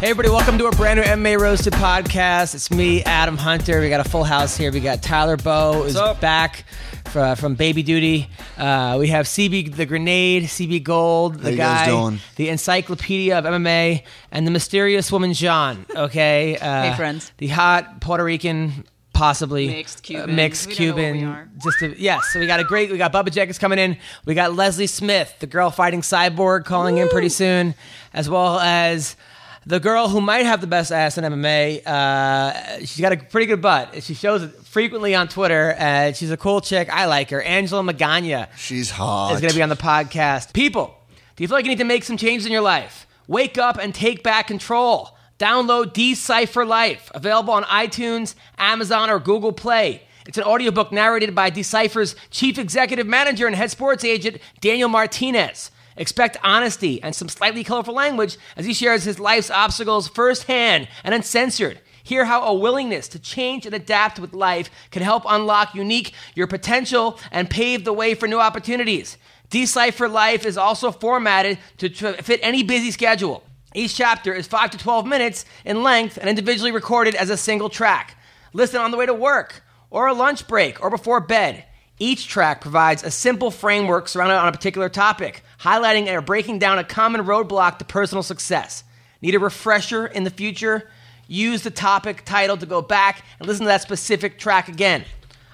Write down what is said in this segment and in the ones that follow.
Hey, everybody, welcome to a brand new MMA Roasted podcast. It's me, Adam Hunter. We got a full house here. We got Tyler Bowe is up? back from, from Baby Duty. Uh, we have CB the Grenade, CB Gold, the you guy, guys doing? the encyclopedia of MMA, and the mysterious woman, Jean. Okay. Uh, Hey, friends. The hot Puerto Rican. Possibly Mixed uh, Cuban. mixed We don't know what Cuban. we are. Just a, yes. So we got a great. We got Bubba Jenkins coming in. We got Leslie Smith, the girl fighting Cyborg, calling in pretty soon, as well as the girl who might have the best ass in MMA. Uh, she's got a pretty good butt. She shows it frequently on Twitter. Uh, she's a cool chick. I like her. Angela Magana She's hot. is going to be on the podcast. People, do you feel like you need to make some changes in your life? Wake up and take back control. Download Decipher Life, available on iTunes, Amazon, or Google Play. It's an audiobook narrated by Decipher's chief executive manager and head sports agent, Daniel Martinez. Expect honesty and some slightly colorful language as he shares his life's obstacles firsthand and uncensored. Hear how a willingness to change and adapt with life can help unlock unique your potential and pave the way for new opportunities. Decipher Life is also formatted to fit any busy schedule. Each chapter is 5 to 12 minutes in length and individually recorded as a single track. Listen on the way to work, or a lunch break, or before bed. Each track provides a simple framework surrounded on a particular topic, highlighting or breaking down a common roadblock to personal success. Need a refresher in the future? Use the topic title to go back and listen to that specific track again.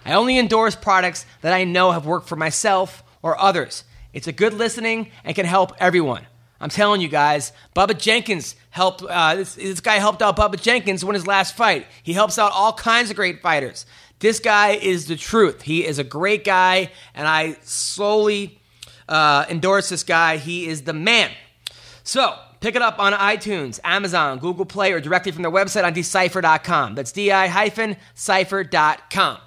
I only endorse products that I know have worked for myself or others. It's a good listening and can help everyone. I'm telling you guys, Bubba Jenkins helped. Uh, this, this guy helped out Bubba Jenkins win his last fight. He helps out all kinds of great fighters. This guy is the truth. He is a great guy, and I slowly uh, endorse this guy. He is the man. So, pick it up on iTunes, Amazon, Google Play, or directly from their website on decipher.com. That's di-cipher.com.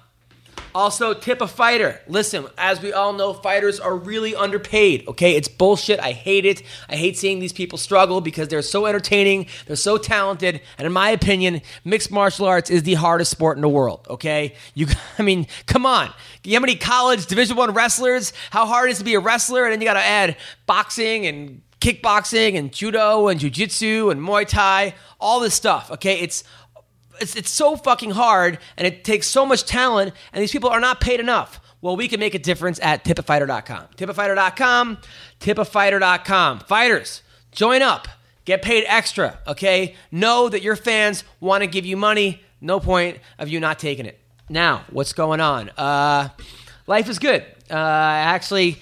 Also, tip a fighter. Listen, as we all know, fighters are really underpaid, okay? It's bullshit. I hate it. I hate seeing these people struggle because they're so entertaining, they're so talented, and in my opinion, mixed martial arts is the hardest sport in the world, okay? You I mean, come on. You how many college Division 1 wrestlers? How hard it is to be a wrestler and then you got to add boxing and kickboxing and judo and jiu-jitsu and muay thai, all this stuff, okay? It's it's, it's so fucking hard and it takes so much talent and these people are not paid enough. Well we can make a difference at tipafighter.com tipafighter.com tipafighter.com fighters join up. Get paid extra okay? Know that your fans want to give you money. No point of you not taking it. Now what's going on? Uh, life is good. Uh, I actually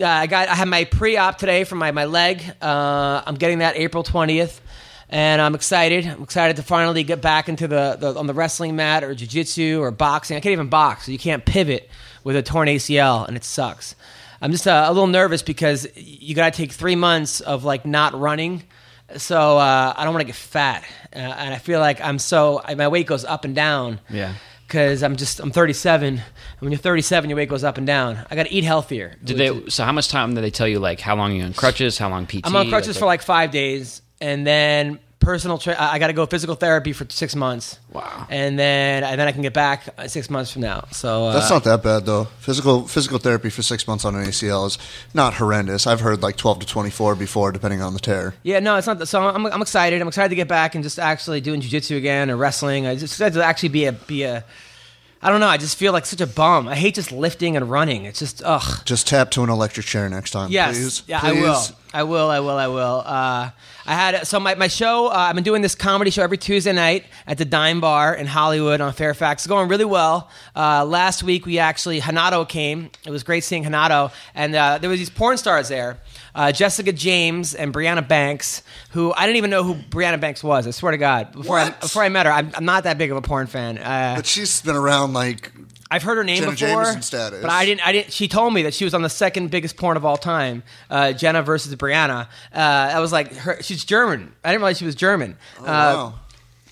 uh, I got I had my pre-op today for my, my leg. Uh, I'm getting that April 20th and I'm excited. I'm excited to finally get back into the, the on the wrestling mat or jiu-jitsu or boxing. I can't even box, so you can't pivot with a torn ACL, and it sucks. I'm just uh, a little nervous because you got to take three months of like not running, so uh, I don't want to get fat, uh, and I feel like I'm so my weight goes up and down. Yeah. Because I'm just I'm 37. And when you're 37, your weight goes up and down. I got to eat healthier. Did they? So how much time did they tell you? Like how long are you on crutches? How long PT? I'm on crutches for like five days, and then personal. Tra- I got to go physical therapy for six months. Wow. And then and then I can get back uh, six months from now. So uh, That's not that bad though. Physical physical therapy for six months on an ACL is not horrendous. I've heard like twelve to twenty four before, depending on the tear. Yeah, no, it's not. So I'm, I'm excited. I'm excited to get back and just actually doing jujitsu again or wrestling. I just excited to actually be a be a. I don't know. I just feel like such a bum. I hate just lifting and running. It's just ugh. Just tap to an electric chair next time. Yes. please. Yeah, please. I will. I will. I will. I will. Uh, I had so my, my show. Uh, I've been doing this comedy show every Tuesday night at the Dime Bar in Hollywood on Fairfax. It's going really well. Uh, last week we actually Hanato came. It was great seeing Hanato, and uh, there was these porn stars there. Uh, Jessica Jaymes and Briana Banks, who I didn't even know who Briana Banks was. I swear to God, before I, What? before I met her, I'm, I'm not that big of a porn fan. Uh, But she's been around like I've heard her name Jenna before, Jameson status. but I didn't. I didn't. She told me that she was on the second biggest porn of all time, uh, Jenna versus Briana. Uh, I was like, her, she's German. I didn't realize she was German. oh, uh, wow.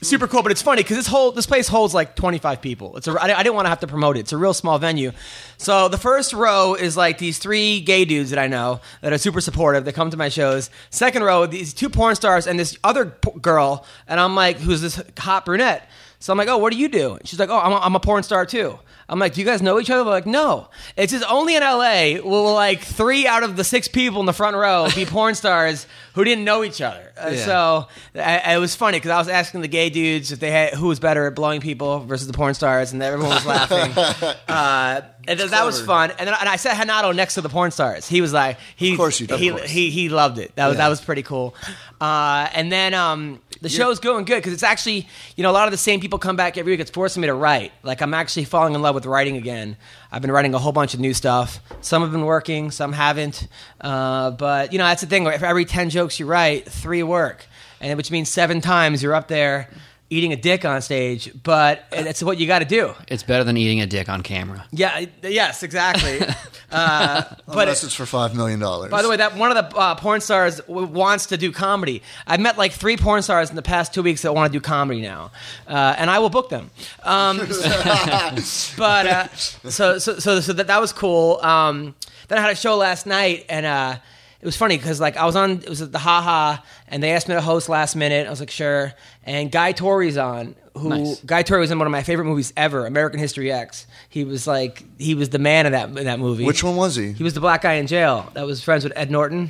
Super cool, but it's funny because this whole this place holds like 25 people. It's a I, I didn't want to have to promote it. It's a real small venue. So the first row is like these three gay dudes that I know that are super supportive. They come to my shows. Second row, these two porn stars and this other p- girl, and I'm like, who's this hot brunette? So I'm like, oh, what do you do? She's like, oh, I'm a, I'm a porn star too. I'm like, do you guys know each other? They're like, no. It's just only in LA will like three out of the six people in the front row be porn stars who didn't know each other. Uh, Yeah. So I, it was funny because I was asking the gay dudes if they had who was better at blowing people versus the porn stars, and everyone was laughing. uh, and th- that was fun. And then and I set Hanato next to the porn stars. He was like, he, Of course you of he, course. he he loved it. That was that was pretty cool. Uh, and then um, the show's going good because it's actually you know a lot of the same people come back every week. It's forcing me to write. Like I'm actually falling in love with writing again. I've been writing a whole bunch of new stuff. Some have been working, some haven't. Uh, but you know that's the thing. If every ten jokes you write, three work, and which means seven times you're up there eating a dick on stage. But it's what you got to do. It's better than eating a dick on camera. Yeah. Yes. Exactly. uh, but Unless it's for five million dollars. by the way, that one of the uh, porn stars w- wants to do comedy. I've met like three porn stars in the past two weeks that want to do comedy now, uh, and I will book them. Um, but uh, so so so so that that was cool. Um, then I had a show last night, and uh, it was funny because like I was on it was at the haha, and they asked me to host last minute. I was like sure, and Guy Torry's on. Who Nice. Guy Torry was in one of my favorite movies ever, American History X. He was like he was the man of that in that movie. which one was he? He was the black guy in jail that was friends with Ed Norton.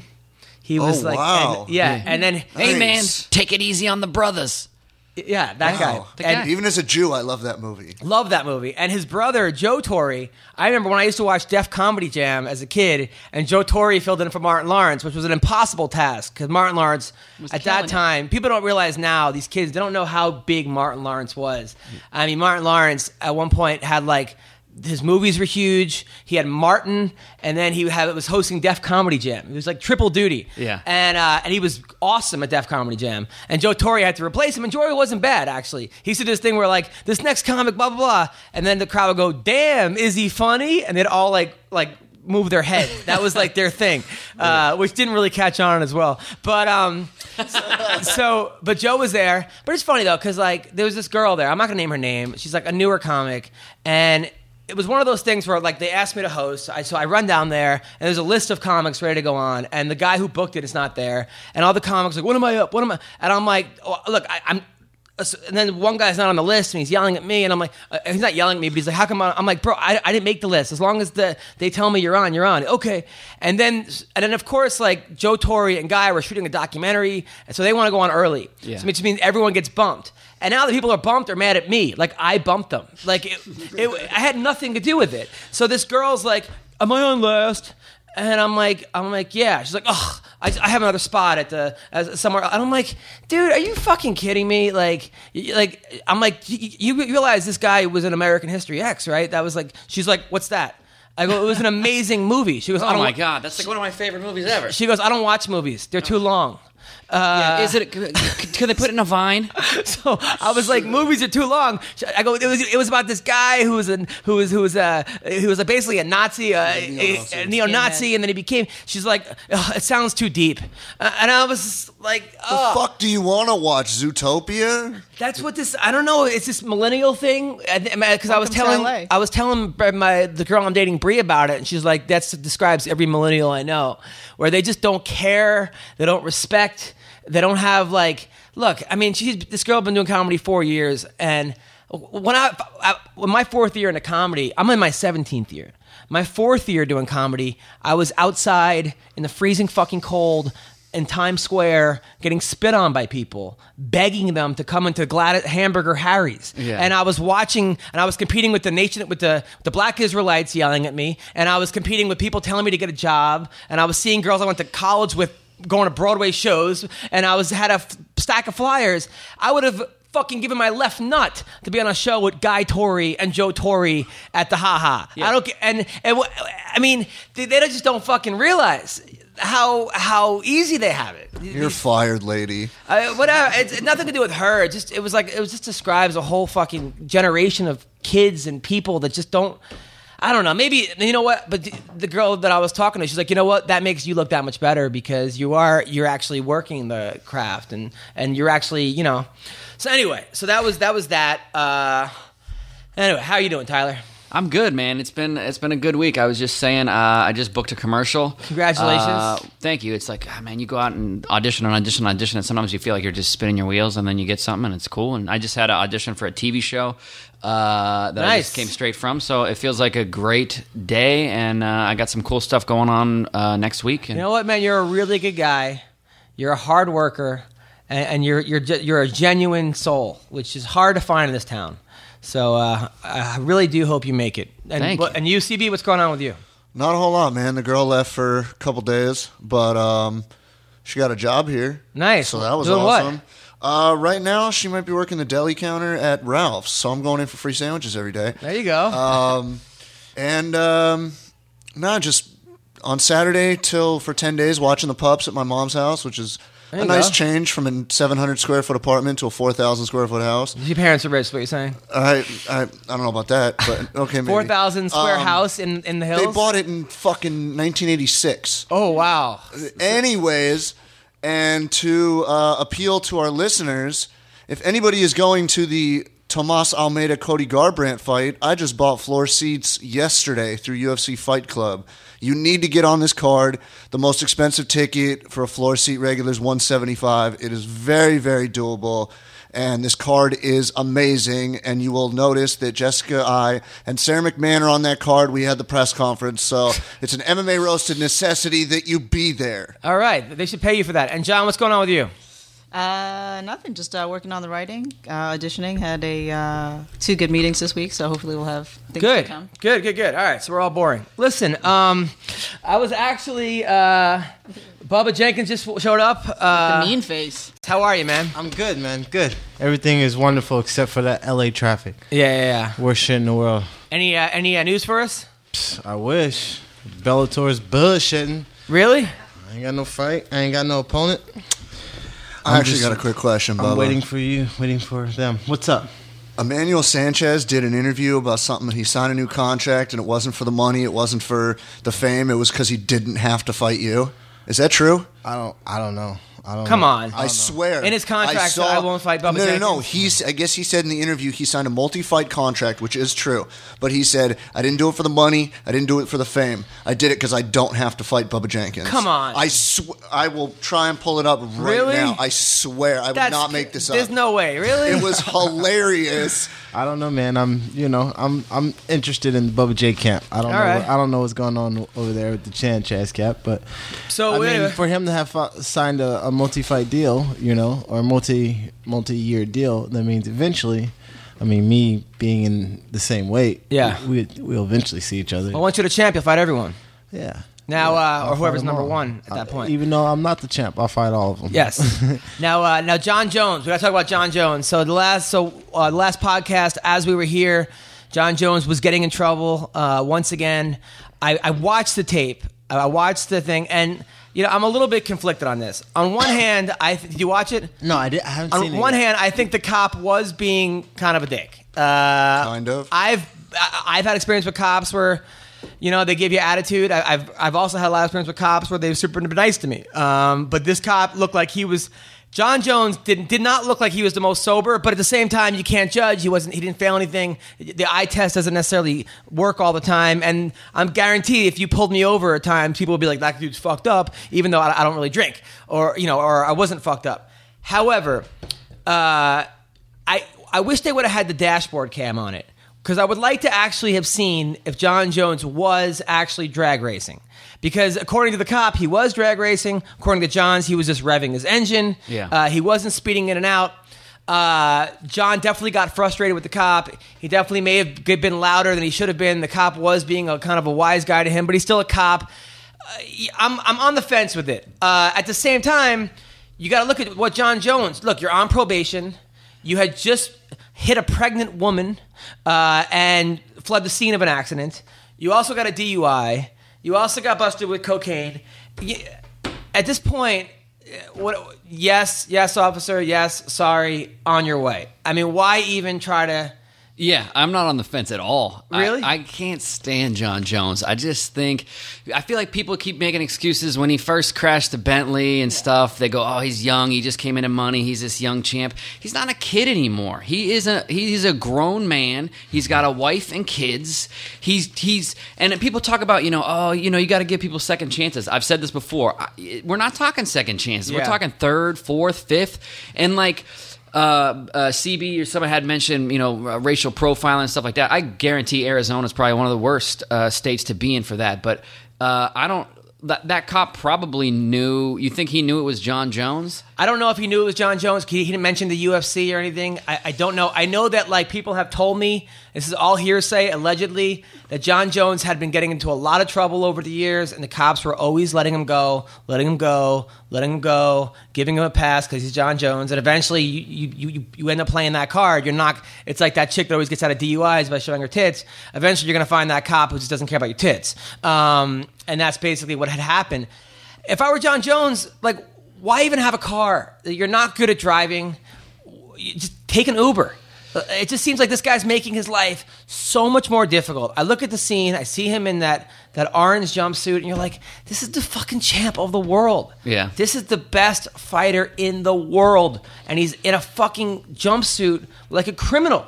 He was Oh, like, wow. and- yeah, and then Hey man, take it easy on the brothers. Yeah, that Wow. guy. And Even as a Jew, I love that movie. love that movie. And his brother Joe Torry. I remember when I used to watch Def Comedy Jam as a kid, and Joe Torry filled in for Martin Lawrence, which was an impossible task because Martin Lawrence at killing that it. time, people don't realize now. These kids they don't know how big Martin Lawrence was. I mean, Martin Lawrence at one point had like. His movies were huge. He had Martin, and then he had, was hosting Def Comedy Jam. It was like triple duty. Yeah. and uh, and he was awesome at Def Comedy Jam. And Joe Torry had to replace him, and Joey wasn't bad actually. He used to do this thing where like this next comic, blah blah blah, and then the crowd would go, "Damn, is he funny?" And they'd all like like move their head. That was like their thing, uh, which didn't really catch on as well. But um, so but Joe was there. But it's funny though because like there was this girl there. I'm not gonna name her name. She's like a newer comic, and it was one of those things where like they asked me to host. I, so I run down there and there's a list of comics ready to go on, and the guy who booked it is not there, and all the comics are like, what am I up? What am I? And I'm like, oh, look, I, I'm. And then one guy's not on the list, and he's yelling at me, and I'm like, uh, he's not yelling at me, but he's like, how come? I, I'm like, bro, I, I didn't make the list. As long as the they tell me you're on, you're on. Okay. And then and then of course like Joe Torry and Guy were shooting a documentary, and so they want to go on early. Yeah. So which means everyone gets bumped. And now the people are bumped are mad at me. Like I bumped them. Like it, it, I had nothing to do with it. So this girl's like, "Am I on last?" And I'm like, I'm like, yeah. She's like, oh, I, I have another spot at the as somewhere. And I'm like, dude, are you fucking kidding me? Like, like, I'm like, you, you realize this guy was in American History X, right? That was like, she's like, what's that? I go, it was an amazing movie. She goes, Oh my god, that's like one of my favorite movies ever. She goes, I don't watch movies. They're too oh. long. Yeah, is it? Can, they put it in a vine? So I was like, movies are too long. I go, it was it was about this guy who was an who was who was uh who was a, basically a Nazi, uh, a, neo-Nazi. a neo-Nazi, and then he became. She's like, it sounds too deep, uh, and I was like, The oh, fuck do you want to watch? Zootopia? that's what this. I don't know. It's this millennial thing because I was telling I was telling my the girl I'm dating Brie about it, and she's like, that describes every millennial I know, where they just don't care, they don't respect, they don't have like. Look, I mean, she's this girl been doing comedy four years, and when I, I when my fourth year into comedy, I'm in my 17th year. My fourth year doing comedy, I was outside in the freezing fucking cold in Times Square getting spit on by people, begging them to come into Gladys Hamburger Harry's. Yeah. And I was watching and I was competing with the nation with the the black Israelites yelling at me, and I was competing with people telling me to get a job, and I was seeing girls I went to college with going to Broadway shows and I was had a f- stack of flyers, I would have fucking given my left nut to be on a show with Guy Torry and Joe Torry at the Ha Ha. I don't get and and I mean they, they just don't fucking realize how how easy they have it. You're fired, lady. Uh, whatever. It's nothing to do with her. It just it was like it was just describes a whole fucking generation of kids and people that just don't. I don't know. Maybe you know what, but the, the girl that I was talking to, she's like, you know what, that makes you look that much better because you are you're actually working the craft and and you're actually you know. So anyway, so that was that was that. Uh, anyway, how you doing, Tyler? I'm good, man. It's been it's been a good week. I was just saying, uh, I just booked a commercial. Congratulations. Uh, thank you. It's like, ah, man, you go out and audition and audition and audition, and sometimes you feel like you're just spinning your wheels, and then you get something, and it's cool. And I just had an audition for a TV show uh, that I just came straight from, so it feels like a great day, and uh, I got some cool stuff going on uh, next week. And You know what, man? You're a really good guy. You're a hard worker, and, and you're you're you're a genuine soul, which is hard to find in this town. So uh, I really do hope you make it. And, Thank you. And UCB, what's going on with you? Not a whole lot, man. The girl left for a couple days, but um, she got a job here. Nice. So that was Doing what? awesome. Uh, right now, she might be working the deli counter at Ralph's. So I'm going in for free sandwiches every day. There you go. Um, and um, no, just on Saturday till for ten days watching the pups at my mom's house, which is There a nice go. change from a 700 square foot apartment to a 4,000 square foot house. Your parents are rich. What you're saying? I, I I don't know about that, but okay, maybe Four thousand square Um, house in in the hills. They bought it in fucking 1986. Oh wow. Anyways, and to uh, appeal to our listeners, if anybody is going to the Thomas Almeida Cody Garbrandt fight, I just bought floor seats yesterday through UFC Fight Club. You need to get on this card. The most expensive ticket for a floor seat regular is 175. It is very, very doable. And this card is amazing. And you will notice that Jessica, Eye, and Sara McMann are on that card. We had the press conference. So it's an MMA roasted necessity that you be there. All right. They should pay you for that. And Jean, what's going on with you? Uh, nothing. Just uh, working on the writing, uh, auditioning. Had a uh, two good meetings this week, so hopefully we'll have things Good. to come. Good, good, good. All right, so we're all boring. Listen, um, I was actually uh, Bubba Jenkins just showed up. Uh, the mean face. how are you, man? I'm good, man. Good. Everything is wonderful except for that LA traffic. Yeah, yeah, yeah. Worst shit in the world. Any uh, any uh, news for us? Psst, I wish. Bellator's bullshitting. Really? I ain't got no fight. I ain't got no opponent. I I'm actually just- got a quick question, I'm waiting for you, waiting for them. What's up? Emmanuel Sanchez did an interview about something. He signed a new contract, and it wasn't for the money. It wasn't for the fame. It was because he didn't have to fight you. Is that true? I don't. I don't know. I don't. Come know. on. I, swear. In his contract, saw- I won't fight Bubba No, no, no. He's. I guess he said in the interview he signed a multi-fight contract, which is true. But he said I didn't do it for the money. I didn't do it for the fame. I did it because I don't have to fight Bubba Jenkins. Come on. I sw- I will try and pull it up right Really? now. I swear I would not make this up. There's no way. Really? It was hilarious. I don't know, man. I'm. You know. I'm. I'm interested in Bubba J camp. I don't All know. right. What, I don't know what's going on over there with the Chan Chaz cap, but So I mean, for him to have fi- signed a, a multi-fight deal, you know, or multi multi-year deal, that means eventually, I mean, me being in the same weight, Yeah. we we'll eventually see each other. I want you to champ. You'll fight everyone. yeah. Now, Yeah, uh, or whoever's number all. one at that point. Even though I'm not the champ, I'll fight all of them. Yes. now, uh, now, Jon Jones. We got to talk about Jon Jones. So the last, so uh, the last podcast, as we were here, Jon Jones was getting in trouble uh, once again. I, I watched the tape. I watched the thing, and you know, I'm a little bit conflicted on this. On one hand, I th- did you watch it? No, I, did, I haven't seen On it. one yet. hand, I think the cop was being kind of a dick. Uh, Kind of. I've I- I've had experience with cops where, you know, they give you attitude. I, I've I've also had a lot of experience with cops where they've super nice to me. Um, but this cop looked like he was. Jon Jones did, did not look like he was the most sober, but at the same time, you can't judge. He wasn't. He didn't fail anything. The eye test doesn't necessarily work all the time, and I'm guaranteed if you pulled me over at times, people would be like, "That dude's fucked up," even though I, I don't really drink, or you know, or I wasn't fucked up. However, uh, I I wish they would have had the dashboard cam on it because I would like to actually have seen if Jon Jones was actually drag racing. Because according to the cop, he was drag racing. According to Johns, he was just revving his engine. Yeah. Uh, he wasn't speeding in and out. Uh, Jon definitely got frustrated with the cop. He definitely may have been louder than he should have been. The cop was being a kind of a wise guy to him, but he's still a cop. I'm I'm on the fence with it. Uh, at the same time, you got to look at what Jon Jones. Look, you're on probation. You had just hit a pregnant woman uh, and fled the scene of an accident. You also got a DUI. You also got busted with cocaine. At this point, uh, what? Yes, yes, officer. Yes, sorry. On your way. I mean, why even try to? Yeah, I'm not on the fence at all. I- Really? I, can't stand Jon Jones. I just think, I feel like people keep making excuses when he first crashed the Bentley and stuff. They go, "Oh, he's young. He just came into money. He's this young champ." He's not a kid anymore. He is a he's a grown man. He's got a wife and kids. He's he's and people talk about you know, oh, you know, you got to give people second chances. I've said this before. I, we're not talking second chances. We're talking third, fourth, fifth, and like uh, uh, CB or someone had mentioned, you know, uh, racial profiling and stuff like that. I guarantee Arizona is probably one of the worst uh, states to be in for that. But uh, I don't. That, that cop probably knew. You think he knew it was Jon Jones? I don't know if he knew it was Jon Jones. He, he didn't mention the UFC or anything. I, I don't know. I know that like people have told me this is all hearsay, allegedly, that Jon Jones had been getting into a lot of trouble over the years, and the cops were always letting him go, letting him go, letting him go, giving him a pass because he's Jon Jones. And eventually, you, you you you end up playing that card. You're not. It's like that chick that always gets out of DUIs by showing her tits. Eventually, you're gonna find that cop who just doesn't care about your tits. Um, and that's basically what had happened. If I were Jon Jones, like, why even have a car? You're not good at driving. Just take an Uber. Uh, It just seems like this guy's making his life so much more difficult. I look at the scene, I see him in that that orange jumpsuit, and you're like, this is the fucking champ of the world. Yeah. This is the best fighter in the world, and he's in a fucking jumpsuit like a criminal.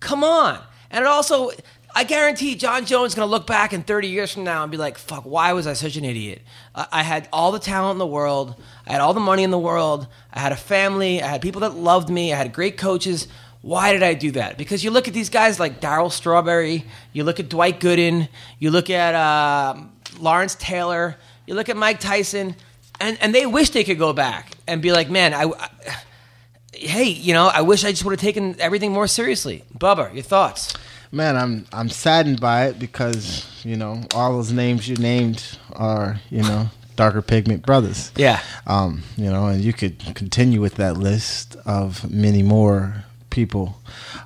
Come on. And it also, I guarantee Jon Jones is going to look back in 30 years from now and be like, fuck, why was I such an idiot? I, I had all the talent in the world. I had all the money in the world. I had a family. I had people that loved me. I had great coaches. Why did I do that? Because you look at these guys like Darryl Strawberry, you look at Dwight Gooden, you look at uh, Lawrence Taylor, you look at Mike Tyson, and, and they wish they could go back and be like, man, I, I hey, you know, I wish I just would have taken everything more seriously. Bubba, your thoughts? Man, I'm I'm saddened by it because you know all those names you named are you know darker pigment brothers. Yeah. Um, you know, and you could continue with that list of many more people.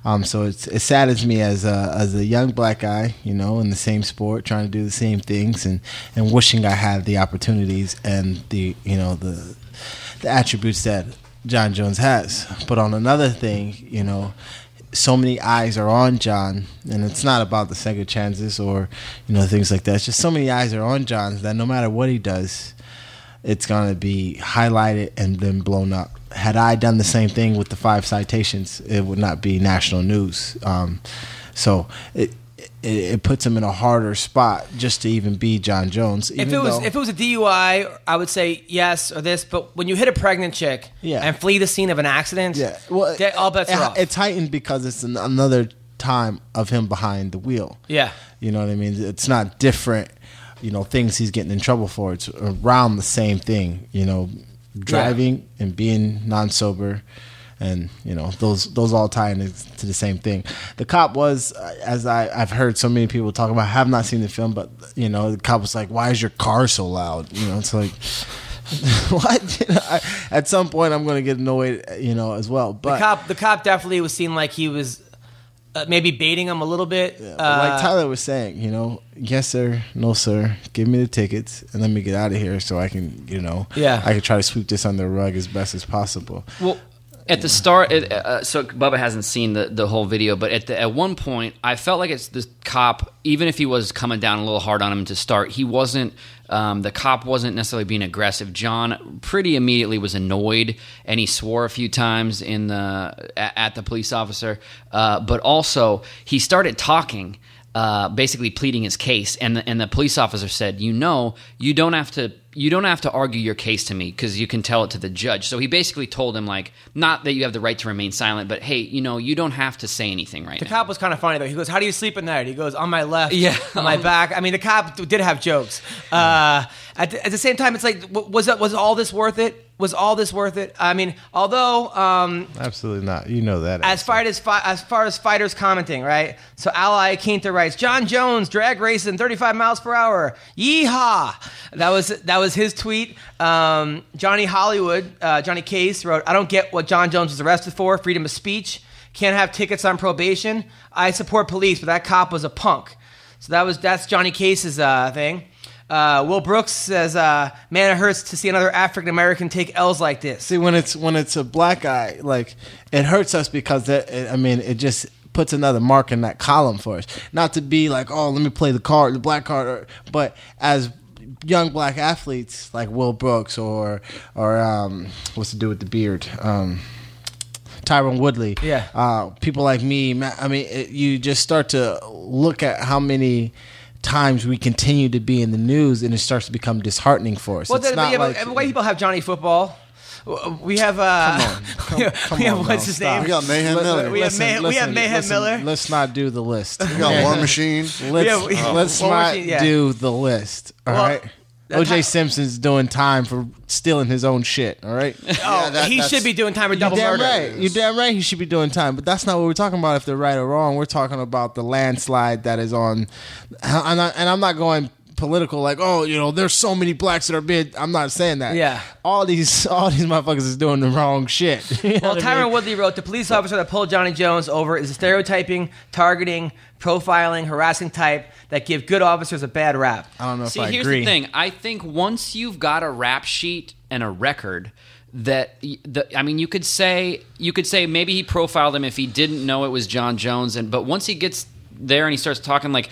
Um, so it's it saddens me as a as a young black guy, you know, in the same sport, trying to do the same things, and and wishing I had the opportunities and the you know the the attributes that Jon Jones has. But on another thing, you know, so many eyes are on Jon, and it's not about the second chances or you know things like that. It's just so many eyes are on Jon that no matter what he does, it's gonna be highlighted and then blown up. Had I done the same thing with the five citations, it would not be national news. Um, so it, it it puts him in a harder spot just to even be Jon Jones. If it was though- if it was a DUI, I would say yes or this. But when you hit a pregnant chick Yeah. and flee the scene of an accident, Yeah, well, all bets it, are off. It's heightened because it's an, another time of him behind the wheel. yeah, You know what I mean? It's not different. You know things he's getting in trouble for. It's around the same thing. You know, driving and being non-sober, and you know those those all tie into to the same thing. The cop was, as I I've heard so many people talk about. I have not seen the film, but you know the cop was like, "Why is your car so loud?" You know, it's like. what? You know, I, at some point, I'm going to get annoyed, you know, as well. But, the cop the cop definitely was seen like he was uh, maybe baiting him a little bit. But Uh, like Tyler was saying, you know, yes sir, no sir, give me the tickets and let me get out of here so I can, you know, Yeah. I can try to sweep this under the rug as best as possible. Well, at the start, it, uh, so Bubba hasn't seen the, the whole video, but at the, at one point, I felt like it's the cop. Even if he was coming down a little hard on him to start, he wasn't. Um, the cop wasn't necessarily being aggressive. Jon pretty immediately was annoyed, and he swore a few times in the at, at the police officer. Uh, but also, he started talking. Uh, basically pleading his case, and the, and the police officer said, "You know, you don't have to you don't have to argue your case to me because you can tell it to the judge." So he basically told him like, not that you have the right to remain silent, but hey, you know, you don't have to say anything right the now. cop was kind of funny though. He goes, "How do you sleep at night?" He goes, "On my left, Yeah. on my back." I mean, the cop did have jokes. Uh, at, the, at the same time, it's like, w- was that was all this worth it? Was all this worth it? I mean, although um, Absolutely not. You know that. as far as fi- as far as fighters commenting, right? So Al Iaquinta writes, Jon Jones drag racing 35 miles per hour. Yeehaw! That was that was his tweet. Um, Johnny Hollywood, uh, Johnny Case wrote, I don't get what Jon Jones was arrested for. Freedom of speech. Can't have tickets on probation. I support police, but that cop was a punk. So that was that's Johnny Case's uh, thing. Uh, Will Brooks says, uh, "Man, it hurts to see another African American take L's like this." See, when it's when it's a black guy, like it hurts us because that, it, I mean, it just puts another mark in that column for us. Not to be like, oh, let me play the card, the black card, or, but as young black athletes like Will Brooks or or um, what's to do with the beard. Um, Tyron Woodley, Yeah. uh, people like me. I mean, it, you just start to look at how many times we continue to be in the news, and it starts to become disheartening for us. Well, it's the, not yeah, like but white people have Johnny Football. We have uh, Come on, have, come we have on what's now, his stop. name? We got Mayhem Let- Miller. we have listen, Mayhem- we have listen, Mayhem listen, Miller. Let's not do the list. We got War Machine. Let's, Yeah, we- let's War not Machine, yeah. do the list. All Well, right. That's OJ how- Simpson's doing time for stealing his own shit. All right. Oh, Yeah, that- he that's- should be doing time for You're double damn murder. right. You're damn right. He should be doing time, but that's not what we're talking about. If they're right or wrong, we're talking about the landslide that is on. And, I, and I'm not going political, like, oh, you know, there's so many blacks that are being. I'm not saying that. Yeah. All these, all these motherfuckers is doing the wrong shit. You know Well, what I Tyron mean? Woodley wrote the police officer that pulled Johnny Jones over is a stereotyping, targeting, profiling, harassing type that give good officers a bad rap. I don't know if See, I here's agree. the thing. I think once you've got a rap sheet and a record, that the, I mean, you could say you could say maybe he profiled him if he didn't know it was Jon Jones, and but once he gets there and he starts talking like.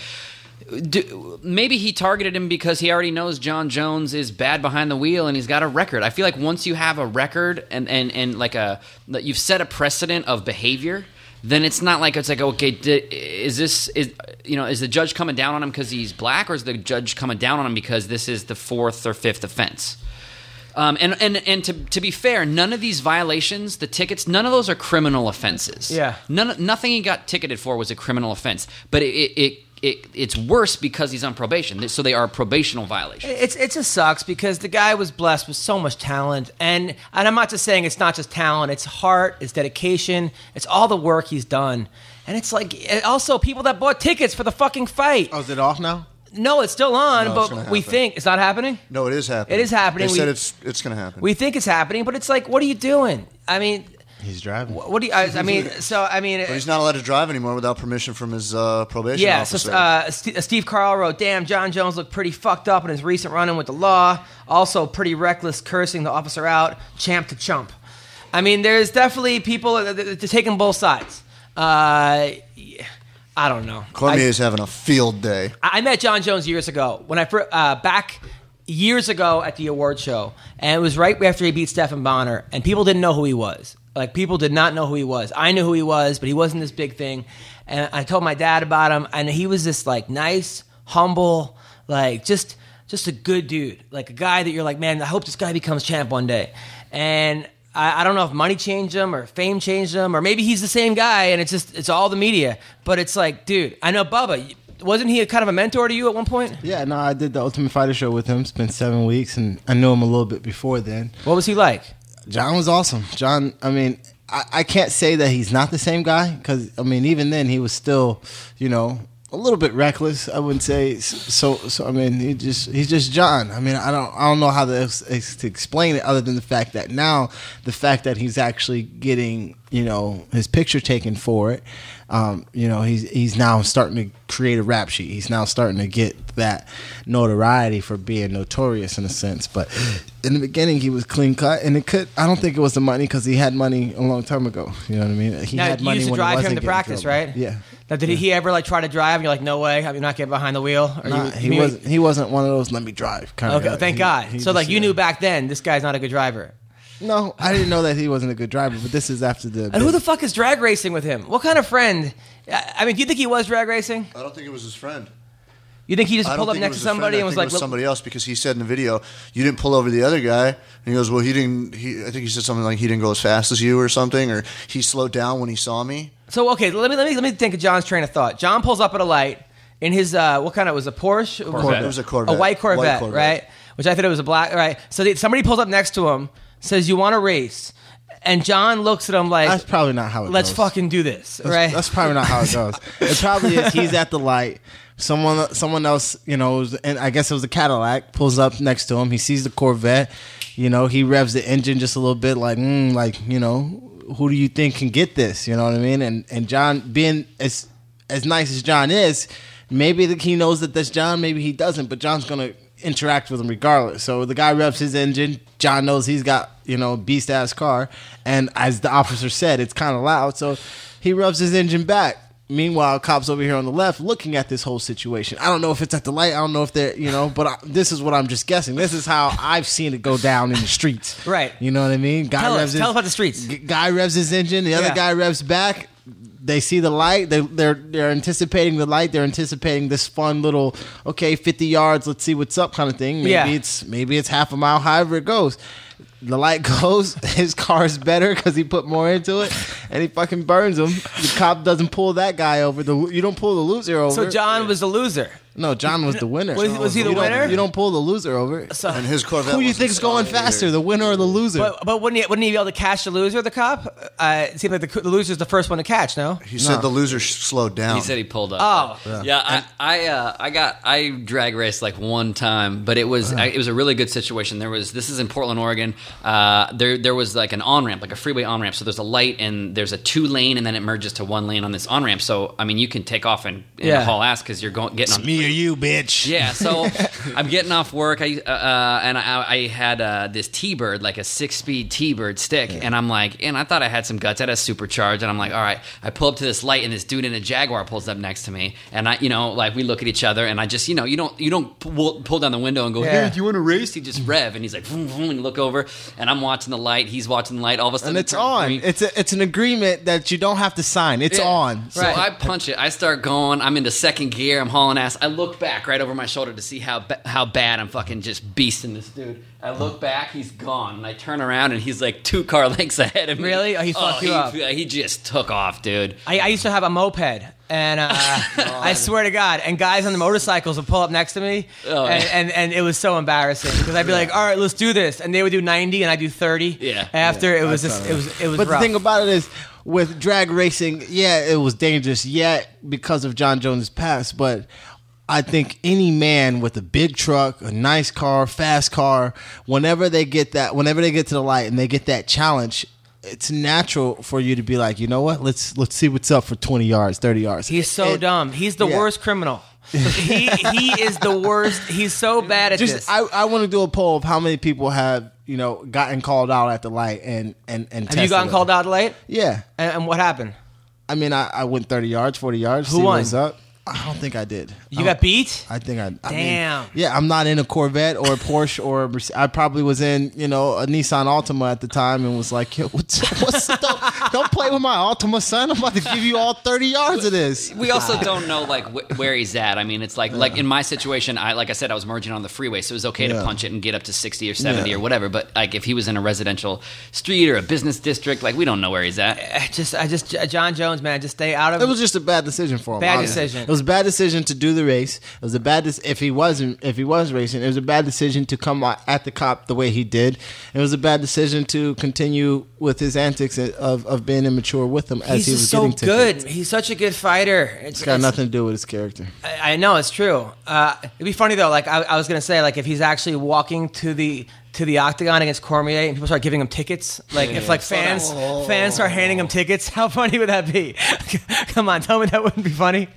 Do, maybe he targeted him because he already knows Jon Jones is bad behind the wheel and he's got a record. I feel like once you have a record and and and like a that you've set a precedent of behavior, then it's not like it's like okay, is this is you know is the judge coming down on him because he's black or is the judge coming down on him because this is the fourth or fifth offense? Um, and and and to, to be fair, none of these violations, the tickets, none of those are criminal offenses. Yeah. None, nothing he got ticketed for was a criminal offense. But it, it, it, it it's worse because he's on probation. So they are probational violations. It's it just sucks because the guy was blessed with so much talent, and and I'm not just saying it's not just talent, it's heart, it's dedication, it's all the work he's done, and it's like and also people that bought tickets for the fucking fight. Oh, is it off now? No, it's still on, No, it's gonna but we happen. think it's not happening. No, it is happening. It is happening. They said it's it's going to happen. We think it's happening, but it's like, what are you doing? I mean, He's driving. wh- what do you? I, I mean, so I mean, but he's not allowed to drive anymore without permission from his uh, probation Yeah, officer. so uh, St- Steve Carl wrote, "Damn, Jon Jones looked pretty fucked up in his recent run-in with the law. Also, pretty reckless, cursing the officer out, champ to chump. I mean, there's definitely people that are taking both sides. Uh, I don't know. Cormier is having a field day. I met Jon Jones years ago when I uh, back years ago at the award show, and it was right after he beat Stephan Bonnar, and people didn't know who he was. Like people did not know who he was. I knew who he was, but he wasn't this big thing. And I told my dad about him, and he was this like nice, humble, like just just a good dude, like a guy that you're like, man, I hope this guy becomes champ one day. And I, I don't know if money changed him or fame changed him, or maybe he's the same guy, and it's just it's all the media. But it's like, dude, I know Bubba. Wasn't he a kind of a mentor to you at one point? Yeah, no, I did the Ultimate Fighter show with him. It's been seven weeks, and I knew him a little bit before then. What was he like? Jon was awesome. Jon, I mean, I, I can't say that he's not the same guy because I mean, even then he was still, you know, a little bit reckless. I wouldn't say so. So I mean, he just he's just Jon. I mean, I don't I don't know how to, to explain it other than the fact that now the fact that he's actually getting you know his picture taken for it. Um, you know, he's he's now starting to create a rap sheet. He's now starting to get that notoriety for being notorious in a sense. But in the beginning, he was clean cut, and it could. I don't think it was the money because he had money a long time ago. You know what I mean? He now, had money used to drive him to practice, right? Yeah. Now, did he ever like try to drive? And you're like, no way, I'm not getting behind the wheel. Or Nah, you, he you- wasn't. He wasn't one of those. Let me drive. Kind Okay, of. guy. thank He- God. he so like you yeah. knew back then, this guy's not a good driver. No, I didn't know that he wasn't a good driver. But this is after the. And who the fuck is drag racing with him? What kind of friend? I I mean, do you think he was drag racing? I don't think it was his friend. You think he just pulled up next to somebody and was like, was "Look- somebody else because he said in the video, "You didn't pull over the other guy," and he goes, "Well, he didn't." He, I think he said something like, "He didn't go as fast as you," or something, or he slowed down when he saw me. So okay, let me let me let me think of Jon's train of thought. Jon pulls up at a light in his uh, what kind of was a Porsche? Corvette. It was a Corvette, A white Corvette, White right? Which I thought it was a black, right? So they, somebody pulls up next to him. says, "You want to race," and Jon looks at him like, That's probably not how it "Let's goes. fucking do this," That's, right? That's probably not how it goes. It probably is. He's at the light. Someone, someone else, you know, was- and I guess it was a Cadillac, pulls up next to him. He sees the Corvette. You know, he revs the engine just a little bit, like, mm, like you know, who do you think can get this? You know what I mean? And and Jon, being as as nice as Jon is, maybe the, he knows that that's Jon, maybe he doesn't, but Jon's gonna interact with him regardless. So the guy revs his engine. Jon knows he's got you know beast ass car, and as the officer said, it's kind of loud. So he revs his engine back. Meanwhile, cops over here on the left looking at this whole situation. I don't know if it's at the light. I don't know if they're you know, but I, this is what I'm just guessing. This is how I've seen it go down in the streets. Right. You know what I mean? Guy Tell us- his- tell us about the streets. Guy revs his engine. The other Yeah. guy revs back. They see the light. They, they're they're anticipating the light. They're anticipating this fun little okay, fifty yards. Let's see what's up kind of thing. Maybe Yeah. it's maybe it's half a mile. However it goes. The light goes. His car's better because he put more into it, and he fucking burns him. The cop doesn't pull that guy over. The you don't pull the loser over. so Jon was the loser. No, Jon was the winner. Was- was he the You don't- winner? You don't pull the loser over. So, And his Corvette. Who do you wasn't think's going stopped faster, either. the winner or the loser? but, but wouldn't he wouldn't he be able to catch the loser, the cop? Uh, it seemed like the, the loser's the first one to catch. No. He said the loser sh- slowed down. He said he pulled up. Oh. yeah. I I, uh, I got I drag raced like one time, but it was I, it was a really good situation. There was this is in Portland, Oregon. Uh, there there was like an on ramp, like a freeway on ramp. So there's a light and there's a two lane, and then it merges to one lane on this on ramp. So I mean, you can take off and, and Yeah. haul ass because you're going getting on Me you, bitch. yeah, so I'm getting off work, I, uh, uh, and I, I had uh, this T-bird, like a six-speed T-bird stick, and I'm like, and I thought I had some guts. I had a supercharged, and I'm like, all right. I pull up to this light, and this dude in a Jaguar pulls up next to me, and I, you know, like we look at each other, and I just, you know, you don't, you don't pull, pull down the window and go, Yeah. hey, do you want to race? He just rev, and he's like, vroom, vroom, and look over, and I'm watching the light, he's watching the light. All of a sudden, and it's on. It's a, it's an agreement that you don't have to sign. It's Yeah. on. So Right. I punch it. I start going. I'm into second gear. I'm hauling ass. I look back right over my shoulder to see how ba- how bad I'm fucking just beasting this dude. I look back. He's gone. And I turn around and he's like two car lengths ahead of me. Really? Oh, he fucked you he, up. He just took off, dude. I, I used to have a moped, and uh, I swear to God, and guys on the motorcycles would pull up next to me, Oh, and, yeah. and, and it was so embarrassing because I'd be like, "All right, let's do this," and they would do ninety, and I do thirty. Yeah. After it was just, it was it was. But rough. the thing about it is, with drag racing, yeah, it was dangerous. Yeah, because of Jon Jones' past, but. I think any man with a big truck, a nice car, fast car, whenever they get that, whenever they get to the light and they get that challenge, it's natural for you to be like, you know what? Let's let's see what's up for twenty yards, thirty yards. He's so It- dumb. He's the yeah. worst criminal. he he is the worst. He's so bad at Just this. I, I want to do a poll of how many people have you know gotten called out at the light and and and Have you gotten called out late? Yeah, And, and what happened? I mean I, I went thirty yards, forty yards. Who won? Up? I don't think I did. You I got beat. I think I. I mean, Damn. yeah, I'm not in a Corvette or a Porsche or a Merce- I probably was in you know a Nissan Altima at the time and was like, Yo, what's, what's don't, don't play with my Altima, son. I'm about to give you all 30 yards of this. We also don't know like wh- where he's at. I mean, it's like like in my situation, I like I said, I was merging on the freeway, so it was okay to punch it and get up to sixty or seventy Yeah. or whatever. But like if he was in a residential street or a business district, like we don't know where he's at. I just I just Jon Jones, man, just stay out of. It was just a bad decision for him. Bad honestly. decision. It was a bad decision to do the race. It was a bad dis- if he wasn't if he was racing. It was a bad decision to come at the cop the way he did. It was a bad decision to continue with his antics of, of being immature with him as He's he was so getting good. tickets. He's such a good fighter. It's It's got it's- nothing to do with his character. I I know it's true. Uh, it'd be funny though. Like I, I was gonna say, like if he's actually walking to the to the octagon against Cormier and people start giving him tickets, like if like fans fans start handing him tickets, how funny would that be? Come on, tell me that wouldn't be funny.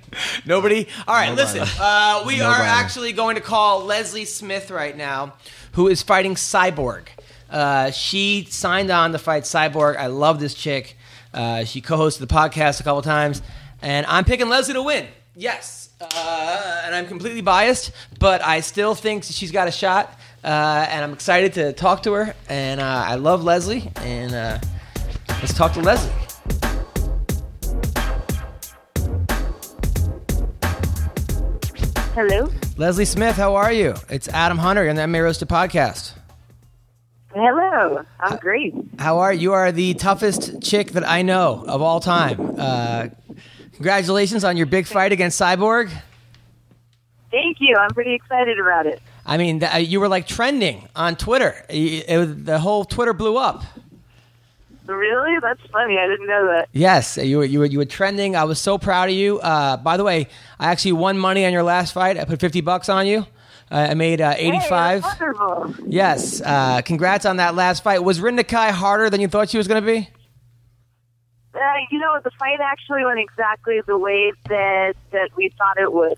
Nobody. All right, listen. Uh, we are actually going to call Leslie Smith right now, who is fighting Cyborg. Uh, she signed on to fight Cyborg. I love this chick. Uh, she co-hosted the podcast a couple times, and I'm picking Leslie to win. Yes, uh, and I'm completely biased, but I still think she's got a shot, uh, and I'm excited to talk to her. And uh, I love Leslie, and uh, let's talk to Leslie. Hello. Leslie Smith, how are you? It's Adam Hunter on the MMA Roasted podcast. Hello. I'm great. How are you? You are the toughest chick that I know of all time. Uh, congratulations on your big fight against Cyborg. Thank you. I'm pretty excited about it. I mean, th- uh, you were like trending on Twitter. It was- the whole Twitter blew up. Really? That's funny. I didn't know that. Yes, you were you were you were trending. I was so proud of you. Uh, by the way, I actually won money on your last fight. I put fifty bucks on you. Uh, I made uh, eighty five. Hey, wonderful. yes. Uh, congrats on that last fight. Was Rin Nakai harder than you thought she was going to be? Uh, you know, the fight actually went exactly the way that that we thought it would.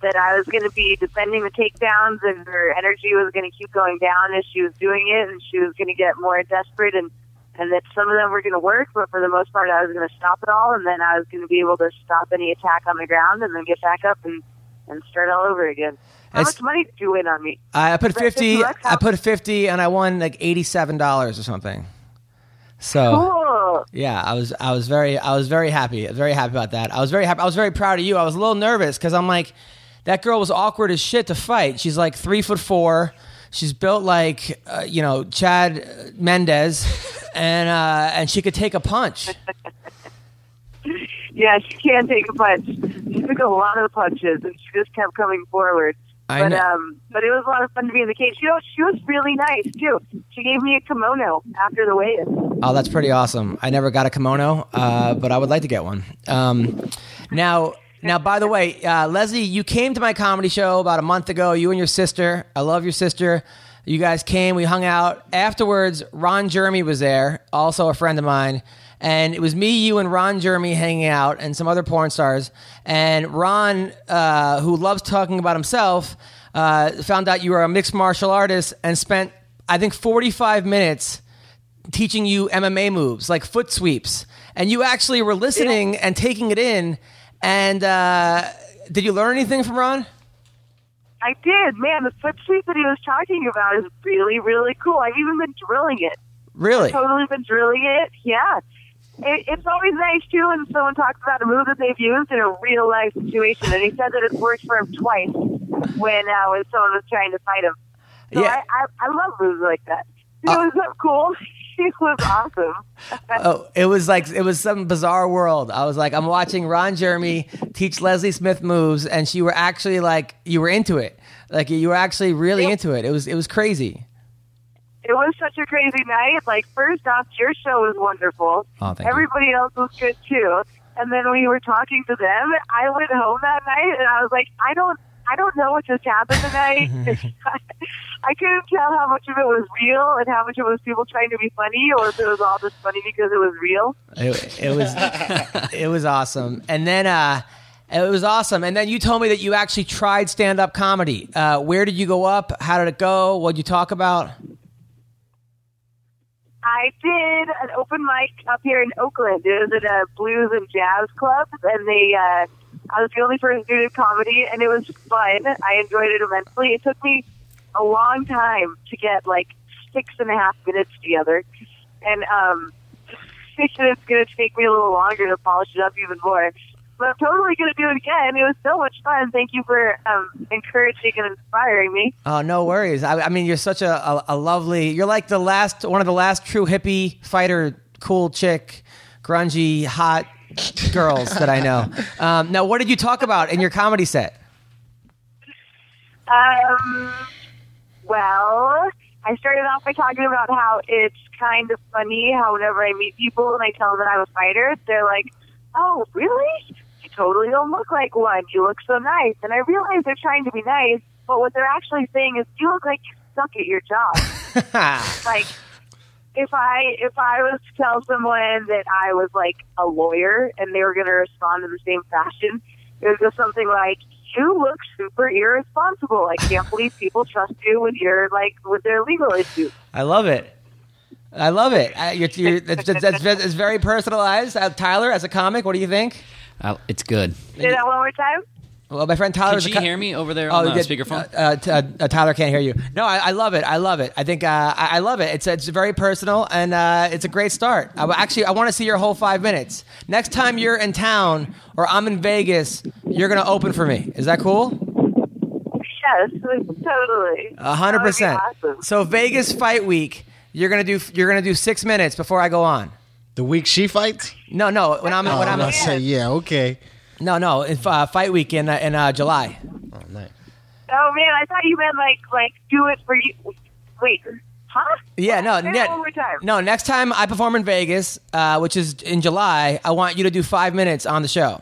That I was going to be defending the takedowns, and her energy was going to keep going down as she was doing it, and she was going to get more desperate, and and that some of them were going to work, but for the most part, I was going to stop it all, and then I was going to be able to stop any attack on the ground, and then get back up and and start all over again. How It's- much money did you win on me? I I put fifty. I put fifty, and I won like eighty seven dollars or something. So. Cool. Yeah, I was I was very I was very happy. I was very happy about that. I was very happy. I was very proud of you. I was a little nervous because I'm like, that girl was awkward as shit to fight. She's like three foot four. She's built like uh, you know Chad Mendes, and uh, and she could take a punch. Yeah, she can't take a punch. She took a lot of punches, and she just kept coming forward. I but know. um, but it was a lot of fun to be in the cage. You know, she was really nice too. She gave me a kimono after the weigh-in. Oh, that's pretty awesome. I never got a kimono, uh, but I would like to get one. Um, now, now, by the way, uh, Leslie, you came to my comedy show about a month ago. You and your sister. I love your sister. You guys came. We hung out. Afterwards, Ron Jeremy was there, also a friend of mine. And it was me, you, and Ron Jeremy hanging out, and some other porn stars. And Ron, uh, who loves talking about himself, uh, found out you were a mixed martial artist and spent, I think, 45 minutes teaching you MMA moves like foot sweeps, and you actually were listening and taking it in. And uh, did you learn anything from Ron? I did, man. The foot sweep that he was talking about is really, really cool. I've even been drilling it. Really? Totally been drilling it. Yeah. It, it's always nice too when someone talks about a move that they've used in a real life situation, and he said that it worked for him twice when uh, when someone was trying to fight him. So Yeah. I, I, I love moves like that. It was so cool. It was awesome. Oh, it was like it was some bizarre world. I was like, I'm watching Ron Jeremy teach Leslie Smith moves, and she were actually like, you were into it. Like you were actually really into it. It was it was crazy. It was such a crazy night. Like, first off, your show was wonderful. Oh, thank you. Everybody else was good too. And then when you were talking to them, I went home that night and I was like, I don't, I don't know what just happened tonight. I couldn't tell how much of it was real and how much of it was people trying to be funny, or if it was all just funny because it was real. It, it was it was awesome. And then uh it was awesome. And then you told me that you actually tried stand up comedy. Uh, where did you go up? How did it go? What did you talk about? I did an open mic up here in Oakland. It was at a blues and jazz club, and they. Uh, I was the only person who did comedy, and it was fun. I enjoyed it immensely. It took me a long time to get like six and a half minutes together, and um, it's going to take me a little longer to polish it up even more. But I'm totally going to do it again. It was so much fun. Thank you for um, encouraging and inspiring me. Oh, no worries. I, I mean, you're such a, a, a lovely. You're like the last one of the last true hippie fighter, cool chick, grungy, hot girls that I know. Um, now, what did you talk about in your comedy set? Um, well, I started off by talking about how it's kind of funny how whenever I meet people and I tell them that I'm a fighter, they're like, "Oh, really? Totally don't look like one. You look so nice." And I realize they're trying to be nice, but what they're actually saying is, "You look like you suck at your job." like if I if I was to tell someone that I was like a lawyer and they were going to respond in the same fashion, it would go something like, "You look super irresponsible. I can't believe people trust you with your like with their legal issues." I love it. I love it. I, you're, you're, that's, that's, that's, it's very personalized. Uh, Tyler, as a comic, what do you think? Uh, it's good. Say that one more time. Well, my friend Tyler. Can is a she co- hear me over there on the yeah, speakerphone? Uh, uh, t- uh, uh, Tyler can't hear you. No, I, I love it. I love it. I think uh, I, I love it. It's it's very personal and uh, it's a great start. I, actually, I want to see your whole five minutes. Next time you're in town or I'm in Vegas, you're gonna open for me. Is that cool? Yes, totally. A hundred That would be percent. awesome. So Vegas Fight Week, you're gonna do you're gonna do six minutes before I go on. The week she fights? No, no. When I'm Oh, when I'm I'm gonna say yeah, okay. no no. If, uh, fight week in uh, in uh, July. Oh, nice. Oh man, I thought you meant like like do it for you. Wait, huh? Yeah, no, Say ne- one more time. no. Next time I perform in Vegas, uh, which is in July, I want you to do five minutes on the show.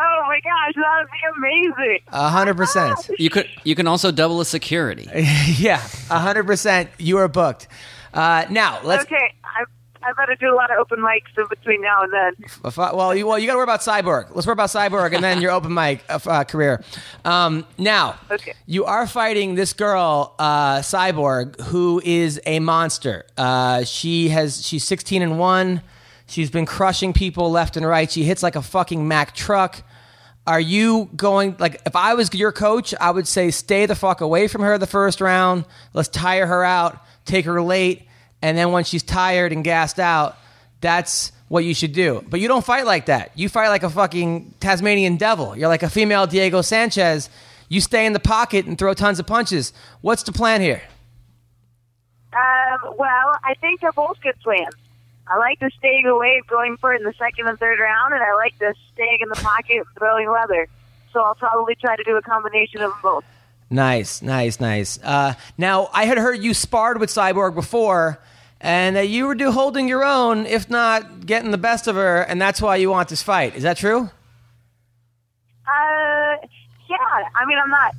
Oh my gosh, that would be amazing. A hundred percent. You could you can also double as security. Yeah, a hundred percent. You are booked. Uh, now let's. okay, I I better do a lot of open mics in between now and then. Well, you well, you got to worry about Cyborg. Let's worry about Cyborg, and then your open mic uh, uh, career. Um, now, Okay. you are fighting this girl, uh, Cyborg, who is a monster. Uh, she has she's sixteen and one. She's been crushing people left and right. She hits like a fucking Mack truck. Are you going like if I was your coach, I would say stay the fuck away from her the first round. Let's tire her out, take her late, and then when she's tired and gassed out, that's what you should do. But you don't fight like that. You fight like a fucking Tasmanian devil. You're like a female Diego Sanchez. You stay in the pocket and throw tons of punches. What's the plan here? Um, well, I think they're both good plans. I like the staying away, going for it in the second and third round, and I like the staying in the pocket throwing leather. So I'll probably try to do a combination of both. Nice, nice, nice. Uh, now, I had heard you sparred with Cyborg before, and that you were do holding your own, if not getting the best of her, and that's why you want this fight. Is that true? Uh, yeah. I mean, I'm not.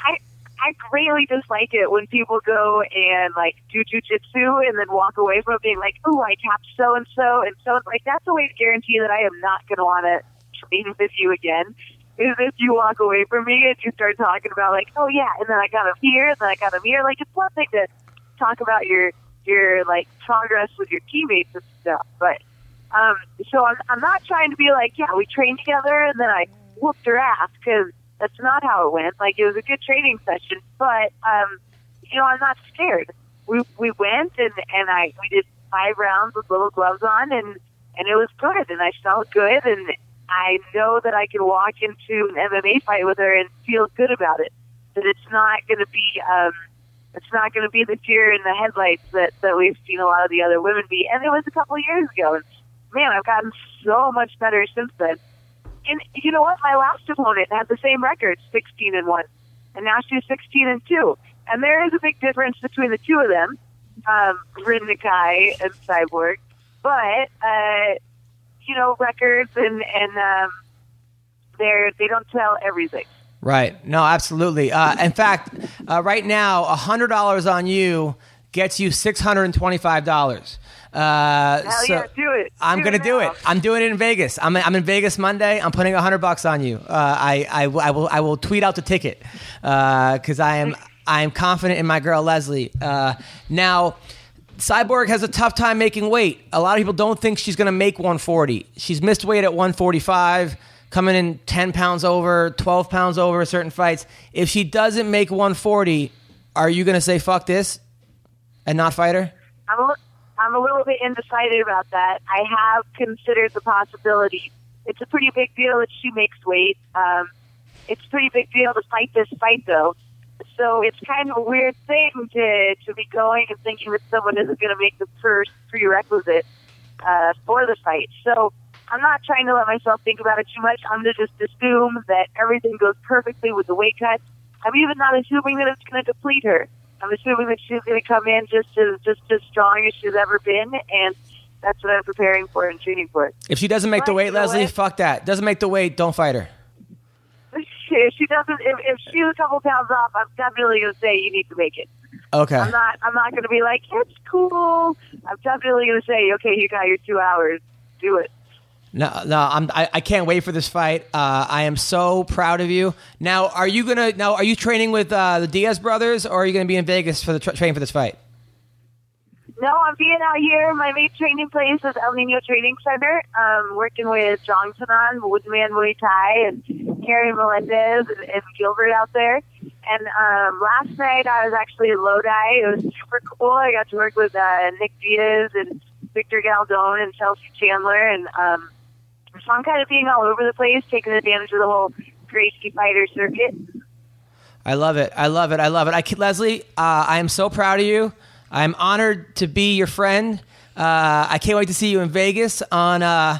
I I greatly dislike it when people go and like do jujitsu and then walk away from it being like, "Oh, I tapped so and so and so." Like that's a way to guarantee that I am not going to want to train with you again. Is if you walk away from me and you start talking about like, "Oh yeah," and then I got him here, and then I got him here. Like it's one thing to talk about your your like progress with your teammates and stuff, but um, so I'm, I'm not trying to be like, yeah, we trained together and then I whooped her ass because that's not how it went. Like it was a good training session, but um, you know, I'm not scared. We we went and and I we did five rounds with little gloves on and and it was good and I felt good and I know that I can walk into an MMA fight with her and feel good about it. That it's not going to be um, it's not going to be the deer in the headlights that that we've seen a lot of the other women be. And it was a couple of years ago. And man, I've gotten so much better since then. And you know what? My last opponent had the same record, 16 and one, and now she's 16 and two. And there is a big difference between the two of them, um, Rin Nakai and Cyborg. But uh, you know, records and and um, they're they don't tell everything. Right. No, absolutely. Uh, in fact, uh, right now, a hundred dollars on you gets you six hundred and twenty-five dollars. Uh, Hell so yeah, do it. I'm Do gonna it do it. I'm doing it in Vegas. I'm, I'm in Vegas Monday. I'm putting a hundred bucks on you. Uh, I, I, I will I will tweet out the ticket uh because I am I am confident in my girl Leslie. Uh, now. Cyborg has a tough time making weight. A lot of people don't think she's going to make 140. She's missed weight at 145, coming in 10 pounds over, 12 pounds over certain fights. If she doesn't make 140, are you going to say fuck this and not fight her? I'm a, I'm a little bit undecided about that. I have considered the possibility. It's a pretty big deal that she makes weight. Um, it's a pretty big deal to fight this fight, though. So it's kind of a weird thing to to be going and thinking that someone isn't going to make the first prerequisite uh, for the fight. So I'm not trying to let myself think about it too much. I'm going to just assume that everything goes perfectly with the weight cut. I'm even not assuming that it's going to deplete her. I'm assuming that she's going to come in just as just as strong as she's ever been, and that's what I'm preparing for and training for. If she doesn't make the weight, Leslie, fuck that. Doesn't make the weight, don't fight her. If she doesn't, if, if she's a couple pounds off, I'm definitely going to say you need to make it. Okay. I'm not. I'm not going to be like it's cool. I'm definitely going to say, okay, you got your two hours. Do it. No, no, I'm, I, I can't wait for this fight. Uh, I am so proud of you. Now, are you gonna? Now, are you training with uh, the Diaz brothers, or are you gonna be in Vegas for the tra- training for this fight? No, I'm being out here. My main training place is El Nino Training Center. Um, working with John Sanan, Woodman Muay Thai, and Harry Melendez and, and Gilbert out there. And um, last night I was actually in Lodi. It was super cool. I got to work with uh, Nick Diaz and Victor Galdone and Chelsea Chandler. And um, so I'm kind of being all over the place, taking advantage of the whole Gracie fighter circuit. I love it. I love it. I love it. I, Leslie, uh, I am so proud of you. I'm honored to be your friend. Uh, I can't wait to see you in Vegas on uh,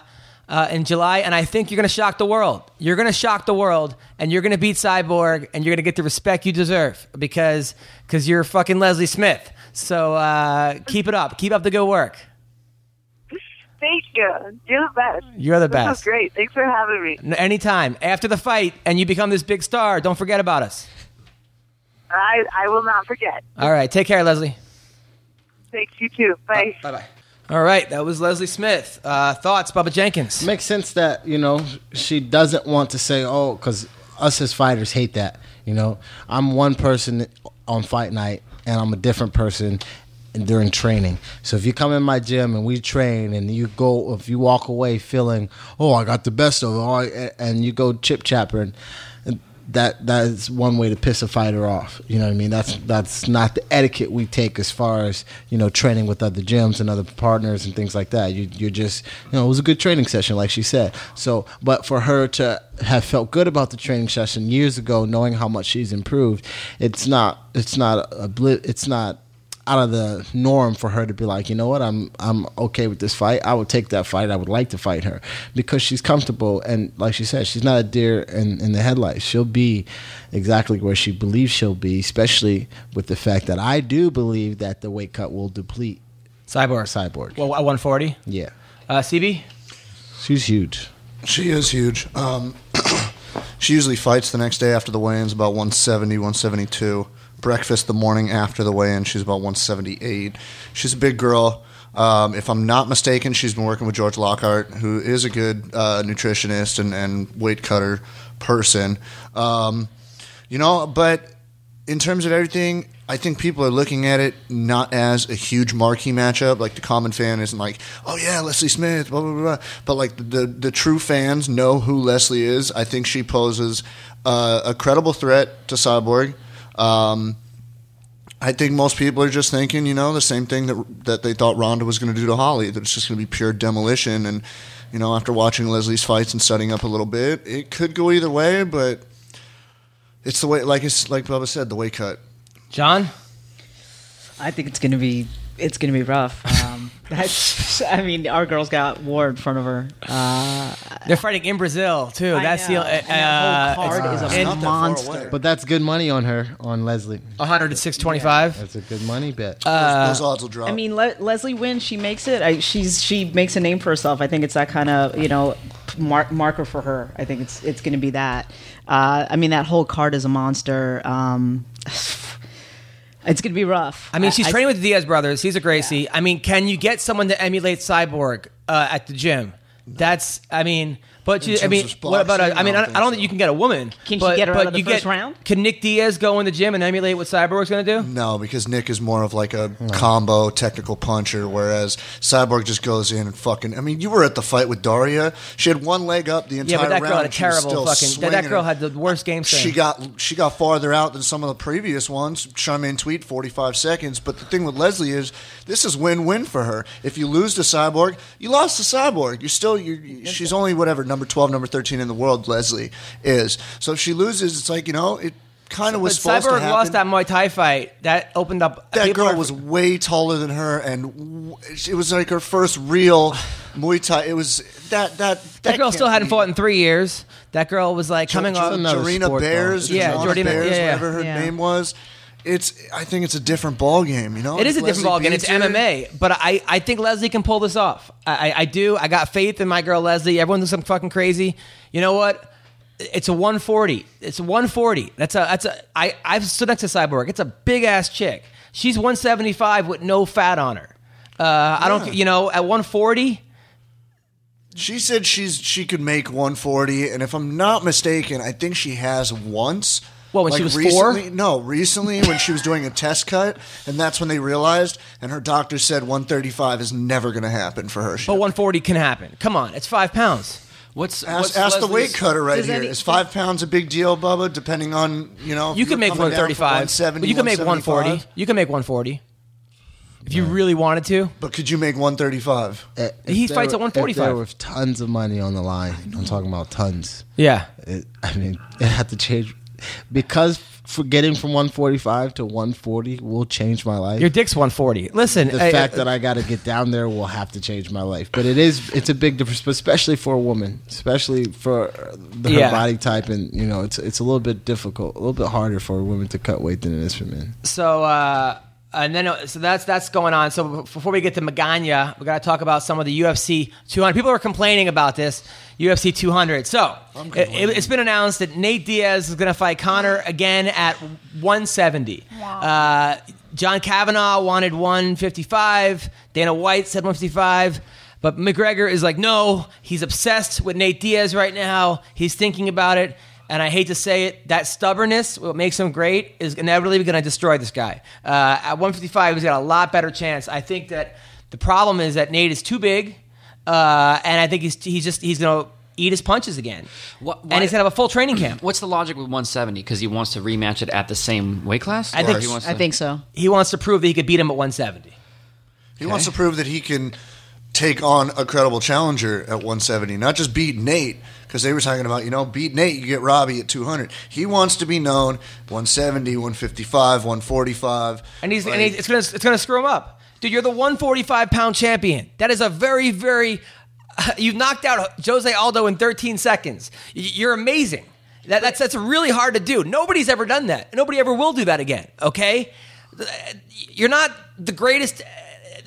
uh, in July, and I think you're going to shock the world. You're going to shock the world, and you're going to beat Cyborg, and you're going to get the respect you deserve because because you're fucking Leslie Smith. So uh, keep it up. Keep up the good work. Thank you. You're the best. You're the This best. was great. Thanks for having me. Anytime after the fight, and you become this big star, don't forget about us. I I will not forget. All right, take care, Leslie. Thanks you too. Bye. Bye bye. All right, that was Leslie Smith. Uh, thoughts, Bubba Jenkins? makes sense that you know she doesn't want to say oh because us as fighters hate that you know i'm one person on fight night and i'm a different person during training so if you come in my gym and we train and you go if you walk away feeling oh i got the best of it oh, and you go chip chapping that that is one way to piss a fighter off. You know what I mean? That's that's not the etiquette we take as far as you know training with other gyms and other partners and things like that. You you're just you know it was a good training session, like she said. So, but for her to have felt good about the training session years ago, knowing how much she's improved, it's not it's not a bli- it's not out of the norm for her to be like, you know what, I'm I'm okay with this fight. I would take that fight. I would like to fight her because she's comfortable and like she said, she's not a deer in, in the headlights. She'll be exactly where she believes she'll be, especially with the fact that I do believe that the weight cut will deplete Cyborg. Cyborg. Well, 140. yeah, Uh, CB? she's huge. She is huge. Um, she usually fights the next day after the weigh-ins about 170, 172. Breakfast the morning after the weigh-in, she's about 178. She's a big girl. Um, if I'm not mistaken, she's been working with George Lockhart, who is a good uh, nutritionist and, and weight cutter person. Um, you know, but in terms of everything, I think people are looking at it not as a huge marquee matchup. Like the common fan isn't like, oh yeah, Leslie Smith, blah blah blah. But like the the, true fans know who Leslie is. I think she poses uh, a credible threat to Cyborg. Um, I think most people are just thinking, you know, the same thing that that they thought Ronda was going to do to Holly. That it's just going to be pure demolition. And you know, after watching Leslie's fights and studying up a little bit, it could go either way. But it's the way, like it's like Bubba said, the way cut. John? I think it's gonna be it's gonna be rough. That's I mean, our girls got war in front of her. Uh, They're fighting in Brazil, too. I That's know. the. Uh, And that whole card it's- is a and not that far monster. But that's good money on her on Leslie. 100 to 625. That's a good money bet. those, those odds will drop. I mean, Le- Leslie wins. She makes it. I, she's she makes a name for herself. I think it's that kind of you know mark, marker for her. I think it's it's going to be that. Uh, I mean, that whole card is a monster. Um, it's going to be rough. I mean, she's training with the Diaz brothers. He's a Gracie. I mean, can you get someone to emulate Cyborg uh, at the gym? That's, I mean, but you, I mean, what about? A, boxing, I mean, I I don't don't, I don't think think so. you can get a woman. Can she get her but out of the you first get, round? Can Nick Diaz go in the gym and emulate what Cyborg's going to do? no, because Nick is more of like a combo technical puncher, whereas Cyborg just goes in and fucking. I mean, you were at the fight with Daria. She had one leg up the entire round. Yeah, but that round. girl had a and she was terrible fucking. That, that girl had the worst game. She string. got she got farther out than some of the previous ones. Charmaine Tweet, forty five seconds. But the thing with Leslie is this is win win for her. If you lose to Cyborg, you lost to Cyborg. You're still you she's only whatever number twelve, number thirteen in the world. Leslie is. So if she loses, it's like you know it kind of But was supposed to Cyborg happen. lost that Muay Thai fight. That opened up. that girl are- was way taller than her, and w- it was like her first real Muay Thai. It was that that That girl still hadn't be- fought in three years. That girl was like coming Jo- off. another Jorina sport. Bears, Yeah, Joanna Jordina- Bears, yeah, yeah. whatever her Yeah. name was. It's. I think it's a different ball game. You know, It is a If different ball game. It's MMA, but I, I think Leslie can pull this off. I, I, I do. I got faith in my girl Leslie. Everyone thinks I'm fucking crazy. You know what? It's a 140. It's a 140. That's a that's a. I I've stood next to Cyborg. It's a big ass chick. She's 175 with no fat on her. Uh, I don't. You know, at 140. She said she's she could make 140, and if I'm not mistaken, I think she has once. What, when she was four? recently, No, recently when she was doing a test cut, and that's when they realized, and her doctor said 135 is never going to happen for her. She- But 140 can happen. Come on, it's five pounds. What's, Ask, what's ask the weight cutter right Does here. any- Is five pounds a big deal, Bubba? Depending on you know, You you're make coming 135. 170, you can make 140. You can make 140 if you really wanted to. But could you make 135? If He fights were- at 145. If there was tons of money on the line. I'm talking about tons. Yeah. It, I mean, it had to change because for getting from 145 to 140 will change my life. Your dick's 140. Listen, the I- fact that I got to get down there will have to change my life. But it is it's a big difference, especially for a woman, especially for the, her Yeah. body type, and you know it's it's a little bit difficult, a little bit harder for women to cut weight than it is for men. So uh, and then uh, so that's that's going on. So before we get to Magana, we got to talk about some of the UFC 200. People are complaining about this UFC 200. So it, has been announced that Nate Diaz is going to fight Conor again at 170. Uh, John Kavanagh wanted 155. Dana White said 155. But McGregor is like, no, he's obsessed with Nate Diaz right now. He's thinking about it. And I hate to say it, that stubbornness, what makes him great, is inevitably going to destroy this guy. Uh, at 155, he's got a lot better chance. I think that the problem is that Nate is too big, uh, and I think he's he's just he's going to eat his punches again, What- and he's going to have a full training camp. What's the logic with 170? Because he wants to rematch it at the same weight class. I think- Or he wants I think so. He wants to prove that he could beat him at 170. He wants to prove that he can take on a credible challenger at 170, not just beat Nate, because they were talking about, you know, beat Nate, you get Robbie at 200. He wants to be known 170, 155, 145. and he's, and Like, he's it's gonna it's gonna screw him up, dude. You're the 145 pound champion. That is a very very you've knocked out Jose Aldo in 13 seconds. You're amazing. That, that's that's really hard to do. Nobody's ever done that. Nobody ever will do that again. Okay, you're not the greatest.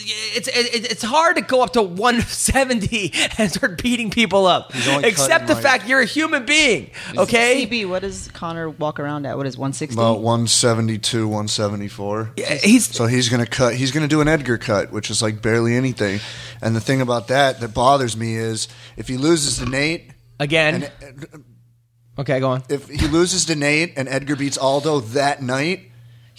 It's it, it's hard to go up to 170 and start beating people up. Except the like- fact you're a human being. Okay, CB, what does Conor walk around at? What is 160? about 172, 174. he's So he's going to cut. He's going to do an Edgar cut, which is like barely anything. And the thing about that that bothers me is if he loses to Nate, again. and uh, okay, go on. if he loses to Nate and Edgar beats Aldo that night,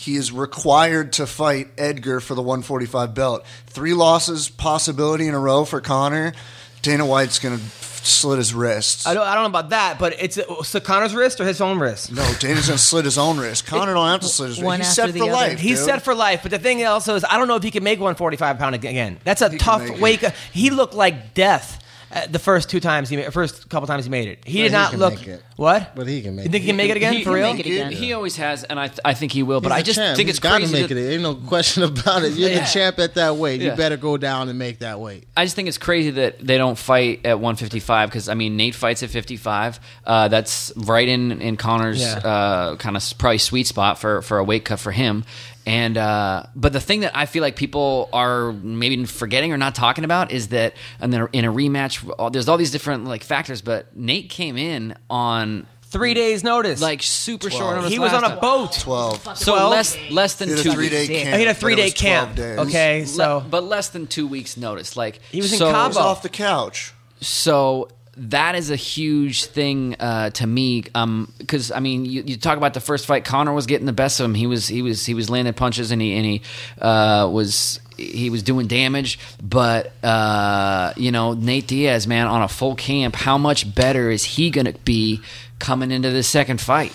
he is required to fight Edgar for the 145 belt. Three losses possibility in a row for Conor. Dana White's going to slit his wrists. I don't, I don't know about that, but it's so Conor's wrist or his own wrist. no, Dana's going to slit his own wrist. Conor don't have to slit his wrist. One He's set for other. life. He's dude. set for life, but the thing also is, I don't know if he can make 145 pound again. That's a He tough make it. weight. He looked like death uh, the first two times he made, first couple times he made it. He But did he not can look make it. what. But he can make it. You think it. he can make it again He- for he real? make it again. He always has, and I, th- I think he will. But He's I just champ. think He's it's gotta crazy. make that- it. Ain't no question about it. You're Yeah. the champ at that weight. Yeah. You better go down and make that weight. I just think it's crazy that they don't fight at 155 because I mean Nate fights at 55. Uh, that's right in in Conor's Yeah. uh, kind of probably sweet spot for for a weight cut for him. And uh, but the thing that I feel like people are maybe forgetting or not talking about is that and then in a rematch, all- there's all these different like factors. But Nate came in on Three days notice. like super short notice. he was on a time. boat. 12. so 12? less less than two a three day weeks. camp. He had a three day camp. days. Okay, Le- so but less than two weeks notice. Like He was in so, He was off the couch. So that is a huge thing uh, to me, because I mean, you, you talk about the first fight. Conor was getting the best of him. He was he was he was landing punches, and he and he uh, was he was doing damage. But uh, you know, Nate Diaz, man, on a full camp, how much better is he to be coming into the second fight?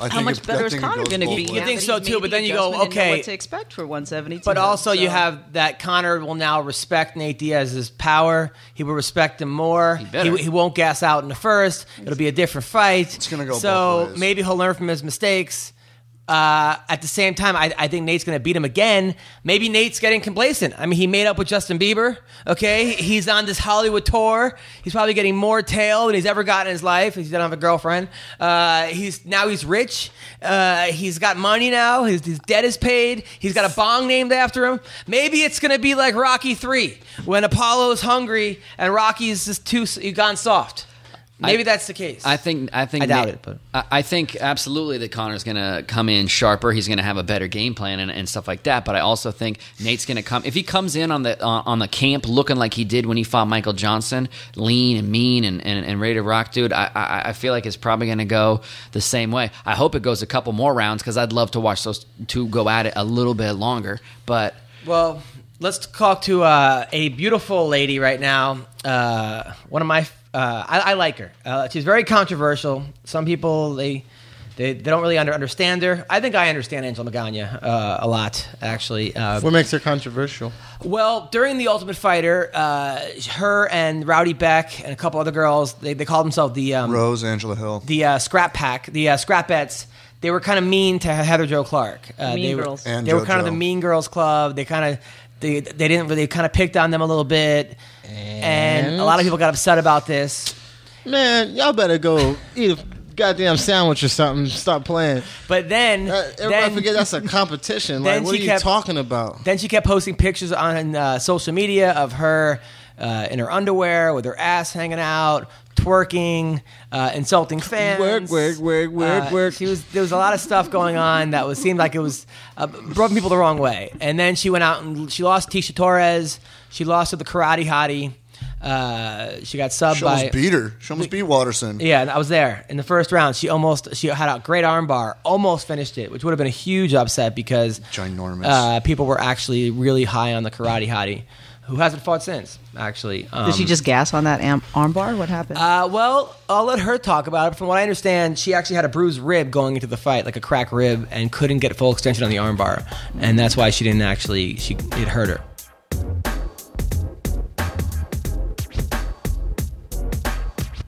I How much better is Conor going to be? You think so, too, but then you go, adjustment and know okay. what to expect for 172. But also, you have that Conor will now respect Nate Diaz's power. He will respect him more. He, better. he, won't gas out in the first. It'll be a different fight. It's gonna go So both ways. maybe he'll learn from his mistakes. Uh, at the same time, I, I think Nate's going to beat him again. Maybe Nate's getting complacent. I mean, he made up with Justin Bieber. Okay, he's on this Hollywood tour. He's probably getting more tail than he's ever gotten in his life. He doesn't have a girlfriend. Uh, he's now he's rich. Uh, he's got money now. His, his debt is paid. He's got a bong named after him. Maybe it's going to be like Rocky Three when Apollo's hungry and Rocky's just too gone soft. Maybe I- that's the case. I think I think I doubt Nate- it, but- I, I think absolutely that Conor's going to come in sharper. He's going to have a better game plan and, and stuff like that. But I also think Nate's going to come if he comes in on the on, on the camp looking like he did when he fought Michael Johnson, lean and mean and, and, and ready to rock, dude. I, I I feel like it's probably going to go the same way. I hope it goes a couple more rounds because I'd love to watch those two go at it a little bit longer. But Well, let's talk to uh, a beautiful lady right now. Uh, one of my, uh, I, I like her. Uh, she's very controversial. Some people they. They, they don't really under, understand her. I think I understand Angela Magana uh, a lot, actually. Uh, What makes her controversial? well, during the Ultimate Fighter, uh, her and Rowdy Bec and a couple other girls, they, they called themselves the um, Rose, Angela Hill. the uh, scrap pack, the uh, scrapettes. they were kind of mean to Heather Jo Clark. Uh, Mean they were, Girls. And they were kind of the Mean Girls Club. They kind of they they didn't really kind of picked on them a little bit, and, a lot of people got upset about this. Man, y'all better go eat a goddamn sandwich or something. Stop playing. But then, Uh, everybody then forget that's a competition. Like, what are you kept- talking about? Then she kept posting pictures on uh, social media of her uh, in her underwear with her ass hanging out, twerking, uh, insulting fans. Work, work, work, work, Uh, work. She was there was a lot of stuff going on that was seemed like it was uh, rubbing people the wrong way. And then she went out and she lost Tecia Torres. She lost to the Karate Hottie. Uh, she got subbed She by almost beat her. She almost beat Waterson. yeah, I was there in the first round. She almost she had a great armbar, almost finished it, which would have been a huge upset because Ginormous. uh, people were actually really high on the karate hottie, who hasn't fought since. Actually, um, Did she just gas on that am- armbar? What happened? Uh, well, I'll let her talk about it. From what I understand, she actually had a bruised rib going into the fight, like a cracked rib, and couldn't get full extension on the armbar, and that's why she didn't actually. She it hurt her.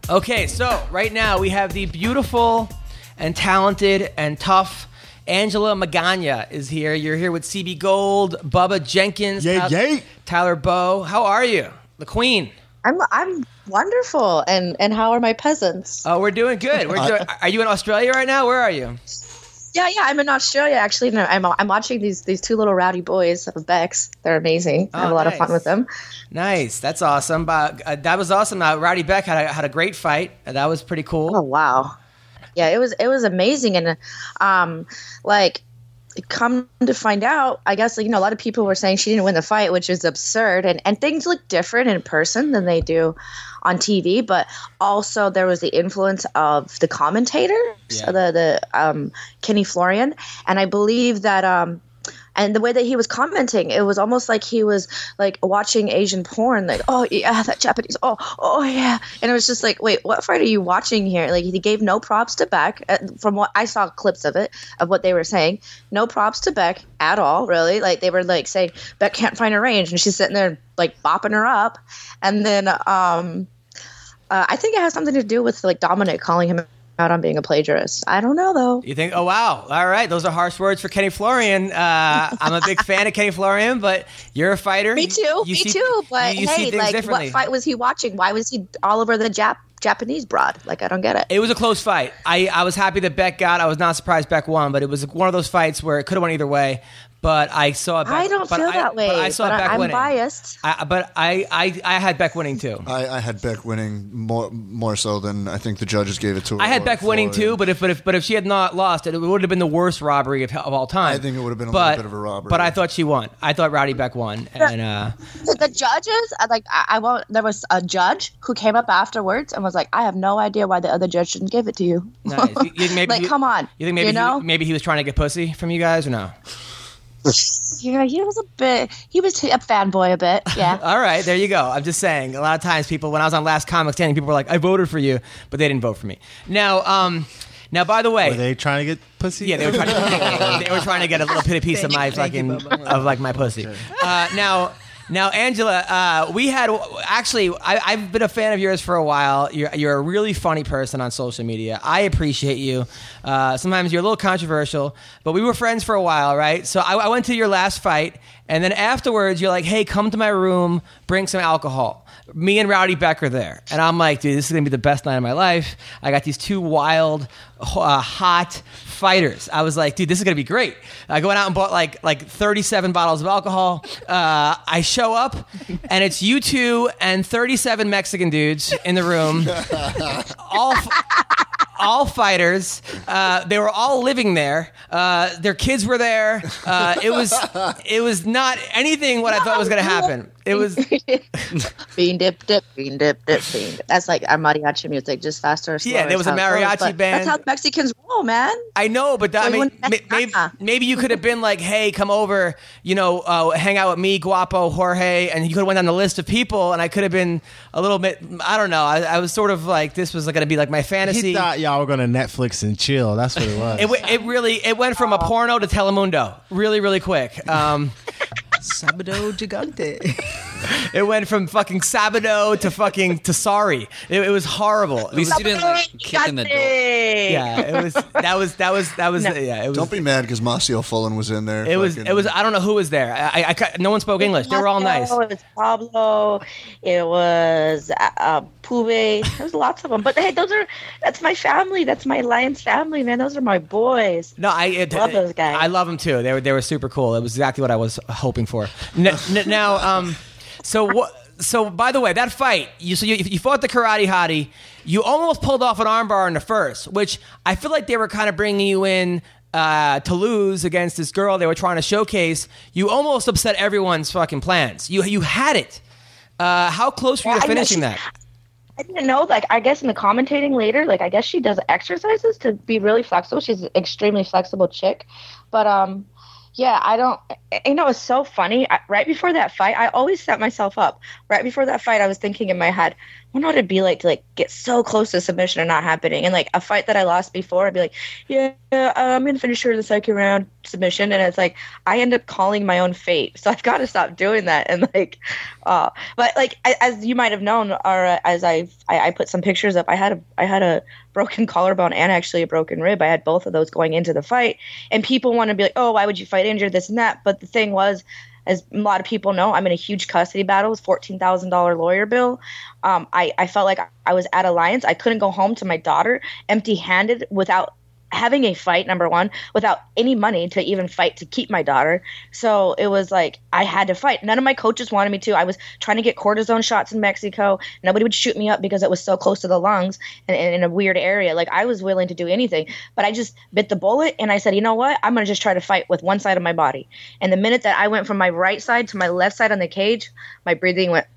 Okay, so right now we have the beautiful and talented and tough Angela Magana is here. You're here with CB Gold, Bubba Jenkins, Yay, Tyler, yay. Tyler Bow. How are you? The Queen. I'm I'm wonderful, and and how are my peasants? Oh, we're doing good. We're doing, are you in Australia right now? Where are you? Yeah, yeah, I'm in Australia actually. And I'm I'm watching these these two little rowdy boys of Bex. They're amazing. I have Oh, a lot of fun with them. Nice. That's awesome. But uh, that was awesome. Uh, Rowdy Bec had a, had a great fight. That was pretty cool. Oh wow, yeah, it was it was amazing, and um, like come to find out, I guess like, you know a lot of people were saying she didn't win the fight, which is absurd, and and things look different in person than they do on TV, but also there was the influence of the commentators, Yeah. the the um, Kenny Florian, and I believe that um. And the way that he was commenting, it was almost like he was like watching Asian porn, like, oh yeah, that Japanese, oh, oh yeah. And it was just like, wait, what fight are you watching here? Like, he gave no props to Bec. uh, From what I saw clips of it, of what they were saying, no props to Bec at all, really. Like, they were like saying, Bec can't find her range. And she's sitting there like bopping her up. And then, um, uh, I think it has something to do with like Dominic calling him out on being a plagiarist. I don't know though. You think, oh, wow. All right. Those are harsh words for Kenny Florian. Uh, I'm a big fan of Kenny Florian, but you're a fighter. Me too. you me see- too. But you, you hey, like, what fight was he watching? Why was he all over the Jap- Japanese broad? Like, I don't get it. It was a close fight. I, I was happy that Bec got. I was not surprised Bec won, but it was one of those fights where it could have went either way. But I saw. Bec, I don't but feel I- that way. But I saw Bec I'm winning. biased. I, but I, I I had Bec winning too. I, I had Bec winning more more so than I think the judges gave it to her. I had Bec winning too, but if but if but if she had not lost, it would have been the worst robbery of, of all time. I think it would have been a but, little bit of a robbery. But I thought she won. I thought Rowdy Bec won, and uh, the judges like I, I won't there was a judge who came up afterwards and was like i have no idea why the other judge didn't give it to you nice. You- you- maybe like you- come on You think maybe you know he, maybe he was trying to get pussy from you guys or no? yeah he was a bit he was a fanboy a bit yeah All right, there you go. I'm just saying. A lot of times, people when I was on Last Comic Standing, people were like, "I voted for you," but they didn't vote for me. Now, um, now by the way, Were they trying to get pussy? Yeah, they were trying to, they were trying to get a little bitty piece of my fucking of like my pussy. Uh, now, now, Angela, uh, we had actually. I, I've been a fan of yours for a while. You're you're a really funny person on social media. I appreciate you. Uh, sometimes you're a little controversial, but we were friends for a while, right? So I, I went to your last fight, and then afterwards, you're like, "Hey, come to my room, bring some alcohol." Me and Rowdy Bec are there, and I'm like, "Dude, this is gonna be the best night of my life." I got these two wild, uh, hot fighters. I was like, dude, this is gonna be great. I went out and bought like like 37 bottles of alcohol. Uh, I show up, and it's you two and 37 Mexican dudes in the room, all. f- All fighters. Uh, they were all living there. Uh, their kids were there. Uh, it was, it was not anything what I thought was going to happen. It was, bean dip dip bean dip dip bean dip. that's like our mariachi music just faster slower Yeah, there is was a how it goes, mariachi band. that's how Mexicans roll man I know, but that, I So you mean, wouldn't- maybe, uh-uh. maybe you could have been like, "Hey, come over, you know, uh, hang out with me, Guapo, Jorge," and you could have went down the list of people, and I could have been a little bit, I don't know. I, I was sort of like, this was going to be like my fantasy. He thought y'all were gonna Netflix and chill. That's what it was. it, it really it went from a porno to Telemundo really really quick. Um, Sabado gigante. it went from fucking Sabado to fucking to sorry. It, it was horrible. At least you didn't like kick in the door. yeah, it was. That was. That was. That was. Yeah, it was. Don't be mad because Masio Fullen was in there. It was. It was. I don't know who was there. I, I, I no one spoke English. They were all nice. It was Pablo. It was uh, There's lots of them. But hey, those are that's my family. That's my Lions family, man. Those are my boys. No, I it, Love those guys. I love them too. They were they were super cool. It was exactly what I was hoping for. N- n- now, um, so what? So by the way, that fight you so you, you fought the karate hottie. You almost pulled off an armbar in the first, which I feel like they were kind of bringing you in. Uh, to lose against this girl they were trying to showcase, you almost upset everyone's fucking plans. You you had it. Uh, how close were you Yeah, to know finishing she- that? I didn't know. Like, I guess in the commentating later, like, I guess she does exercises to be really flexible. She's an extremely flexible chick. But, um, yeah, I don't, you know, it's so funny. I, right before that fight, I always set myself up. Right before that fight, I was thinking in my head, wonder what it'd be like to, like, get so close to submission and not happening. And, like, a fight that I lost before, I'd be like, yeah, uh, I'm to finish her in the second round submission. And it's like, I end up calling my own fate. So I've got to stop doing that. And, like, uh, but like a- as you might have known, or uh, as I've, I, I put some pictures up, I had a I had a broken collarbone and actually a broken rib. I had both of those going into the fight, and people want to be like, oh, why would you fight injured, this and that. But the thing was, as a lot of people know, I'm in a huge custody battle. with fourteen thousand dollar lawyer bill. Um, I I felt like I was at Alliance. I couldn't go home to my daughter empty handed without having a fight number one without any money to even fight to keep my daughter. So it was like i had to fight. None of my coaches wanted me to. I was trying to get cortisone shots in mexico. Nobody would shoot me up because it was so close to the lungs and, and in a weird area. Like i was willing to do anything. But i just bit the bullet and i said you know what? I'm going to just try to fight with one side of my body. And the minute that i went from my right side to my left side on the cage my breathing went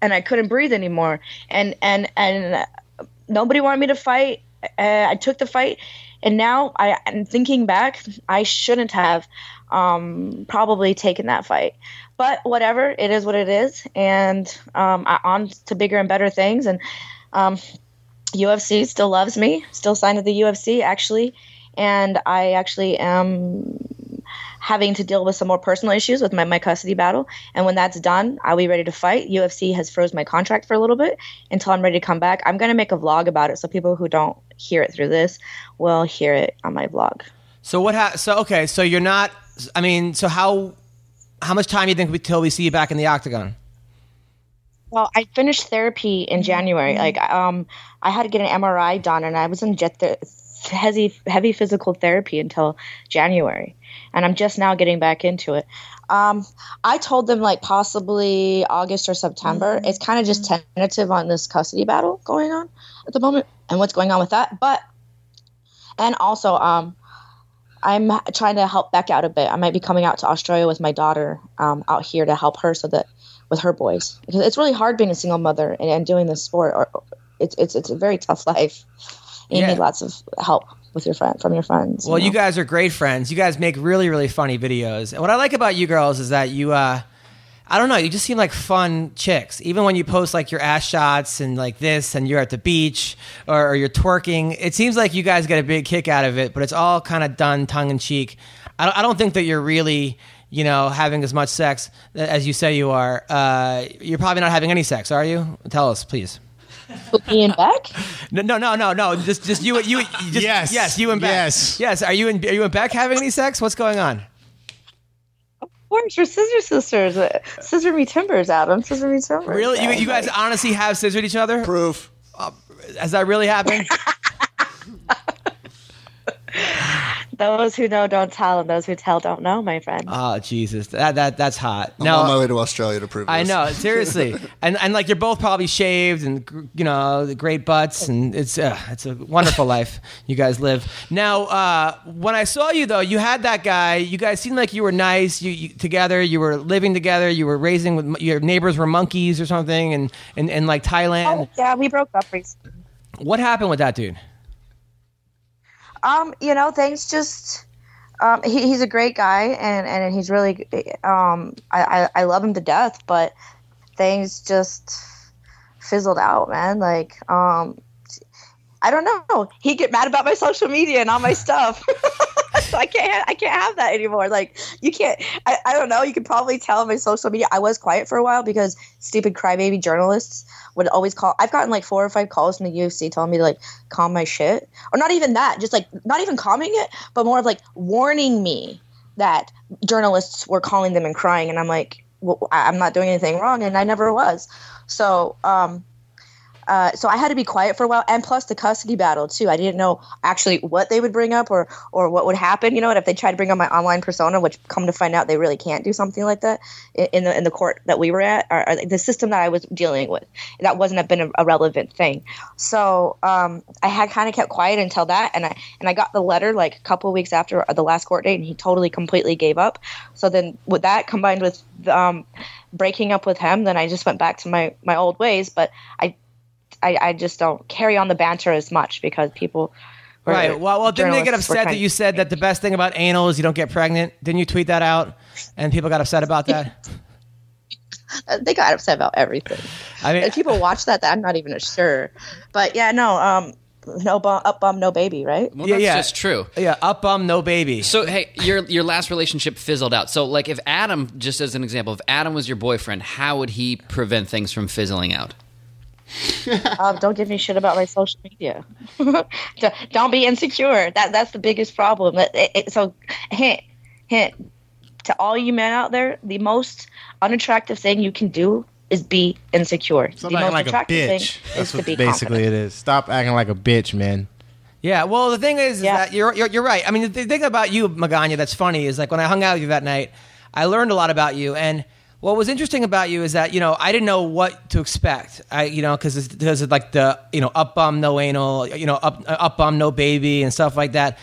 and I couldn't breathe anymore. And and and nobody wanted me to fight. Uh, I took the fight, and now I, am thinking back, I shouldn't have um, probably taken that fight. But whatever, it is what it is, and um, I, on to bigger and better things. And um, UFC still loves me, still signed to the UFC actually, and I actually am having to deal with some more personal issues with my, my custody battle. And when that's done, I'll be ready to fight. UFC has froze my contract for a little bit until I'm ready to come back. I'm going to make a vlog about it so people who don't hear it through this will hear it on my vlog. So what? Ha- so okay. So you're not. I mean, so how how much time do you think until we see you back in the octagon? Well, I finished therapy in January. Like, um, I had to get an MRI done, and I was in jet th- heavy heavy physical therapy until January, and I'm just now getting back into it. Um, I told them like possibly August or September. It's kind of just tentative on this custody battle going on at the moment, and what's going on with that. But and also, um, I'm trying to help Bec out a bit. I might be coming out to Australia with my daughter um, out here to help her so that with her boys because it's really hard being a single mother and, and doing this sport. Or it's it's it's a very tough life. You Yeah. need lots of help with your friend from your friends. Well, you know? guys are great friends. You guys make really, really funny videos. And what I like about you girls is that you, uh, I don't know, you just seem like fun chicks. Even when you post like your ass shots and like this, and you're at the beach or, or you're twerking, it seems like you guys get a big kick out of it. But it's all kind of done tongue in cheek. I don't, I don't think that you're really, you know, having as much sex as you say you are. Uh, you're probably not having any sex, are you? Tell us, please. me and Bec. No, no, no, no, no. Just, just you, you, just, Yes. yes, you and Bec. Yes. yes. Are you and are you and Bec having any sex? What's going on? Of course, we're scissor sisters. Uh, Scissor me timbers, Adam. Scissor me timbers. Really, you, you guys Like, honestly have scissored each other? Proof. Has that really happened? those who know don't tell, and those who tell don't know, my friend. oh Jesus, that that that's hot. I'm on my way to Australia to prove I this. know seriously, and and like you're both probably shaved and you know the great butts, and it's uh, it's a wonderful life you guys live. Now, uh, when I saw you though, you had that guy. You guys seemed like you were nice. You, you together, you were living together. You were raising with your neighbors were monkeys or something, and and, and like Thailand. oh, yeah, we broke up recently. What happened with that dude? Um, you know, things just. Um, he, he's a great guy, and, and he's really. Um, I, I I love him to death, but things just fizzled out, man. Like, um, I don't know. He get mad about my social media and all my stuff. I can't I can't have that anymore. Like you can't I, I don't know, you could probably tell my social media I was quiet for a while because stupid crybaby journalists would always call I've gotten like four or five calls from the UFC telling me to like calm my shit. Or not even that, just like not even calming it, but more of like warning me that journalists were calling them and crying and I'm like well, I'm not doing anything wrong and I never was. So um uh, so I had to be quiet for a while, and plus the custody battle too. I didn't know actually what they would bring up or or what would happen. You know, and if they tried to bring up my online persona, which come to find out they really can't do something like that in the in the court that we were at, or, or the system that I was dealing with, that wasn't have been a, a relevant thing. So um, I had kind of kept quiet until that, and I and I got the letter like a couple weeks after the last court date, and he totally completely gave up. So then with that combined with um, breaking up with him, then I just went back to my my old ways. But I I, I just don't carry on the banter as much because people. were- Right. Well, well, didn't they get upset that you said that the best thing about anal is you don't get pregnant? Didn't you tweet that out? And people got upset about that. Uh, they got upset about everything. I mean, If people watch that, I'm not even sure. But yeah, no, um, no bum, up bum, no baby, right? Well, Yeah, that's yeah. just true. yeah, up bum, no baby. So hey, your your last relationship fizzled out. So like, if Adam, just as an example, if Adam was your boyfriend, how would he prevent things from fizzling out? Um, don't give me shit about my social media. Don't- don't be insecure. That that's the biggest problem. It- it- so hint, hint to all you men out there: the most unattractive thing you can do is be insecure. Stop the acting most like a attractive bitch. thing is That's to be basically confident. it is. Stop acting like a bitch, man. Yeah, well, the thing is, is Yeah. that you're, you're you're right. I mean, the thing about you, Magana, that's funny is like when I hung out with you that night, I learned a lot about you. And what was interesting about you is that you know I didn't know what to expect. I you know because because like the you know up bum no anal, you know up up bum no baby and stuff like that.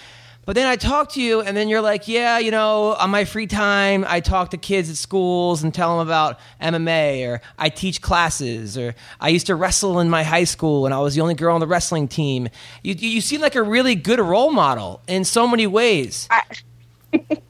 But then I talk to you, and then you're like, yeah, you know, on my free time, I talk to kids at schools and tell them about MMA, or I teach classes, or I used to wrestle in my high school, and I was the only girl on the wrestling team. You, you seem like a really good role model in so many ways. I,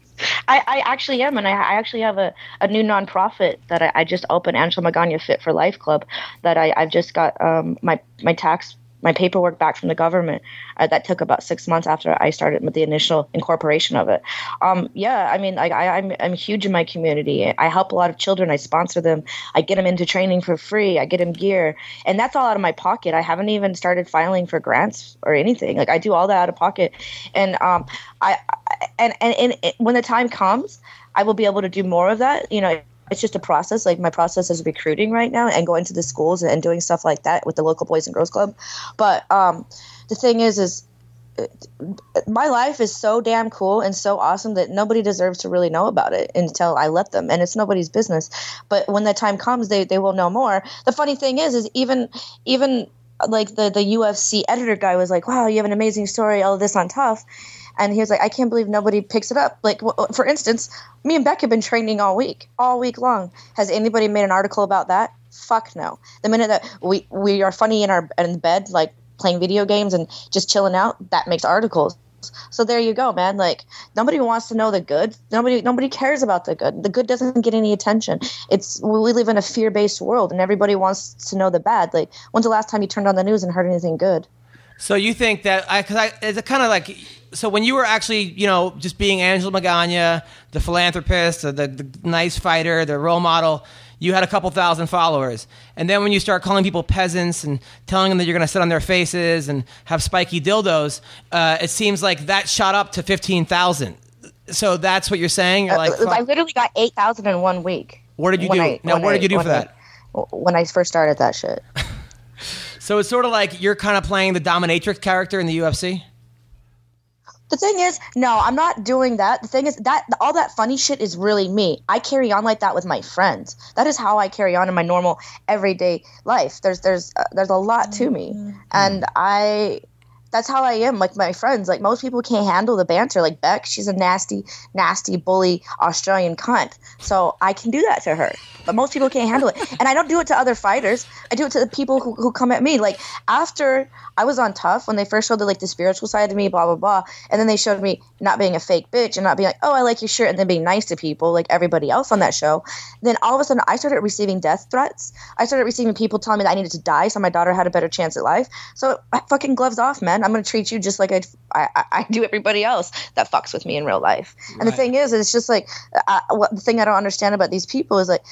I actually am, and I, I actually have a, a new nonprofit that I, I just opened, Angela Magana Fit for Life Club, that I, I've just got um, my my tax my paperwork back from the government. Uh, that took about six months after I started with the initial incorporation of it. Um, yeah, I mean, like I, I'm I'm huge in my community. I help a lot of children. I sponsor them. I get them into training for free. I get them gear, and that's all out of my pocket. I haven't even started filing for grants or anything. Like I do all that out of pocket, and um, I, I and, and and it, when the time comes, I will be able to do more of that. You know, it's just a process. Like my process is recruiting right now and going to the schools and doing stuff like that with the local Boys and Girls Club. But um, the thing is, is uh, my life is so damn cool and so awesome that nobody deserves to really know about it until I let them, and it's nobody's business. But when the time comes, they they will know more. The funny thing is, is even even like the the UFC editor guy was like, "Wow, you have an amazing story. All this on tough." And he was like, I can't believe nobody picks it up. Like, for instance, me and Bec have been training all week, all week long. Has anybody made an article about that? Fuck no. The minute that we we are funny in our in bed, like playing video games and just chilling out, that makes articles. So there you go, man. Like nobody wants to know the good. Nobody nobody cares about the good. The good doesn't get any attention. It's we live in a fear based world, and everybody wants to know the bad. Like when's the last time you turned on the news and heard anything good? So you think that I because I it's kind of like so when you were actually you know just being Angela Magana, the philanthropist, the, the, the nice fighter, the role model, you had a couple thousand followers, and then when you start calling people peasants and telling them that you're going to sit on their faces and have spiky dildos, uh, it seems like that shot up to fifteen thousand. So that's what you're saying. You're like, Uh, I literally got eight thousand in one week. What did you do? I- Now, what did you do for I- that? When I first started that shit. so it's sort of like you're kind of playing the dominatrix character in the UFC. The thing is, no, I'm not doing that. The thing is that all that funny shit is really me. I carry on like that with my friends. That is how I carry on in my normal everyday life. There's there's uh, there's a lot to me, and I that's how I am. Like my friends, like most people can't handle the banter. Like Bec, she's a nasty, nasty bully Australian cunt. So I can do that to her. But most people can't handle it. And I don't do it to other fighters. I do it to the people who, who come at me. Like after I was on Tough, when they first showed the like the spiritual side of me, blah blah blah, and then they showed me not being a fake bitch and not being like, oh, I like your shirt, and then being nice to people like everybody else on that show. Then all of a sudden, I started receiving death threats. I started receiving people telling me that I needed to die so my daughter had a better chance at life. So I fucking gloves off, man. I'm gonna treat you just like I, I, I do everybody else that fucks with me in real life. And the thing is, it's just like uh, what the thing I don't understand about these people is like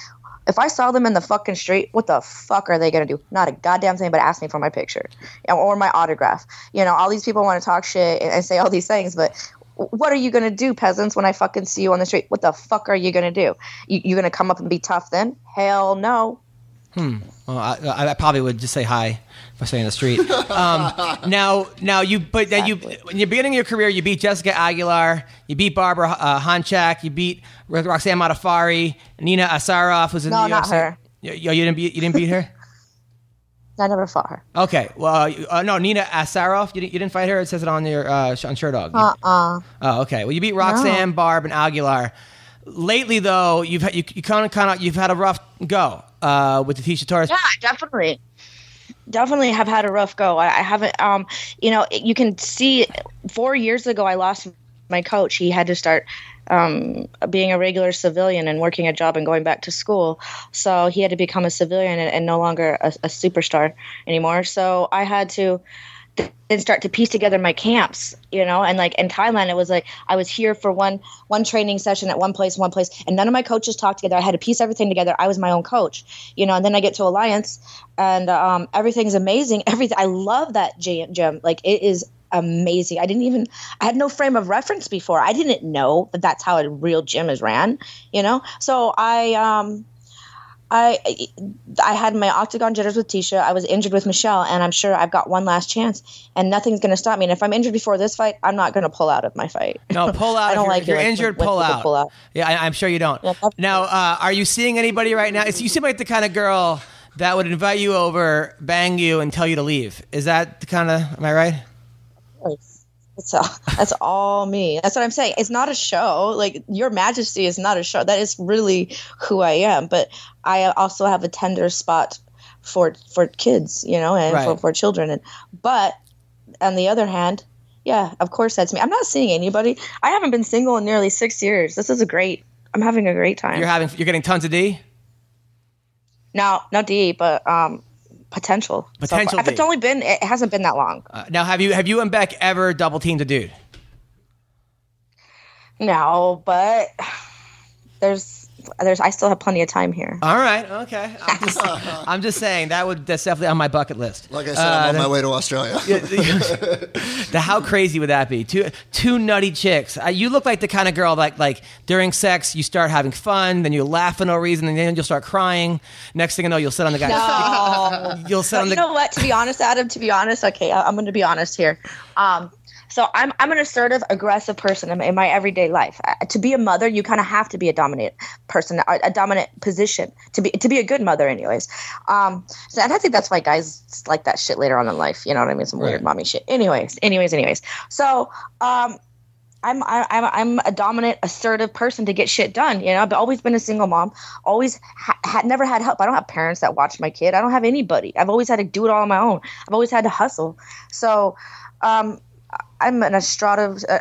if I saw them in the fucking street, what the fuck are they gonna do? Not a goddamn thing but ask me for my picture or my autograph. You know, all these people want to talk shit and, say all these things, but what are you gonna do, peasants, when I fucking see you on the street? What the fuck are you gonna do? You, you gonna come up and be tough then? Hell no. Well, I, I probably would just say hi if I say in the street. Um, now, now you, but then you, in the beginning of your career, you beat Jessica Aguilar, you beat Barbara uh, Honchak, you beat Roxanne Modafferi, Nina Ansaroff was in No, the not UFC. her. You, you didn't beat, you didn't beat her. I never fought her. Okay, well, you- uh, no, Nina Ansaroff, you didn't, you didn't fight her. It says it on your uh, on Sherdog. Uh uh Oh, okay. Well, you beat Roxanne, Barb, and Aguilar. Lately, though, you've had, you, you kind of kind of you've had a rough go uh, with the Tecia Torres. Yeah, definitely. Definitely have had a rough go. I, I haven't, um, you know, you can see four years ago I lost my coach. He had to start um, being a regular civilian and working a job and going back to school. So he had to become a civilian and, and no longer a, a superstar anymore. So I had to then start to piece together my camps, you know, and like in Thailand, it was like I was here for one one training session at one place, one place, and none of my coaches talked together. I had to piece everything together. I was my own coach, you know, and then I get to Alliance, and um, everything's amazing. Everything I love that gym, gym. Like it is amazing. I didn't even I had no frame of reference before. I didn't know that that's how a real gym is ran, you know. So I um I I had my octagon jitters with Tecia. I was injured with Michelle, and I'm sure I've got one last chance, and nothing's going to stop me. And if I'm injured before this fight, I'm not going to pull out of my fight. No, pull out. I don't if you're, like if you're it injured, when pull, out. pull out. Yeah, I, I'm sure you don't. Yeah, now, uh, are you seeing anybody right now? It's, you seem like the kind of girl that would invite you over, bang you, and tell you to leave. Is that the kind of? Am I right? It's all, that's all me. That's what I'm saying. It's not a show. Like Your Majesty is not a show. That is really who I am. But I also have a tender spot for for kids, you know, and for, Right. for children. And but on the other hand, yeah, of course that's me. I'm not seeing anybody. I haven't been single in nearly six years. This is a great. I'm having a great time. You're having. You're getting tons of D. now, not D, but um, potential. So. Potential It's only been. It hasn't been that long. Uh, now, have you have you and Bec ever double teamed a dude? No, but there's there's. I still have plenty of time here. All right. Okay. I'm just, I'm just saying that would that's definitely on my bucket list. Like I said, I'm on my way to Australia. the, how crazy would that be? Two two nutty chicks. Uh, you look like the kind of girl like like during sex you start having fun, then you laugh for no reason, and then you'll start crying. Next thing you know, you'll sit on the guy's. No. You'll sit But on you the. know what? To be honest, Adam. To be honest, okay, I- I'm going to be honest here. Um, so I'm I'm an assertive, aggressive person in my, in my everyday life. Uh, to be a mother, you kind of have to be a dominant person, a, a dominant position to be to be a good mother, anyways. Um, so and I think that's why guys like that shit later on in life. You know what I mean? Some weird Right. mommy shit. Anyways, anyways, anyways. So um, I'm I, I'm I'm a dominant, assertive person to get shit done. You know, I've always been a single mom. Always ha- had never had help. I don't have parents that watch my kid. I don't have anybody. I've always had to do it all on my own. I've always had to hustle. So, um, I'm an assertive, uh,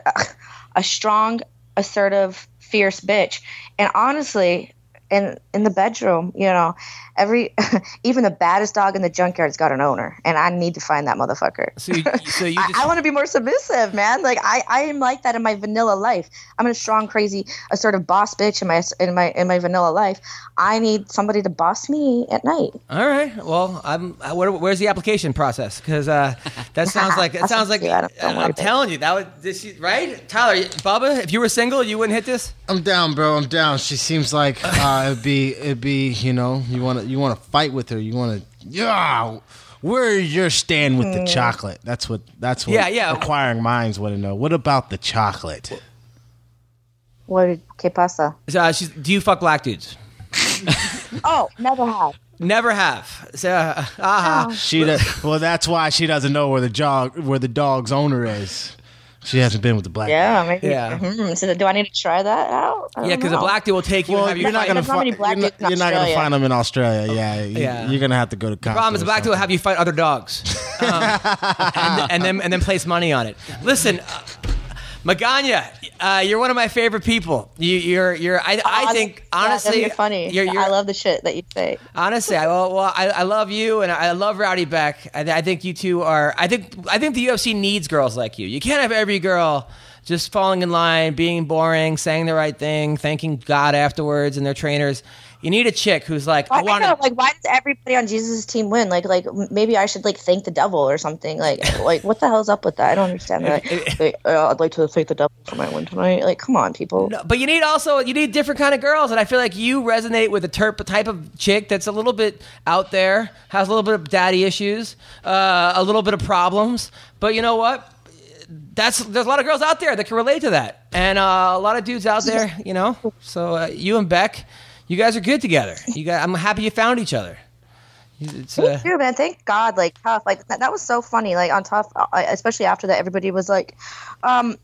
a strong, assertive, fierce bitch. And honestly, in in the bedroom, you know, every even the baddest dog in the junkyard's got an owner, and I need to find that motherfucker. So you, so you I, just. I want to be more submissive, man. Like I, I am like that in my vanilla life. I'm a strong, crazy, assertive boss bitch in my in my in my vanilla life. I need somebody to boss me at night. all right. Well, I'm. uh, Where, where's the application process? Because uh, that sounds like it sounds like. you Adam. Don't I'm about it. telling you that would this right, Tyler, Bubba. If you were single, you wouldn't hit this. I'm down, bro. I'm down. She seems like uh, it'd be it'd be you know you want to you want to fight with her. You want to yeah. Where's your stand with the chocolate? That's what that's what Yeah, yeah. acquiring minds want to know. What about the chocolate? What? Que pasa? Uh, she's, do you fuck black dudes? Oh, never have. Never have. So, uh, aha. She does, well, that's why she doesn't know where the dog where the dog's owner is. She hasn't been with the black. Yeah, maybe. Yeah. Hmm, So do I need to try that out? I Yeah, because a black dude will take you. Well, and have you you're not gonna There's not many find. black You're not, you're not gonna find them in Australia. Yeah, you- Yeah. You're gonna have to go to. The problem is the black dude will have you fight other dogs, um, and, and then and then place money on it. Listen, uh, Magana, uh, you're one of my favorite people. You, you're you're. I, I Oh, think yeah, honestly, you're funny. You're, you're, I love the shit that you say. Honestly, I, well, well I, I love you, and I love Rowdy Bec. I, I think you two are. I think I think the UFC needs girls like you. You can't have every girl just falling in line, being boring, saying the right thing, thanking God afterwards, and their trainers. You need a chick who's like, Why, I want to. like, why does everybody on Jesus' team win? Like, like maybe I should like thank the devil or something. Like, like what the hell's up with that? I don't understand. Like, like, uh, I'd like to thank the devil for my win tonight. Like, come on, people. But you need also you need different kind of girls, and I feel like you resonate with a terp type of chick that's a little bit out there, has a little bit of daddy issues, uh, a little bit of problems. But you know what? That's there's a lot of girls out there that can relate to that, and uh, a lot of dudes out there, you know. So uh, you and Bec, you guys are good together. You guys, I'm happy you found each other. It's, uh, Dude, man, thank God. Like tough. Like that, that was so funny. Like on tough, especially after that, everybody was like, um,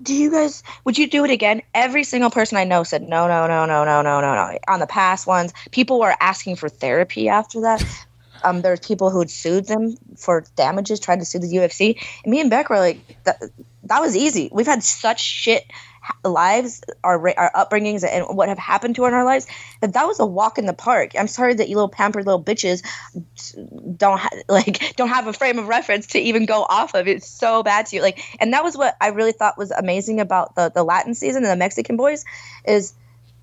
"Do you guys? Would you do it again?" Every single person I know said, "No, no, no, no, no, no, no, no." On the past ones, people were asking for therapy after that. Um, there's people who had sued them for damages, tried to sue the UFC. And me and Bec were like, that, that was easy. We've had such shit lives, our our upbringings, and what have happened to in our lives. That that was a walk in the park. I'm sorry that you little pampered little bitches don't ha- like don't have a frame of reference to even go off of. It's so bad to you. Like, and that was what I really thought was amazing about the the Latin season and the Mexican boys is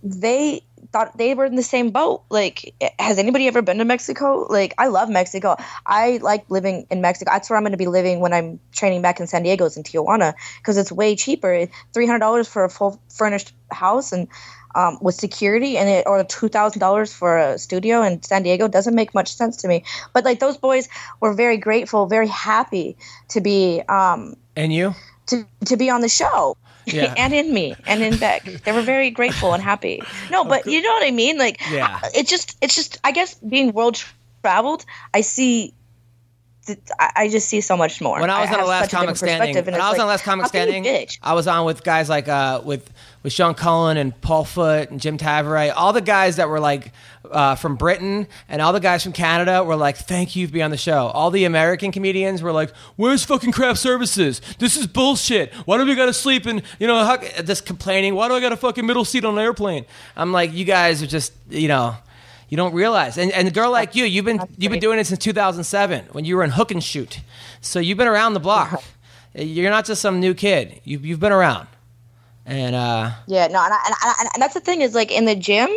they thought they were in the same boat. Like, has anybody ever been to Mexico? Like, I love Mexico. I like living in Mexico. That's where I'm going to be living when I'm training back in San Diego, is in Tijuana, because it's way cheaper. Three hundred dollars for a full furnished house and um, with security, and it, or two thousand dollars for a studio in San Diego doesn't make much sense to me. But like those boys were very grateful, very happy to be um, and you? to to be on the show. Yeah. and in me and in Bec. They were very grateful and happy. No, oh, but you know what I mean? Like Yeah. It's just it's just I guess being world traveled, I see I I just see so much more. When I was on the last comic standing, when I was like, on last comic how can you standing. I was on with guys like uh, with with Sean Cullen and Paul Foot and Jim Tavaré, all the guys that were like uh, from Britain and all the guys from Canada were like, "Thank you for being on the show." All the American comedians were like, "Where's fucking craft services? This is bullshit. Why do we got to sleep and you know how, just complaining? Why do I got a fucking middle seat on an airplane?" I'm like, "You guys are just you know." You don't realize, and, and a girl like you, you've been you've been doing it since 2007 when you were in Hook and Shoot, so you've been around the block. You're not just some new kid. You've you've been around, and uh, Yeah, no, and, I, and, I, and that's the thing is like in the gym,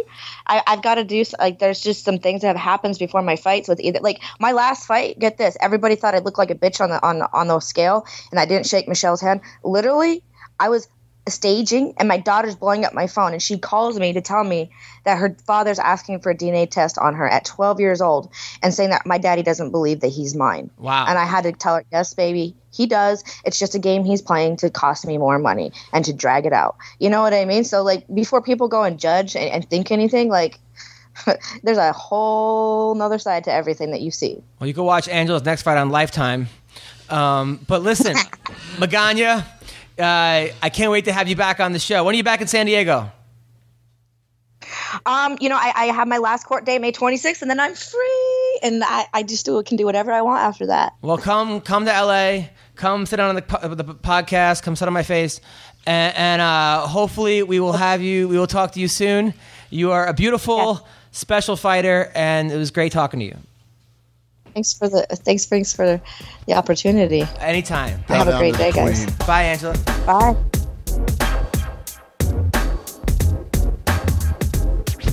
I, I've got to do like there's just some things that have happened before my fights with either like my last fight. Get this, everybody thought I looked like a bitch on the on on the scale, and I didn't shake Michelle's hand. Literally, I was staging, and my daughter's blowing up my phone, and she calls me to tell me that her father's asking for a DNA test on her at 12 years old, and saying that my daddy doesn't believe that he's mine. Wow. And I had to tell her, yes, baby, he does. It's just a game he's playing to cost me more money and to drag it out. You know what I mean? So, like, before people go and judge and, and think anything, like, there's a whole nother side to everything that you see. well, you can watch Angela's next fight on Lifetime. Um, but listen, Magana, uh, I can't wait to have you back on the show. When are you back in San Diego? Um, you know, I, I have my last court day May 26th, and then I'm free, and I, I just do can do whatever I want after that. Well, come come to LA. Come sit on the, po- the podcast. Come sit on my face, and, and uh, hopefully we will have you. We will talk to you soon. You are a beautiful, special fighter, and it was great talking to you. Thanks for the thanks thanks for the opportunity. Anytime. Have a great to the day, guys. Bye, Angela. Bye.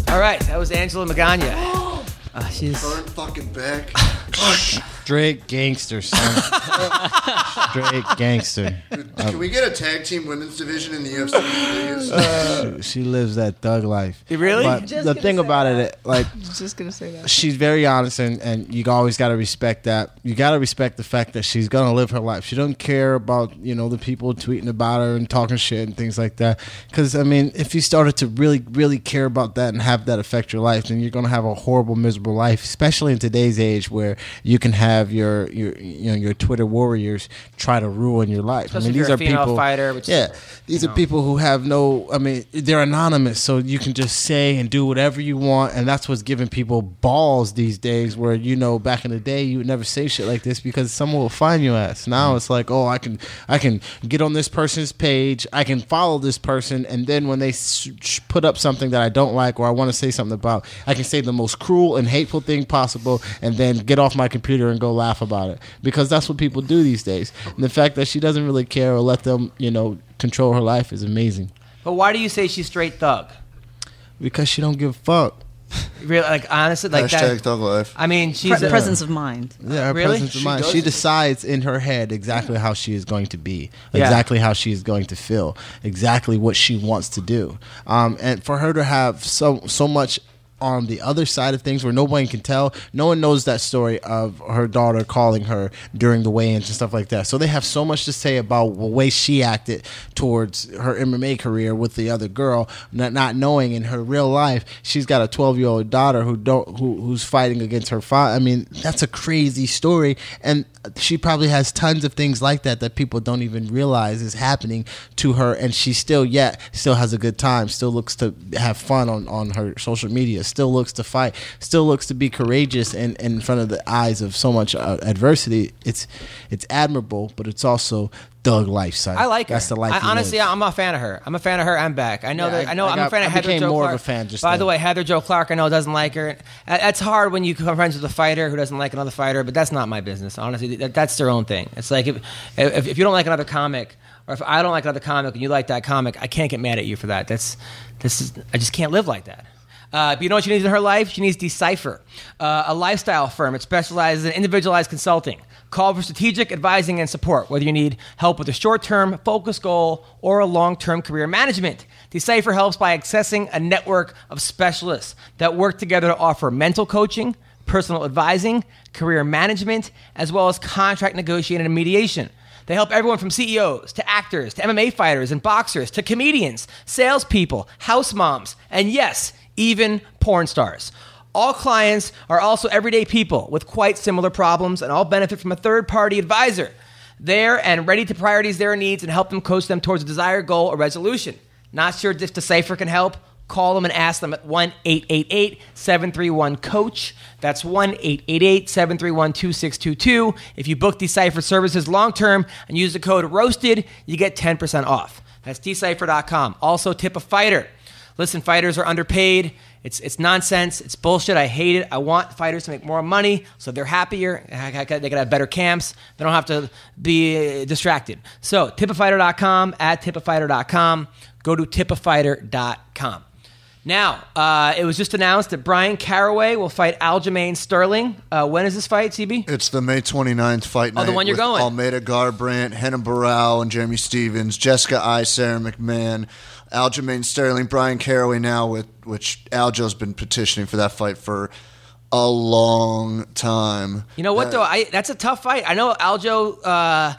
All right, that was Angela Magana. Uh, she's Turn fucking back. straight gangster, son. straight gangster. Can we get a tag team women's division in the UFC, please? Uh, She lives that thug life. really? But Just the gonna thing say about it, like Just gonna say that. she's very honest and, and you always got to respect that you got to respect the fact that she's gonna live her life she don't care about you know the people tweeting about her and talking shit and things like that because i mean if you started to really really care about that and have that affect your life then you're gonna have a horrible miserable life especially in today's age where you can have your your you know your twitter warriors try to ruin your life. Especially i mean these are people fighter, which- yeah these are know. people who have no i mean they're anonymous so you can just say and do whatever you want and that's what's giving people balls these days where you know back in the day you would never say shit like this because someone will find your ass. Now mm-hmm. it's like oh i can i can get on this person's page i can follow this person and then when they sh- put up something that i don't like or i want to say something about i can say the most cruel and hateful thing possible and then get off my computer and go laugh about it because that's what people do these days and the fact that she doesn't really care or let them you know control her life is amazing But why do you say she's straight thug? because she don't give a fuck Really, like honestly, like Hashtag that. thug life. I mean, she's Pre- a, presence of mind. Yeah, her Really? presence of She mind. does She it. decides in her head exactly how she is going to be, Yeah. exactly how she is going to feel, exactly what she wants to do. Um, and for her to have so so much on the other side of things where nobody can tell, no one knows that story of her daughter calling her during the weigh-ins and stuff like that. So they have so much to say about the way she acted towards her MMA career with the other girl, not, not knowing in her real life she's got a 12-year-old daughter who don't who, who's fighting against her father. I mean, that's a crazy story and she probably has tons of things like that that people don't even realize is happening to her and she still yet still has a good time, still looks to have fun on on her social media, still looks to fight, still looks to be courageous in, in front of the eyes of so much uh, adversity. It's it's admirable, but it's also thug lifestyle. I like her. That's the life. I, honestly, live. I'm a fan of her. I'm a fan of her. I'm back. I know Yeah, that. I, I- know. I am a fan of I Heather became Joe more of a fan just By the way, Heather Jo Clark, I know doesn't like her. That's hard when you become friends with a fighter who doesn't like another fighter. But that's not my business. Honestly, that, that's their own thing. It's like if, if if you don't like another comic, or if I don't like another comic and you like that comic, I can't get mad at you for that. That's this is. I just can't live like that. Uh, but you know what she needs in her life? She needs Decipher, uh, a lifestyle firm. It specializes in individualized consulting. Call for strategic advising and support, whether you need help with a short term focus goal or a long term career management. Decipher helps by accessing a network of specialists that work together to offer mental coaching, personal advising, career management, as well as contract negotiating and mediation. They help everyone from CEOs to actors to MMA fighters and boxers to comedians, salespeople, house moms, and yes, even porn stars. All clients are also everyday people with quite similar problems and all benefit from a third party advisor there and ready to prioritize their needs and help them coach them towards a desired goal or resolution. Not sure if Decipher can help? Call them and ask them at 1 888 731 Coach. That's 1 888 731 2622. If you book Decipher services long term and use the code ROASTED, you get 10% off. That's decipher.com. Also, tip a fighter. Listen, fighters are underpaid. It's, it's nonsense. It's bullshit. I hate it. I want fighters to make more money so they're happier. They can have better camps. They don't have to be uh, distracted. So, tipafighter.com, at tipafighter.com. Go to tipafighter.com. Now, uh, it was just announced that Bryan Caraway will fight Aljamain Sterling. Uh, when is this fight, CB? It's the May 29th fight night. Oh, the one you're going. Almeida Garbrandt, Renan Barão, and Jeremy Stephens, Jessica Eye, Sara McMann, Aljamain Sterling, Bryan Caraway now, with which Aljo's been petitioning for that fight for a long time. You know what Uh, though? I that's a tough fight. I know Aljo uh,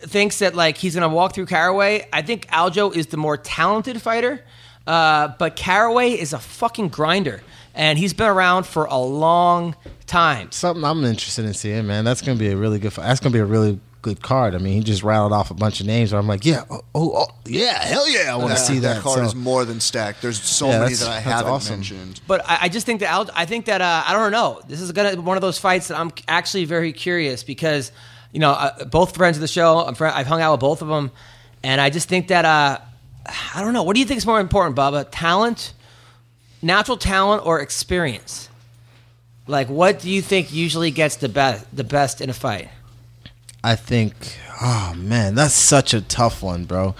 thinks that like he's gonna walk through Caraway. I think Aljo is the more talented fighter, uh, but Caraway is a fucking grinder, and he's been around for a long time. something I'm interested in seeing, man. That's gonna be a really good. Fight. That's gonna be a really good card. I mean, he just rattled off a bunch of names. Where I'm like, yeah, oh, oh, oh, yeah, hell yeah, I want to see that. card So- is more than stacked. There's so Yeah, many that I haven't awesome. mentioned. But I, I just think that Al, I think that uh, I don't know. This is gonna be one of those fights that I'm actually very curious because you know uh, both friends of the show. I'm fr- I've hung out with both of them, and I just think that uh, I don't know. What do you think is more important, Bubba? Talent, natural talent, or experience? Like, what do you think usually gets the best the best in a fight? I think, oh man, that's such a tough one, bro,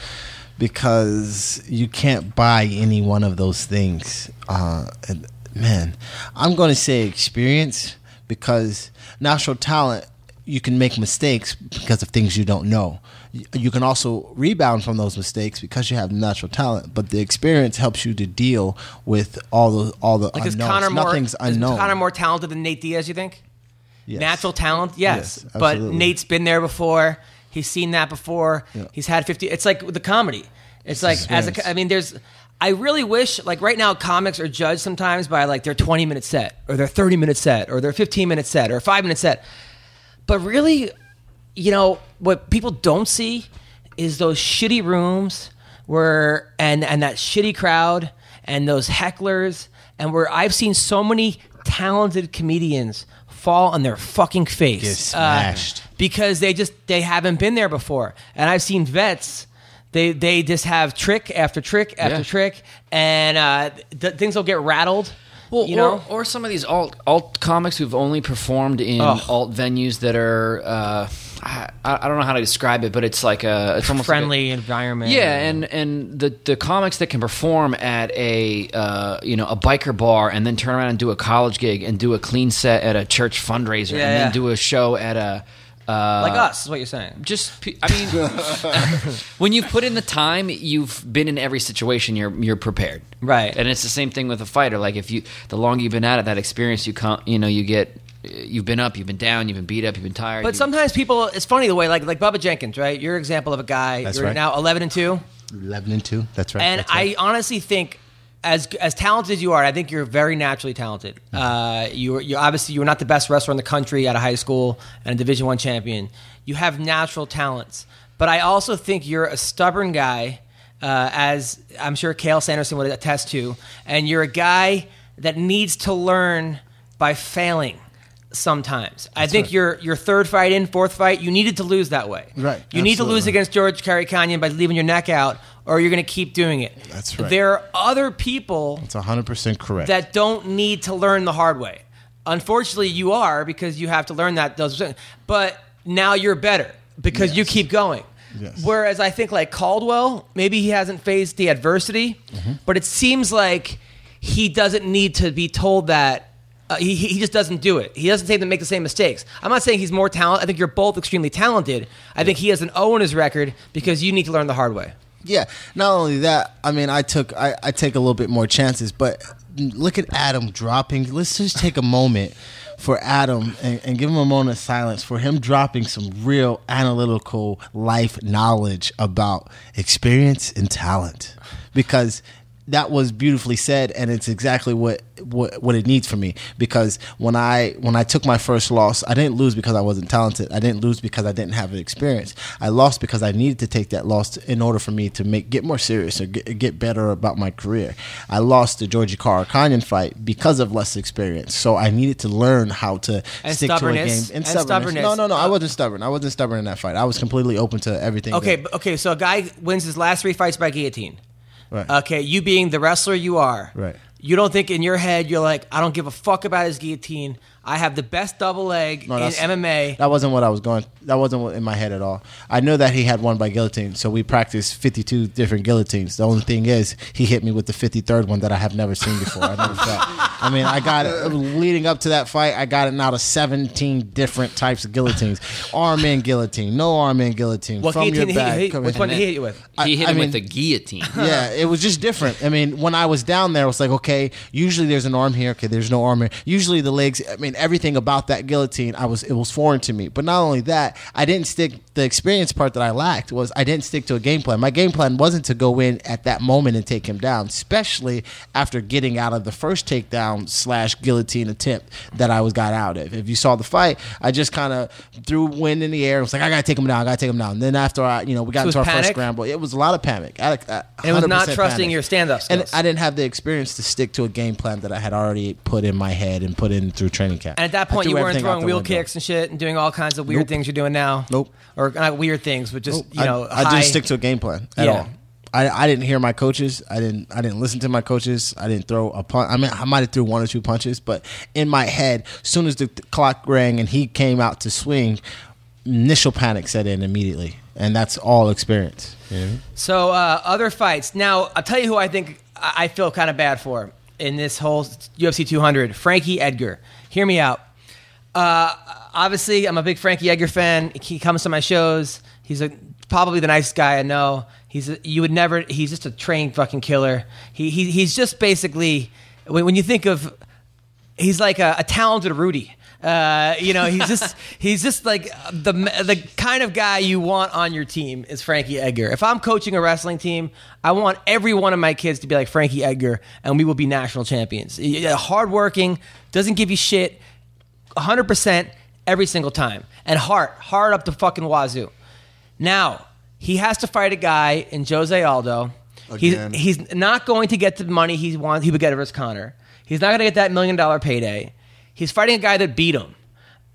because you can't buy any one of those things. Uh, and man, I'm going to say experience because natural talent you can make mistakes because of things you don't know. You- can also rebound from those mistakes because you have natural talent, but the experience helps you to deal with all the all the Like is unknowns. Conor more Nothing's is. Conor more talented than Nate Diaz? You think? Yes. Natural talent, yes, Yes, but. Nate's been there before. He's seen that before. Yeah. He's had fifty. It's like the comedy. It's like as a. I mean, there's. I really wish, like right now, comics are judged sometimes by like their 20 minute set, or their 30 minute set, or their 15 minute set, or five minute set. But really, you know, what people don't see is those shitty rooms where and and that shitty crowd and those hecklers and where I've seen so many talented comedians fall on their fucking face Get smashed. uh, because they just they haven't been there before. And I've seen vets they they just have trick after trick after Yeah. trick and uh, th- things will get rattled. Well, you or, know, or some of these alt alt comics who've only performed in Ugh. alt venues that are uh, I, I don't know how to describe it, but it's like a it's almost like a- friendly environment. yeah, and and the the comics that can perform at a uh, you know a biker bar and then turn around and do a college gig and do a clean set at a church fundraiser Yeah, and then do a show at a uh, like us is what you're saying. just I mean, when you've put in the time, you've been in every situation. You're you're prepared, Right. And it's the same thing with a fighter. Like if you, the longer you've been at it, that experience you come, you know, you get, you've been up, you've been down, you've been beat up, you've been tired. But you- sometimes people, it's funny the way, like like Bubba Jenkins, right? You're an example of a guy. That's you're right. now 11 and two. 11 and two. That's right. and that's right. I honestly think, as as talented as you are, I think you're very naturally talented. Uh, you you obviously you were not the best wrestler in the country out of high school and a Division One champion. You have natural talents, but I also think you're a stubborn guy, uh, as I'm sure Cael Sanderson would attest to, and you're a guy that needs to learn by failing. Sometimes I think your your third fight in, fourth fight, you needed to lose that way. Right, You need to lose against Georgi Karakhanyan by leaving your neck out, or you're going to keep doing it. That's right. There are other people it's hundred percent correct. that don't need to learn the hard way. Unfortunately, you are because you have to learn that. Those, but now you're better because you keep going. Yes. Whereas I think like Caldwell, maybe he hasn't faced the adversity, Mm-hmm. but it seems like he doesn't need to be told that. Uh, he, he just doesn't do it. He doesn't seem to make the same mistakes. I'm not saying he's more talented. I think you're both extremely talented. I think he has an O in his record because you need to learn the hard way. Yeah. Not only that, I mean, I took I, I take a little bit more chances, but look at Adam dropping. Let's just take a moment for Adam and, and give him a moment of silence for him dropping some real analytical life knowledge about experience and talent, because that was beautifully said, and it's exactly what, what what it needs for me. Because when I when I took my first loss, I didn't lose because I wasn't talented. I didn't lose because I didn't have the experience. I lost because I needed to take that loss in order for me to make get more serious or get, get better about my career. I lost the Georgi Karakhanyan fight because of less experience. So I needed to learn how to And stick to a game And stubbornness. No, no, no. I wasn't stubborn. I wasn't stubborn in that fight. I was completely open to everything. Okay, that- okay. So a guy wins his last three fights by guillotine. Right. Okay, you being the wrestler you are. Right. You don't think in your head you're like, I don't give a fuck about his guillotine. I have the best double leg No, in that's- MMA. That wasn't what I was going. That wasn't what in my head at all. I know that he had one by guillotine, so we practiced fifty-two different guillotines. The only thing is, he hit me with the fifty-third one that I have never seen before. I never felt. I mean, I got it leading up to that fight. I got it out of seventeen different types of guillotines: arm in guillotine, no arm in guillotine, what from your guillotine? back. He, he, coming- which one did he hit you with? he I- hit I him mean- with the guillotine. yeah, it was just different. I mean, when I was down there, it was like, okay, usually there's an arm here. Okay, there's no arm here. Usually the legs. I mean, everything about that guillotine, I was it was foreign to me. But not only that, I didn't stick. The experience part that I lacked was I didn't stick to a game plan. My game plan wasn't to go in at that moment and take him down, especially after getting out of the first takedown slash guillotine attempt that I was got out of. If you saw the fight, I just kind of threw wind in the air. It was like I gotta take him down. I gotta take him down. And then after I, you know, we got So into our first scramble. It was a lot of panic. I, I, it was not trusting panic. your stand-up And. I didn't have the experience to stick to a game plan that I had already put in my head and put in through training camp. And at that point, you weren't throwing wheel window. kicks and shit and doing all kinds of weird Nope. things you're doing now. Nope. Or not weird things, but just you know, I high- didn't stick to a game plan at Yeah. all. I, I didn't hear my coaches. I didn't I didn't listen to my coaches. I didn't throw a punch. I mean, I might have threw one or two punches, but in my head, as soon as the clock rang and he came out to swing, initial panic set in immediately, and that's all experience. So uh, other fights. Now I'll tell you who I think I I feel kind of bad for in this whole UFC 200. Frankie Edgar. Hear me out. Obviously, I'm a big Frankie Edgar fan. He comes to my shows. He's a, probably the nicest guy I know. He's a, you would never. He's just a trained fucking killer. He, he he's just basically when, when you think of he's like a, a talented Rudy. Uh, you know, he's just he's just like the the kind of guy you want on your team is Frankie Edgar. If I'm coaching a wrestling team, I want every one of my kids to be like Frankie Edgar, and we will be national champions. Hardworking, doesn't give you shit, 100 percent every single time, and hard, hard up the fucking wazoo. Now he has to fight a guy in Jose Aldo. Again. He's he's not going to get the money he wants. He would get versus Conor. He's not going to get that million dollar payday. He's fighting a guy that beat him.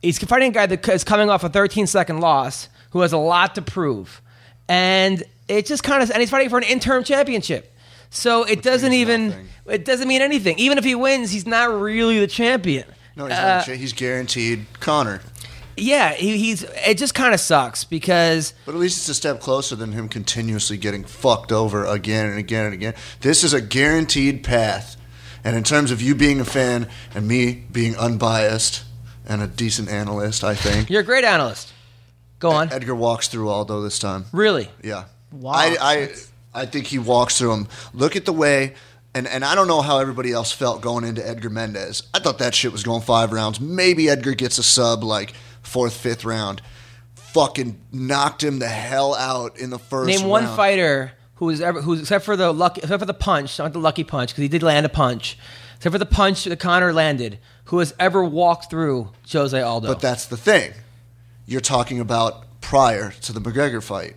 He's fighting a guy that is coming off a 13 second loss, who has a lot to prove, and it just kind of and he's fighting for an interim championship. So it doesn't even nothing. it doesn't mean anything. Even if he wins, he's not really the champion. No, he's, Uh, not, he's guaranteed Conor. Yeah, he, he's. It just kind of sucks because But at least it's a step closer than him continuously getting fucked over again and again and again. This is a guaranteed path. And in terms of you being a fan and me being unbiased and a decent analyst, I think you're a great analyst. Go on. Edgar walks through Aldo this time. Really? Yeah. Walks. I, I I think he walks through him. Look at the way and, and I don't know how everybody else felt going into Edgar Mendes. I thought that shit was going five rounds. Maybe Edgar gets a sub like fourth, fifth round. Fucking knocked him the hell out in the first Name one round. fighter who's ever who's except for the lucky except for the punch, not the lucky punch because he did land a punch. Except for the punch that Conor landed, who has ever walked through Jose Aldo? But that's the thing. You're talking about prior to the McGregor fight.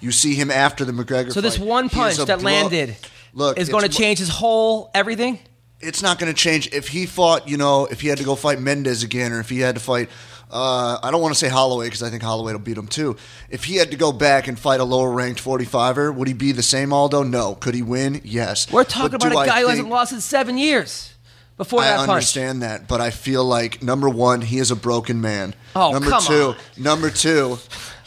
You see him after the McGregor fight. so fight. this one punch that landed Look, is going to change his whole everything. it's not going to change if he fought. You know, if he had to go fight Mendes again, or if he had to fight. Uh, I don't want to say Holloway because I think Holloway will beat him too. If he had to go back and fight a lower ranked 45er, would he be the same Aldo? No. Could he win? Yes. We're talking But about a I guy who hasn't lost in seven years before I that punch. I understand that, but I feel like number one, he is a broken man. Oh, number come two, on. number two,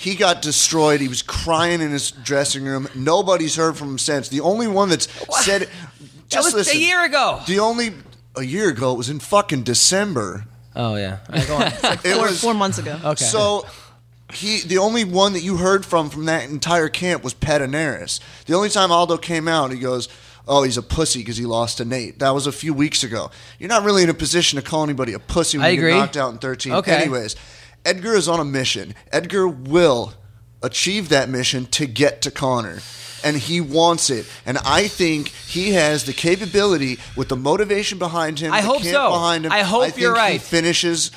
he got destroyed. He was crying in his dressing room. Nobody's heard from him since. The only one that's said, That just was listen. a year ago. The only a year ago it was in fucking December. Oh yeah. All right, go on. It was four months ago. Okay. so. He, the only one that you heard from from that entire camp was Pederneiras. The only time Aldo came out, he goes, "Oh, he's a pussy because he lost to Nate." That was a few weeks ago. You're not really in a position to call anybody a pussy when I you agree. get knocked out in 13. Okay. Anyways, Edgar is on a mission. Edgar will achieve that mission to get to Conor. And he wants it, and I think he has the capability with the motivation behind him. I the hope camp so. Behind him. I hope think you're He right. finishes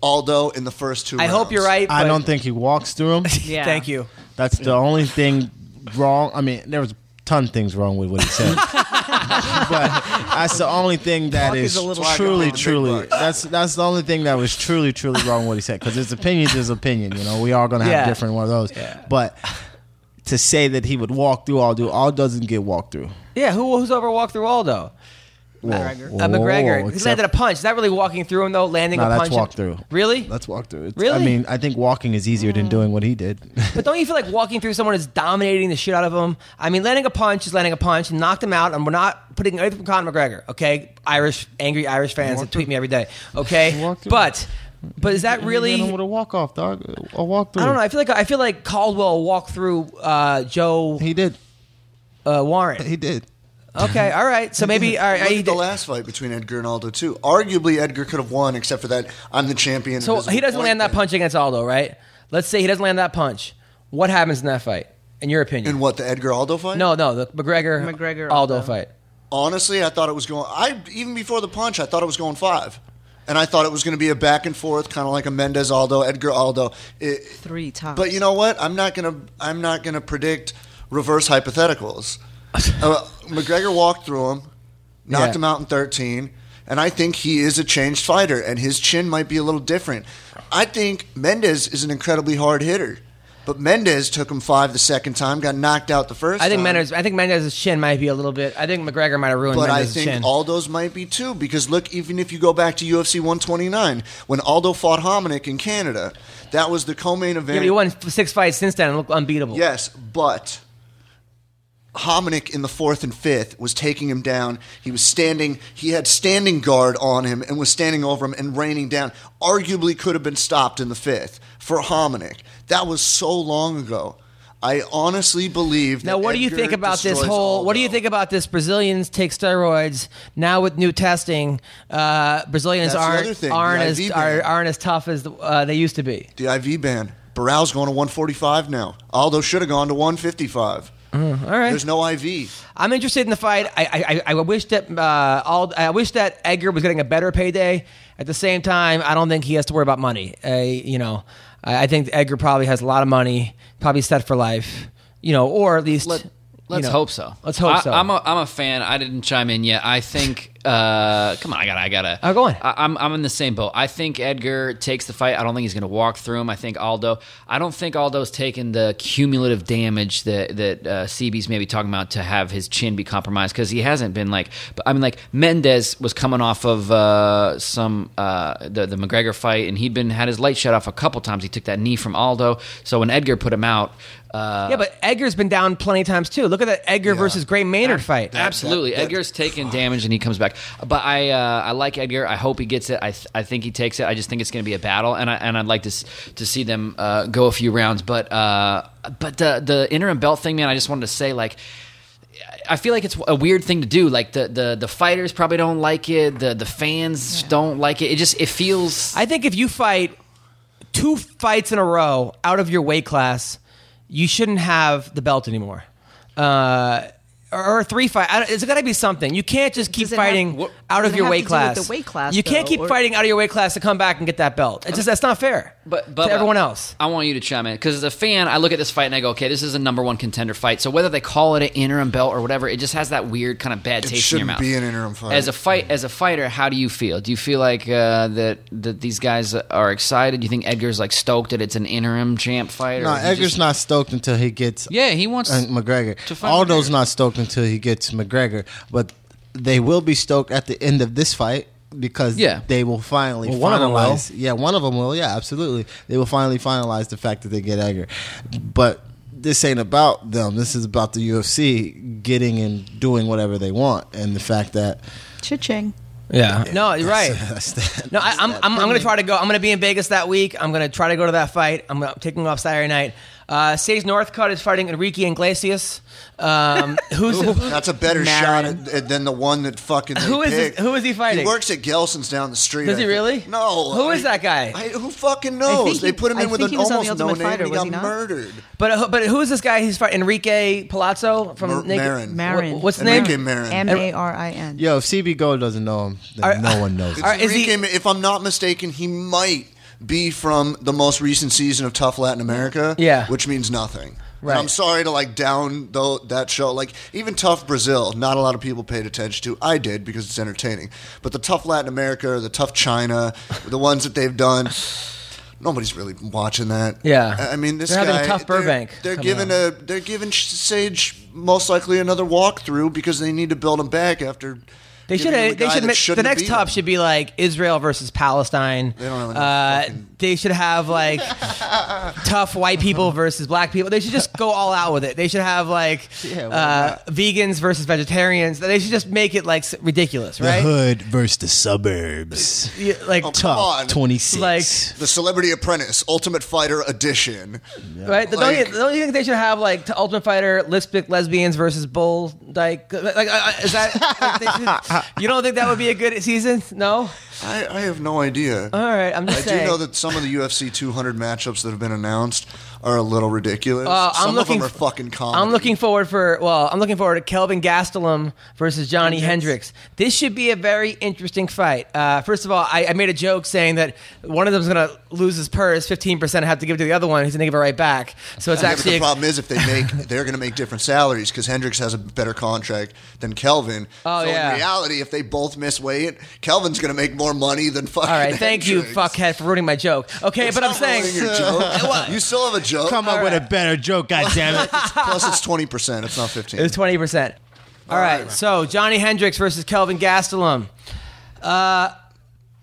Aldo in the first two. I hope you're rounds. right. I but- don't think he walks through him. Yeah. Thank you. That's the only thing wrong. I mean, there was a ton of things wrong with what he said, but that's the only thing that Talk is is a truly, truly. That's that's the only thing that was truly, truly wrong with what he said. Because his opinion is his opinion. You know, we are going to have Yeah. different one of those. Yeah. But to say that he would walk through Aldo all doesn't get walked through. Yeah, who, who's over walked through Aldo? McGregor. Uh, McGregor. Whoa, he landed a punch. Is that really walking through him though? Landing No, a that's punch. walk through. Really? Let's walk through it. Really? I mean, I think walking is easier than doing what he did. But don't you feel like walking through someone is dominating the shit out of him? I mean, landing a punch is landing a punch and knocked him out, and we're not putting anything from Conor McGregor, okay? Irish, angry Irish fans that tweet me every day, okay? Walk through. But, but is that really? with a walk off, dog? A walk through. I don't know. I feel like I feel like Caldwell walked through uh, Joe He did. uh, Warren. He did. Okay, all right. So maybe all right, Look he at the last fight between Edgar and Aldo too. Arguably, Edgar could have won, except for that I'm the champion. So he doesn't land that thing. punch against Aldo, right? Let's say he doesn't land that punch. What happens in that fight, in your opinion? In what the Edgar Aldo fight? no, no, the McGregor McGregor, Aldo Aldo. fight. Honestly, I thought it was going. I even before the punch, I thought it was going five, and I thought it was going to be a back and forth, kind of like a Mendes Aldo, Edgar Aldo. It- Three times. but you know what? I'm not gonna. I'm not gonna predict reverse hypotheticals. Uh, McGregor walked through him, knocked Yeah. him out in 13, and I think he is a changed fighter, and his chin might be a little different. I think Mendes is an incredibly hard hitter, but Mendes took him five the second time, got knocked out the first. I think time. Mendes. I think Mendes's chin might be a little bit. I think McGregor might have ruined But I think chin. Aldo's might be too, because look, even if you go back to UFC 129, when Aldo fought Hominick in Canada, that was the co-main yeah, event. but he won six fights since then and looked unbeatable. Yes, but Hominick in the fourth and fifth was taking him down. He was standing, he had standing guard on him and was standing over him and raining down. Arguably could have been stopped in the fifth for Hominick. That was so long ago. I honestly believe. Now, what do you think about this whole? What do you think about this? Brazilians take steroids now with new testing. Uh, Brazilians That's aren't other thing, the aren't as are, aren't as tough as uh, they used to be. The IV ban. Barão's going to 145 now. Aldo should have gone to 155. All right, There's no IV. I'm interested in the fight. I I, I wish that uh, all I wish that Edgar was getting a better payday. At the same time, I don't think he has to worry about money. Uh, you know, I, I think Edgar probably has a lot of money, probably set for life. You know, or at least Let, you let's know. hope so. Let's hope I, so. I'm a, I'm a fan. I didn't chime in yet. I think. Uh, come on, I gotta. I gotta. Oh, go on. I, I'm I'm in the same boat. I think Edgar takes the fight. I don't think he's gonna walk through him. I think Aldo. I don't think Aldo's taken the cumulative damage that that uh, CB's maybe talking about to have his chin be compromised because he hasn't been like. But I mean, like Mendes was coming off of uh, some uh, the the McGregor fight, and he'd been had his light shut off a couple times. He took that knee from Aldo. So when Edgar put him out. Uh, yeah, but Edgar's been down plenty of times too. Look at that Edgar versus Gray Maynard fight. Absolutely, that- that- Edgar's taking damage and he comes back. But I, uh, I like Edgar. I hope he gets it. I, th- I think he takes it. I just think it's going to be a battle, and I and I'd like to s- to see them uh, go a few rounds. But uh, but the the interim belt thing, man, I just wanted to say like. I feel like it's a weird thing to do. Like the, the, the fighters probably don't like it. The the fans don't like it. It just it feels. I think if you fight two fights in a row out of your weight class, you shouldn't have the belt anymore. Uh, or, three fight. I It's got to be something. You can't just keep have- fighting what- out of your weight to do with class. weight class, You can't keep or- fighting out of your weight class to come back and get that belt. It's just that's not fair. But, to everyone else. I want you to chime in because as a fan, I look at this fight and I go, okay, this is a number one contender fight. So whether they call it an interim belt or whatever, it just has that weird kind of bad It taste in your shouldn't mouth. be an interim fight. As a fight, as a fighter, how do you feel? Do you feel like uh, that that these guys are excited? Do you think Edgar's like stoked that it's an interim champ fight? No, Edgar's just- not stoked until he gets Yeah, he wants. uh, McGregor. to fight Aldo's McGregor. not stoked until he gets McGregor, but they will be stoked at the end of this fight because Yeah. they will finally Well, one of them will. finalize. Yeah, one of them will. Yeah, absolutely. They will finally finalize the fact that they get Edgar, but. This ain't about them. This is about the UFC getting and doing whatever they want, and the fact that Cha-ching. Yeah. No, you're right. that's that- No, I, I'm, I'm, I'm going to try to go. I'm going to be in Vegas that week. I'm going to try to go to that fight. I'm gonna, taking off Saturday night. Uh, Sage Northcutt is fighting Enrique Iglesias. Um, who's That's a better shot at, at- than the one that fucking. Who is this- who is he fighting? He works at Gelson's down the street. Does he really? No. Who is I- that guy? I, who fucking knows? think they put him I in with an he was on the almost no name. Fighter, he was got he murdered. But but who is this guy? He's fighting Enrique Palazzo from Mar- Naked- Marin. Marin. What- what's the name? Enrique Marin. M A R I N. Yo, if CB Gold doesn't know him, then Are- no one knows. It's him. Are- is he- Enrique, if I'm not mistaken, he might be from the most recent season of Tough Latin America. Yeah. which means nothing. And Right. I'm sorry to like down though that show. Like even Tough Brazil, not a lot of people paid attention to. I did because it's entertaining. But the Tough Latin America, or the Tough China, the ones that they've done. Nobody's really watching that. Yeah. I mean, this They're having guy. Tough they're- Burbank They're, coming giving a. They're giving Sage most likely another walkthrough because they need to build him back after. They should. giving They should. Make, the next beat top him. should be like Israel versus Palestine. They don't have enough uh, fucking- They should have like tough white people versus black people. They should just go all out with it. They should have like Yeah, uh, vegans versus vegetarians. They should just make it like s- ridiculous, The right? hood versus the suburbs. Yeah, like Oh. Top twenty six. Like- The Celebrity Apprentice Ultimate Fighter Edition. right? don't, like- you, don't you think they should have like to Ultimate Fighter lesbian lesbians versus bull dyke? Like, uh, is that? like, they should- you don't think that would be a good season? No. I, I have no idea. All right, I'm just I just do know that some of the UFC 200 matchups that have been announced are a little ridiculous. Uh, I'm some looking of them are fucking comedy. I'm looking forward for well, I'm looking forward to Kelvin Gastelum versus Johnny Hendricks. This should be a very interesting fight. Uh, first of all, I, I made a joke saying that one of them's going to lose his purse, 15 percent, have to give it to the other one. He's going to give it right back. So it's Yeah, actually the problem is if they make they're going to make different salaries because Hendricks has a better contract than Kelvin. Oh, so yeah. in reality, if they both miss weight, Kelvin's going to make more money than fucking. all right. Thank you, fuckhead, for ruining my joke. Okay, It's but I'm saying joke. you still have a joke. Come up with a better joke, goddammit. Plus, it's twenty percent. It's not fifteen. It's twenty percent. All right, so Johnny Hendricks versus Kelvin Gastelum. Uh,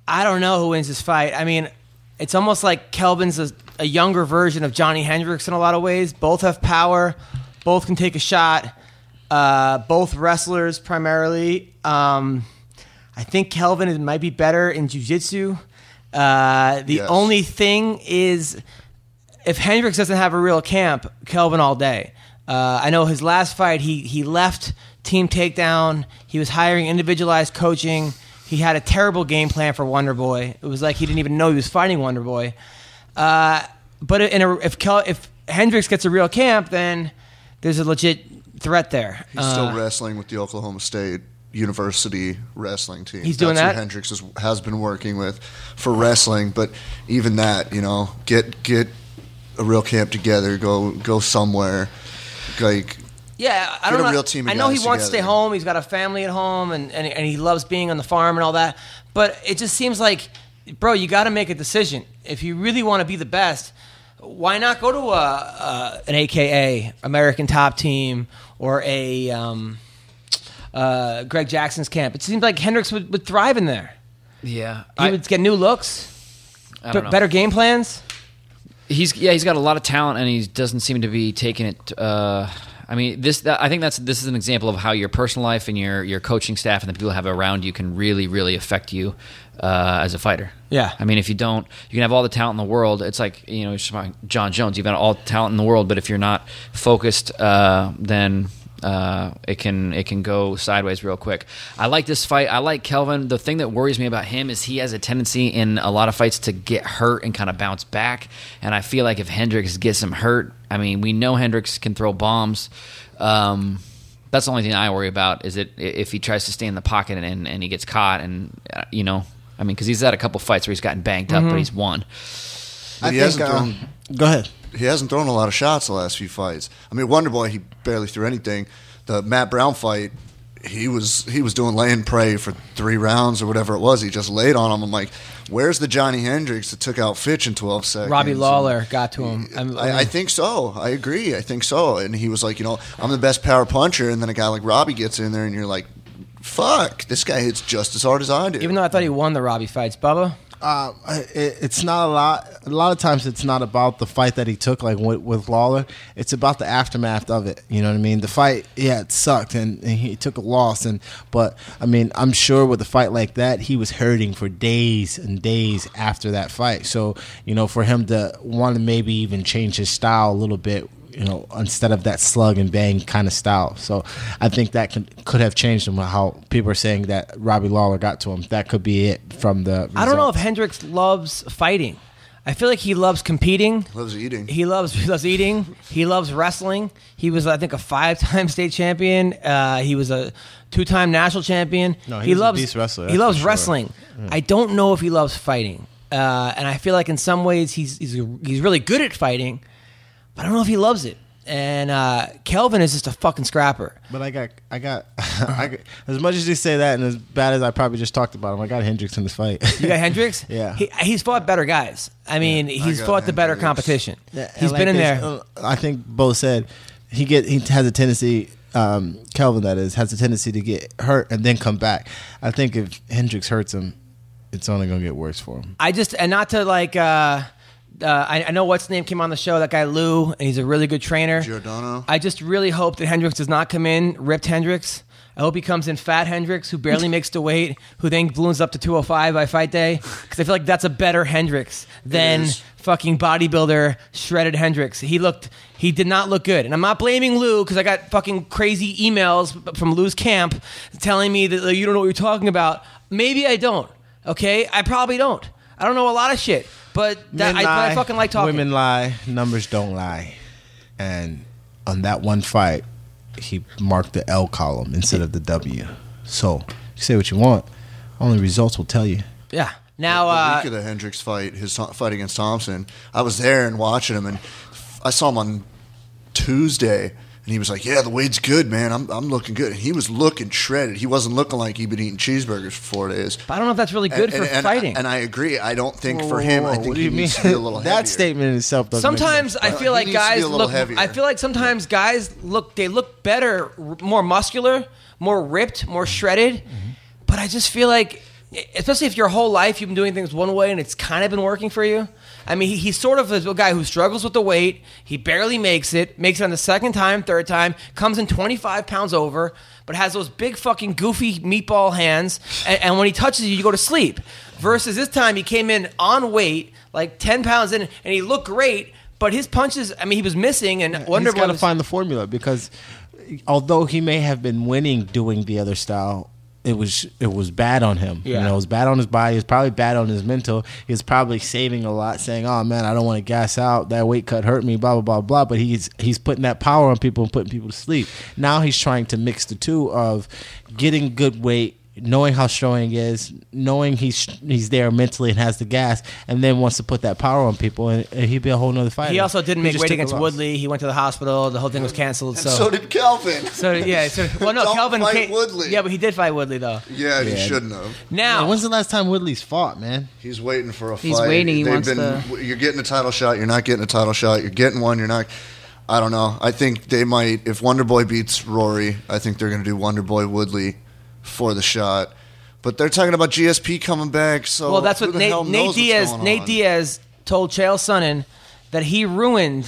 I don't know who wins this fight. I mean, it's almost like Kelvin's a, a younger version of Johnny Hendricks in a lot of ways. Both have power. Both can take a shot. Uh, both wrestlers primarily. Um, I think Kelvin is- might be better in jiu-jitsu. Uh, the Yes. only thing is, if Hendricks doesn't have a real camp, Kelvin all day. Uh, I know his last fight, he he left Team Takedown. He was hiring individualized coaching. He had a terrible game plan for Wonder Boy. It was like he didn't even know he was fighting Wonder Boy. Uh, but in a, if Kel, if Hendricks gets a real camp, then there's a legit threat there. He's Uh, still wrestling with the Oklahoma State University wrestling team. He's doing That's that. Hendricks is, has been working with for wrestling, but even that, you know, get get a real camp together. Go go somewhere. Like Yeah, I Get don't a know. real team of I know he guys wants to stay home. He's got a family at home, and, and and he loves being on the farm and all that. But it just seems like, bro, you got to make a decision. If you really want to be the best, why not go to a, a an AKA American Top Team or a um, uh, Greg Jackson's camp? It seems like Hendricks would, would thrive in there. Yeah, He I, would get new looks, I b- don't know. better game plans. He's yeah, he's got a lot of talent, and he doesn't seem to be taking it. Uh, I mean, this that, I think that's this is an example of how your personal life and your your coaching staff and the people you have around you can really really affect you uh, as a fighter. Yeah. I mean, if you don't, you can have all the talent in the world. It's like you know, Jon Jones. You've got all the talent in the world, but if you're not focused, uh, then uh, it can it can go sideways real quick. I like this fight. I like Kelvin. The thing that worries me about him is he has a tendency in a lot of fights to get hurt and kind of bounce back. And I feel like if Hendricks gets him hurt, I mean, we know Hendricks can throw bombs. Um, that's the only thing I worry about is it if he tries to stay in the pocket and, and he gets caught and uh, you know. I mean, because he's had a couple fights where he's gotten banged up, but he's won. I he think, hasn't uh, Go ahead. He hasn't thrown a lot of shots the last few fights. I mean, Wonder Boy, he barely threw anything. The Matt Brown fight, he was he was doing lay and pray for three rounds or whatever it was. He just laid on him. I'm like, where's the Johnny Hendricks that took out Fitch in 12 seconds? Robbie And- Lawler got to him. I'm- I, I think so. I agree. I think so. And he was like, you know, I'm the best power puncher. And then a guy like Robbie gets in there, and you're like, fuck, this guy hits just as hard as I do. even though I thought he won the Robbie fights, Bubba. Uh, it, it's not a lot. A lot of times, it's not about the fight that he took, like with, with Lawler. It's about the aftermath of it. You know what I mean? The fight, yeah, it sucked, and, and he took a loss. And but I mean, I'm sure with a fight like that, he was hurting for days and days after that fight. So you know, for him to want to maybe even change his style a little bit. You know, instead of that slug and bang kind of style. So I think that could could have changed him. How people are saying that Robbie Lawler got to him. That could be it from the. I don't know if results. Hendricks loves fighting. I feel like he loves competing. Loves eating. He loves he loves eating. He loves wrestling. He was, I think, a five-time state champion. Uh, he was a two-time national champion. No, he he was a loves beast wrestler, He loves sure. wrestling. I don't know if he loves fighting. Uh, and I feel like in some ways he's he's he's really good at fighting, but I don't know if he loves it. And uh, Kelvin is just a fucking scrapper. But I got, I got, I got, as much as you say that, and as bad as I probably just talked about him, I got Hendricks in this fight. You got Hendricks. Yeah. he, he's fought better guys. I mean, he's got fought the better Hendricks. competition. Yeah, and he's like been in they- there. uh, I think both said he get he has a tendency. Um, Kelvin, that is, has a tendency to get hurt and then come back. I think if Hendricks hurts him, it's only gonna get worse for him. I just and not to like. Uh, uh, I, I know what's name came on the show. That guy Lou, and he's a really good trainer. Giordano. I just really hope that Hendricks does not come in ripped Hendricks. I hope he comes in fat Hendricks, who barely makes the weight, who then balloons up to 205 by fight day. Because I feel like that's a better Hendricks than fucking bodybuilder shredded Hendricks. He looked, he did not look good, and I'm not blaming Lou because I got fucking crazy emails from Lou's camp telling me that like, you don't know what you're talking about. Maybe I don't. Okay, I probably don't. I don't know a lot of shit, but that, Men I, but I fucking like talking. Women lie, numbers don't lie, and on that one fight, he marked the L column instead of the W. So you say what you want, only results will tell you. Yeah. Now, the uh, week of the Hendricks fight, his to- fight against Thompson, I was there and watching him, and f- I saw him on Tuesday, and he was like, "Yeah, the weight's good, man. I'm I'm looking good." And he was looking shredded. He wasn't looking like he'd been eating cheeseburgers for four days. I don't know if that's really good and, for and, fighting. And I agree. I don't think Whoa, for him. whoa, I think he you needs mean? to be a little heavier. that statement in itself doesn't. make sometimes sense. I feel like he needs to be guys a look. heavier. I feel like sometimes guys look. They look better, more muscular, more ripped, more shredded. Mm-hmm. But I just feel like, especially if your whole life you've been doing things one way and it's kind of been working for you. I mean, he, he's sort of a guy who struggles with the weight. He barely makes it. Makes it on the second time, third time. Comes in 25 pounds over, but has those big fucking goofy meatball hands. And, and when he touches you, you go to sleep. Versus this time, he came in on weight, like 10 pounds in, and he looked great. But his punches, I mean, he was missing, and Wonder He's Boy got to find the formula because although he may have been winning doing the other style, it was it was bad on him. Yeah. You know, it was bad on his body. It was probably bad on his mental. He was probably saving a lot, saying, "Oh man, I don't want to gas out. That weight cut hurt me." Blah blah blah blah. But he's he's putting that power on people and putting people to sleep. Now he's trying to mix the two of getting good weight. Knowing how strong he is, knowing he's he's there mentally and has the gas, and then wants to put that power on people, and, and he'd be a whole nother fighter. He also didn't make just weight took a against. Woodley. He went to the hospital. The whole thing was canceled. So, so, did Kelvin. so yeah. So, well, no, Don't Kelvin. fight came- Woodley. Yeah, but he did fight Woodley though. yeah, he Yeah. shouldn't have. Now, Yeah, when's the last time Woodley's fought, man? He's waiting for a fight. He's waiting, he They've wants been, the- You're getting a title shot. You're not getting a title shot. You're getting one. You're not. I don't know. I think they might. If Wonder Boy beats Rory, I think they're going to do Wonder Boy Woodley for the shot. But they're talking about GSP coming back. So well, that's who what the Nate, hell Nate knows what's Diaz. going Nate? Diaz told Chael Sonnen that he ruined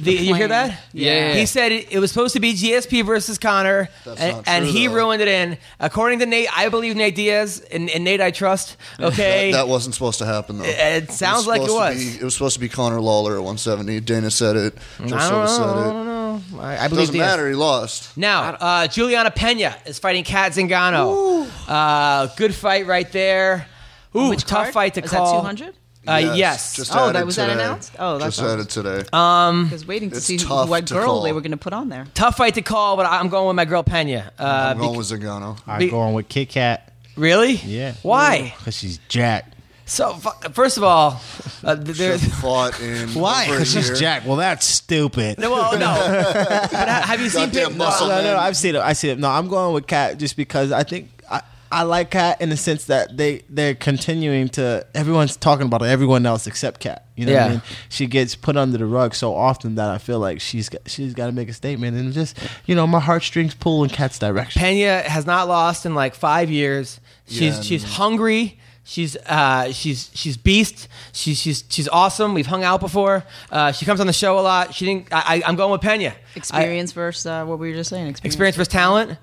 the. you hear that? Yeah. He said it, it was supposed to be GSP versus Conor, That's and, not and he though. ruined it. In according to Nate, I believe Nate Diaz, and, and Nate I trust. Okay, That, that wasn't supposed to happen though. It sounds like it was. be- it was supposed to be Conor Lawler at 170. Dana said it. I Joe don't Silva know. I said don't it. Know. I, I believe Doesn't Diaz. matter. He lost. Now, uh, Julianna Pena is fighting Cat Zingano. Uh, good fight right there. Ooh, Which tough card? fight to Is call. that 200? Uh, yes. Just Oh, added that was that today. announced? Oh, that's just added today. I was waiting to It's see tough what to girl call. they were going to put on there. Tough fight to call, but I'm going with my girl Pena. Uh, I'm going bec- with Zingano. I Be- go on with Kit Kat. really? Yeah. Why? Because she's jacked. So, first of all, uh, She there's. fought in Why? over a Because she's year. jacked. Well, that's stupid. No, well, no. but have you seen Goddamn Pena? muscle no, no, man. no, I've seen it. I see it. No, I'm going with Cat just because I think I, I like Cat in the sense that they they're continuing to. Everyone's talking about everyone else except Cat. You know what Yeah. I mean? She gets put under the rug so often that I feel like she's got, she's got to make a statement and just you know my heartstrings pull in Cat's direction. Pena has not lost in like five years. She's Yeah, she's hungry. She's uh, she's she's beast. She's she's she's awesome. We've hung out before. Uh, she comes on the show a lot. She didn't. I, I, I'm going with Pena. Experience versus uh, what we were just saying. Experience, experience versus talent.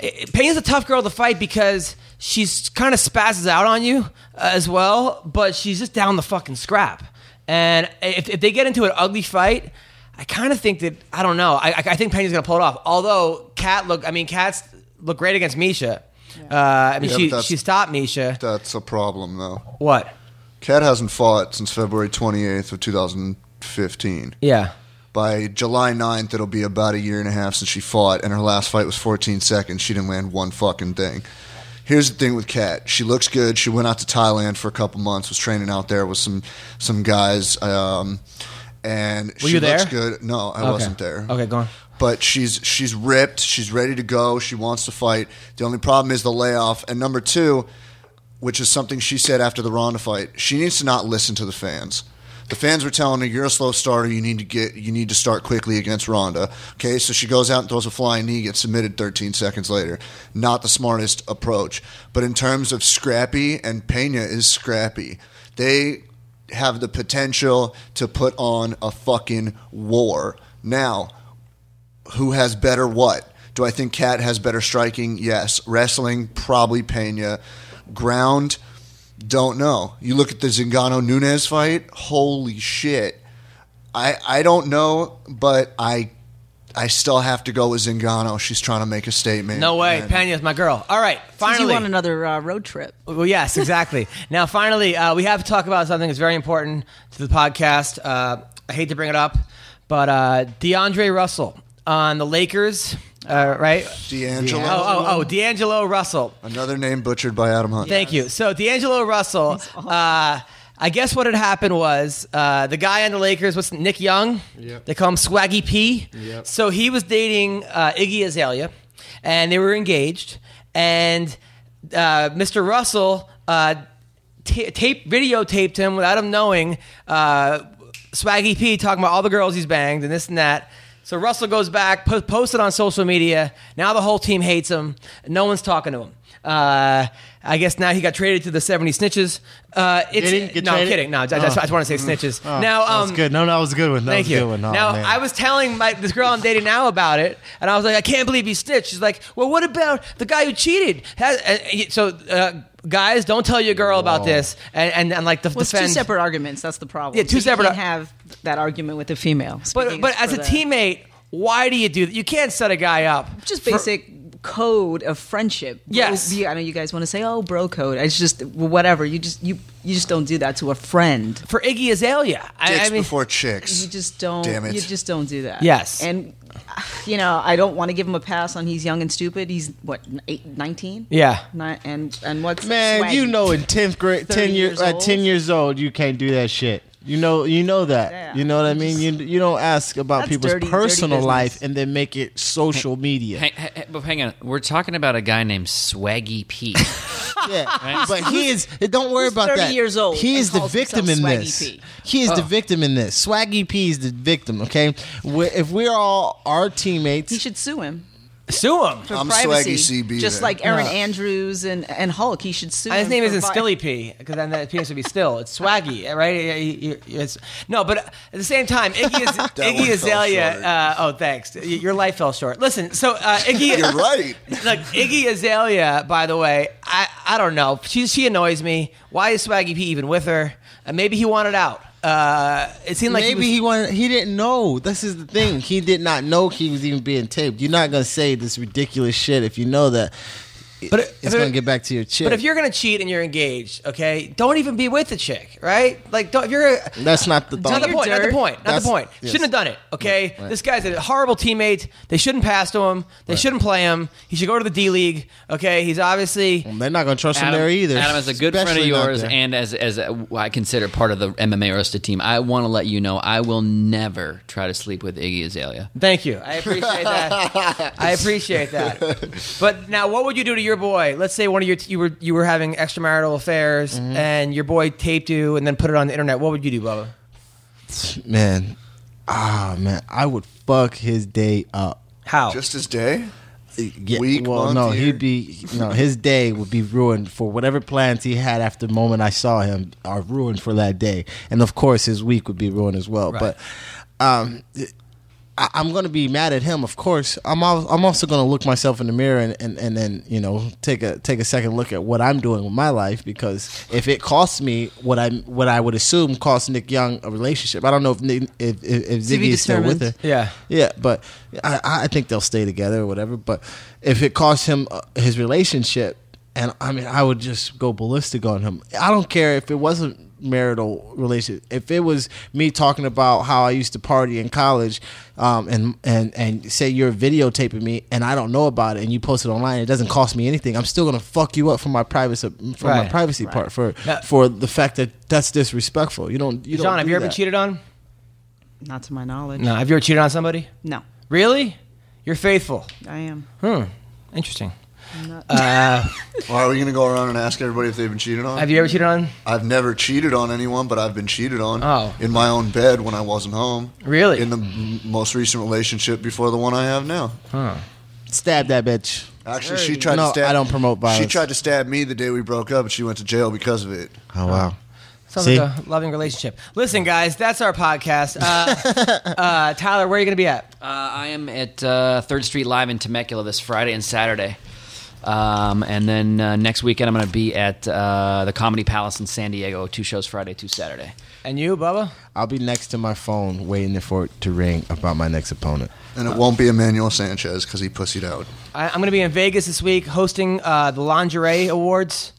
I- Pena's a tough girl to fight because she's kind of spazzes out on you uh, as well, but she's just down the fucking scrap. And if, if they get into an ugly fight, I kind of think that I don't know. I, I I think Pena's gonna pull it off. Although Cat look, I mean, Cat's look great against Miesha. Uh, I mean, Yeah, she that's- she stopped Miesha. That's a problem, though. What? Cat hasn't fought since February 28th of 2015. Yeah. By July 9th, it'll be about a year and a half since she fought, and her last fight was 14 seconds. She didn't land one fucking thing. Here's the thing with Cat. She looks good. She went out to Thailand for a couple months, was training out there with some some guys. Um, and Were she you there? looks good. No, I Okay. wasn't there. Okay, go on. But she's she's ripped. She's ready to go. She wants to fight. The only problem is the layoff. And number two, which is something she said after the Ronda fight, she needs to not listen to the fans. The fans were telling her, "You're a slow starter. You need to get. You need to start quickly against Ronda." Okay, so she goes out and throws a flying knee, gets submitted 13 seconds later. Not the smartest approach. But in terms of scrappy, and Pena is scrappy. They have the potential to put on a fucking war. Now, who has better what? Do I think Cat has better striking? Yes. Wrestling, probably Pena. Ground, don't know. You look at the Zingano Nunes fight, holy shit. I I don't know, but I I still have to go with Zingano. She's trying to make a statement. No way. And- Pena's my girl. All right. Since Finally. you want another uh, road trip. Well, yes, exactly. now, finally, uh, we have to talk about something that's very important to the podcast. Uh, I hate to bring it up, but uh, DeAndre Russell on the Lakers, uh, right? D'Angelo. Oh, oh, oh, D'Angelo Russell. Another name butchered by Adam Hunt. Thank you. So, D'Angelo Russell, uh, I guess what had happened was uh, the guy on the Lakers was Nick Young. Yep. They call him Swaggy P. Yep. So, he was dating uh, Iggy Azalea, and they were engaged. And uh, Mr. Russell uh, ta tape videotaped him without him knowing. Uh, Swaggy P talking about all the girls he's banged and this and that. So Russell goes back, po- posted on social media. Now the whole team hates him. No one's talking to him. Uh, I guess now he got traded to the 70 snitches. Uh, it's, Did he get no, I'm traded? kidding. No, I, just, I just want to say snitches. Oh, now, that was um, good. No, no, that was a good one. That Thank was you. good one. Oh, now man. I was telling my this girl I'm dating now about it, and I was like, I can't believe he snitched. She's like, Well, what about the guy who cheated? Has, uh, so, uh, guys, don't tell your girl about this, and and, and like the Well, it's two separate arguments. That's the problem. Yeah, two So separate- can't have that argument with a female. but but as a the- teammate, why do you do that? You can't set a guy up. just for- basic code of friendship. Yes. yeah, I know you guys want to say, "Oh, bro code." It's just whatever. You just you you just don't do that to a friend. for Iggy Azalea. I, Dicks I mean, before chicks. You just don't. Damn it. You just don't do that. Yes. And you know, I don't want to give him a pass on he's young and stupid. He's what eight, 19? yeah. Ni- and and what's Man, swaggy? you know, in tenth grade, ten years, years at ten years old, you can't do that shit. You know, you know that. Yeah. You know what I mean. You you don't ask about That's people's dirty- dirty personal business. life and then make it social media. Hang, hang, but hang on, we're talking about a guy named Swaggy P. Yeah, but he is. Don't worry who's about 30 that. years old He and is the calls victim in himself Swaggy this. P? He is the Oh. victim in this. Swaggy P is the victim. Okay, we if we're all our teammates, He should sue him Sue him. for I'm privacy. Swaggy CB Just then. like Aaron Yeah. Andrews and and Hulk, he should sue. His him name isn't vi- Skilly P because then that penis would be still. It's Swaggy, right? Yeah, you- you- it's- no, but at the same time, Iggy, is, Iggy Azalea. Uh, oh, thanks. Your life fell short. Listen, so uh, Iggy. You're right. Like Iggy Azalea, by the way, I, I don't know. She she annoys me. Why is Swaggy P even with her? Uh, maybe he wanted out. Uh, it seemed like maybe he, he, wanted. He didn't know. This is the thing. He did not know he was even being taped. You're not gonna say this ridiculous shit if you know that. But it's if gonna get back to your chick. But if you're gonna cheat and you're engaged, okay, don't even be with the chick, right? Like, don't, if you're that's not the Not the point. Not the point. Not That's- the point. yes. Shouldn't have done it. Okay. Right. This guy's a horrible teammate. They shouldn't pass to him. They shouldn't play him. He should go to the D League. Okay. He's obviously. They're not gonna trust him there either. Adam, is a good friend of yours, and as as a, what I consider part of the MMA roasted team, I want to let you know I will never try to sleep with Iggy Azalea. Thank you. I appreciate that. I appreciate that. But now, what would you do to your boy? Let's say one of your you were you were having extramarital affairs, Mm-hmm. and your boy taped you and then put it on the internet. What would you do, Bubba? man, ah man, I would fuck his day up. How? Just his day. Yeah, Week, well, month, no, year? he'd be no, his day would be ruined for whatever plans he had after the moment I saw him are ruined for that day, and of course his week would be ruined as well. Right. But um, I, I'm going to be mad at him, of course. I'm al- I'm also going to look myself in the mirror and, and, and then you know take a take a second look at what I'm doing with my life because if it costs me what I what I would assume cost Nick Young a relationship, I don't know if Nick, if, if, if Ziggy is still with it. Yeah. Yeah, but I, I think they'll stay together or whatever. But if it costs him uh, his relationship, and I mean, I would just go ballistic on him. I don't care if it wasn't marital relationship. If it was me talking about how I used to party in college, um, and and and say you're videotaping me and I don't know about it, and you post it online, it doesn't cost me anything. I'm still gonna fuck you up for my privacy for my Right. privacy part for Yeah. for the fact that that's disrespectful. You don't. You don't John, have you ever that. been cheated on? Not to my knowledge. No. Have you ever cheated on somebody? No, Really? You're faithful. I am. Hmm. Interesting. Not. Uh, Well, are we going to go around and ask everybody if they've been cheated on? have you ever cheated on? I've never cheated on anyone, but I've been cheated on. Oh. In my own bed when I wasn't home. Really? In the m- most recent relationship before the one I have now. Huh. Stab that bitch. Actually, she tried No, to stab. I don't promote violence. She tried to stab me the day we broke up, and she went to jail because of it. Oh wow. Sounds See? like a loving relationship. Listen, guys, that's our podcast. Uh, uh, Tyler, where are you going to be at? Uh, I am at uh, Third Street Live in Temecula this Friday and Saturday. Um, and then uh, next weekend, I'm going to be at uh, the Comedy Palace in San Diego. Two shows Friday, two Saturday. And you, Bubba? I'll be next to my phone waiting for it to ring about my next opponent. And it won't be Emmanuel Sanchez because he pussied out. I, I'm going to be in Vegas this week hosting uh, the Lingerie Awards.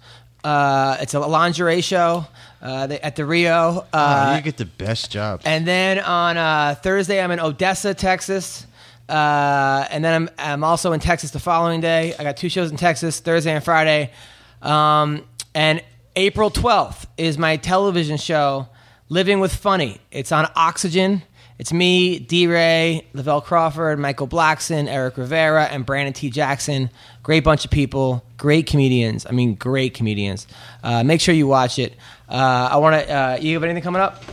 Uh, it's a lingerie show uh, they, at the Rio. Uh, Oh, you get the best job. And then on uh, Thursday, I'm in Odessa, Texas. Uh, and then I'm, I'm also in Texas the following day. I got two shows in Texas, Thursday and Friday. Um, and April 12th is my television show, Living with Funny. It's on Oxygen. It's me, D. Ray, Lavell Crawford, Michael Blackson, Erik Rivera, and Brandon T. Jackson. Great bunch of people, great comedians. I mean, great comedians. Uh, make sure you watch it. Uh, I want to. Uh, you have anything coming up?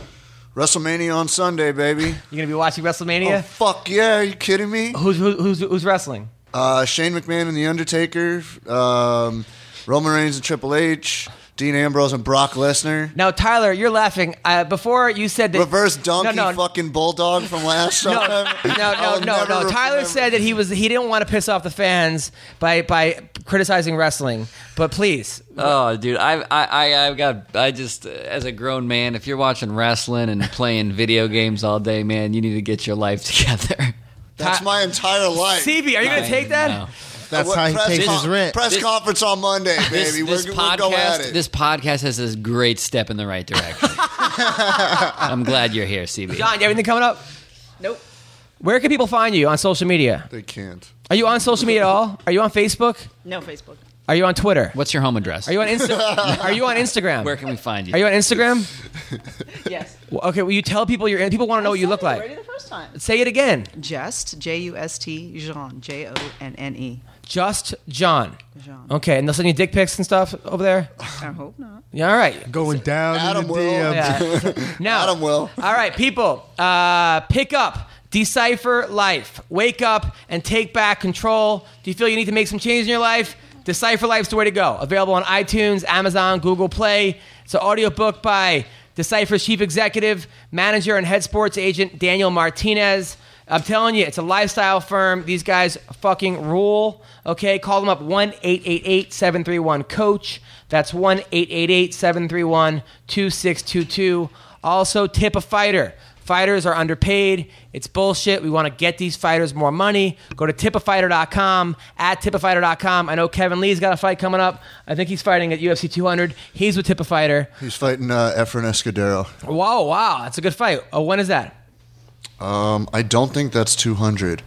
WrestleMania on Sunday, baby. You're gonna be watching WrestleMania? Oh fuck yeah! Are you kidding me? Who's, who's who's who's wrestling? Uh, Shane McMahon and The Undertaker, um, Roman Reigns and Triple H, Dean Ambrose and Brock Lesnar. Now, Tyler, you're laughing. Uh, before you said that Reverse donkey No, no. fucking bulldog from last No, time. no, no, I'll no, no. Tyler remember. said that he was he didn't want to piss off the fans by by criticizing wrestling. But please, Oh, dude, I, I, I, I've got. I just, as a grown man, if you're watching wrestling and playing video games all day, man, you need to get your life together. That's my entire life. CB, are you going to take that? No. That's What- how he press pays con- his rent. Press This- conference on Monday, baby. This, we're, this we're going at podcast, it. this podcast has this great step in the right direction. I'm glad you're here, CB. John, you have anything coming up? Nope. Where can people find you on social media? they can't. Are you on social media at all? Are you on Facebook? No Facebook. Are you on Twitter? What's your home address? Are you on Insta- Are you on Instagram? Where can we find you? Are you on Instagram? Yes. Well, Okay, will you tell people you're in people want to know what you look Already like? the first time. Say it again. Just J U S T Jean J O N N E. Just John. Jean. Okay, and they'll send you dick pics and stuff over there. I hope not. Yeah, all right. Going down Adam in the will. DM. Yeah. now, Adam will. All right, people, uh, pick up, decipher life, wake up, and take back control. Do you feel you need to make some change in your life? Decipher Life's the way to go. Available on iTunes, Amazon, Google Play. It's an audiobook by Decipher's chief executive, manager, and head sports agent Daniel Martinez. I'm telling you, it's a lifestyle firm. These guys fucking rule. Okay, call them up 1 888 731 Coach. That's 1 888 731 2622. Also, tip a fighter. Fighters are underpaid. It's bullshit. We want to get these fighters more money. Go to tipafighter.com, at tipafighter.com. I know Kevin Lee's got a fight coming up. I think he's fighting at UFC 200. He's with Tip a Fighter. He's fighting uh, Efren Escudero. Wow, wow. That's a good fight. Oh, when is that? Um, I don't think that's 200.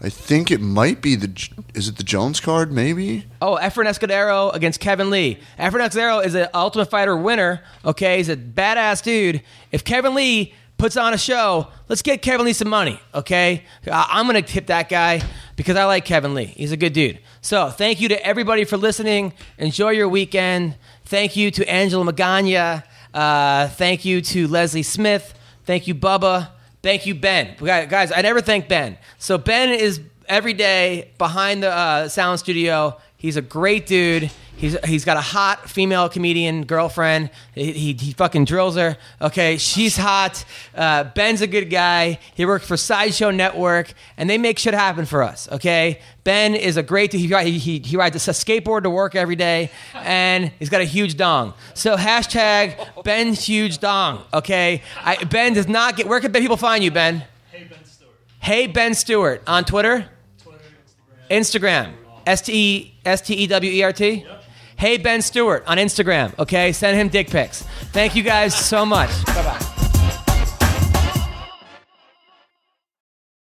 I think it might be the. Is it the Jones card? Maybe. Oh, Efren Escudero against Kevin Lee. Efren Escudero is an Ultimate Fighter winner. Okay, he's a badass dude. If Kevin Lee puts on a show, let's get Kevin Lee some money. Okay, I'm gonna tip that guy because I like Kevin Lee. He's a good dude. So thank you to everybody for listening. Enjoy your weekend. Thank you to Angela Magana. Uh, thank you to Leslie Smith. Thank you, Bubba. Thank you, Ben. Guys, I never thank Ben. So Ben is every day behind the uh, sound studio. He's a great dude. He's, he's got a hot female comedian girlfriend. He, he, he fucking drills her. Okay, she's hot. Uh, Ben's a good guy. He works for Sideshow Network, and they make shit happen for us. Okay, Ben is a great. He, he, he, he rides a skateboard to work every day, and he's got a huge dong. So hashtag Ben's huge dong. Okay, I, Ben does not get. Where can people find you, Ben? Hey Ben Stewart. Hey Ben Stewart on Twitter. Instagram. S T E S T E W E R T. Hey Ben Stewart on Instagram. Okay, send him dick pics. Thank you guys so much. Bye bye.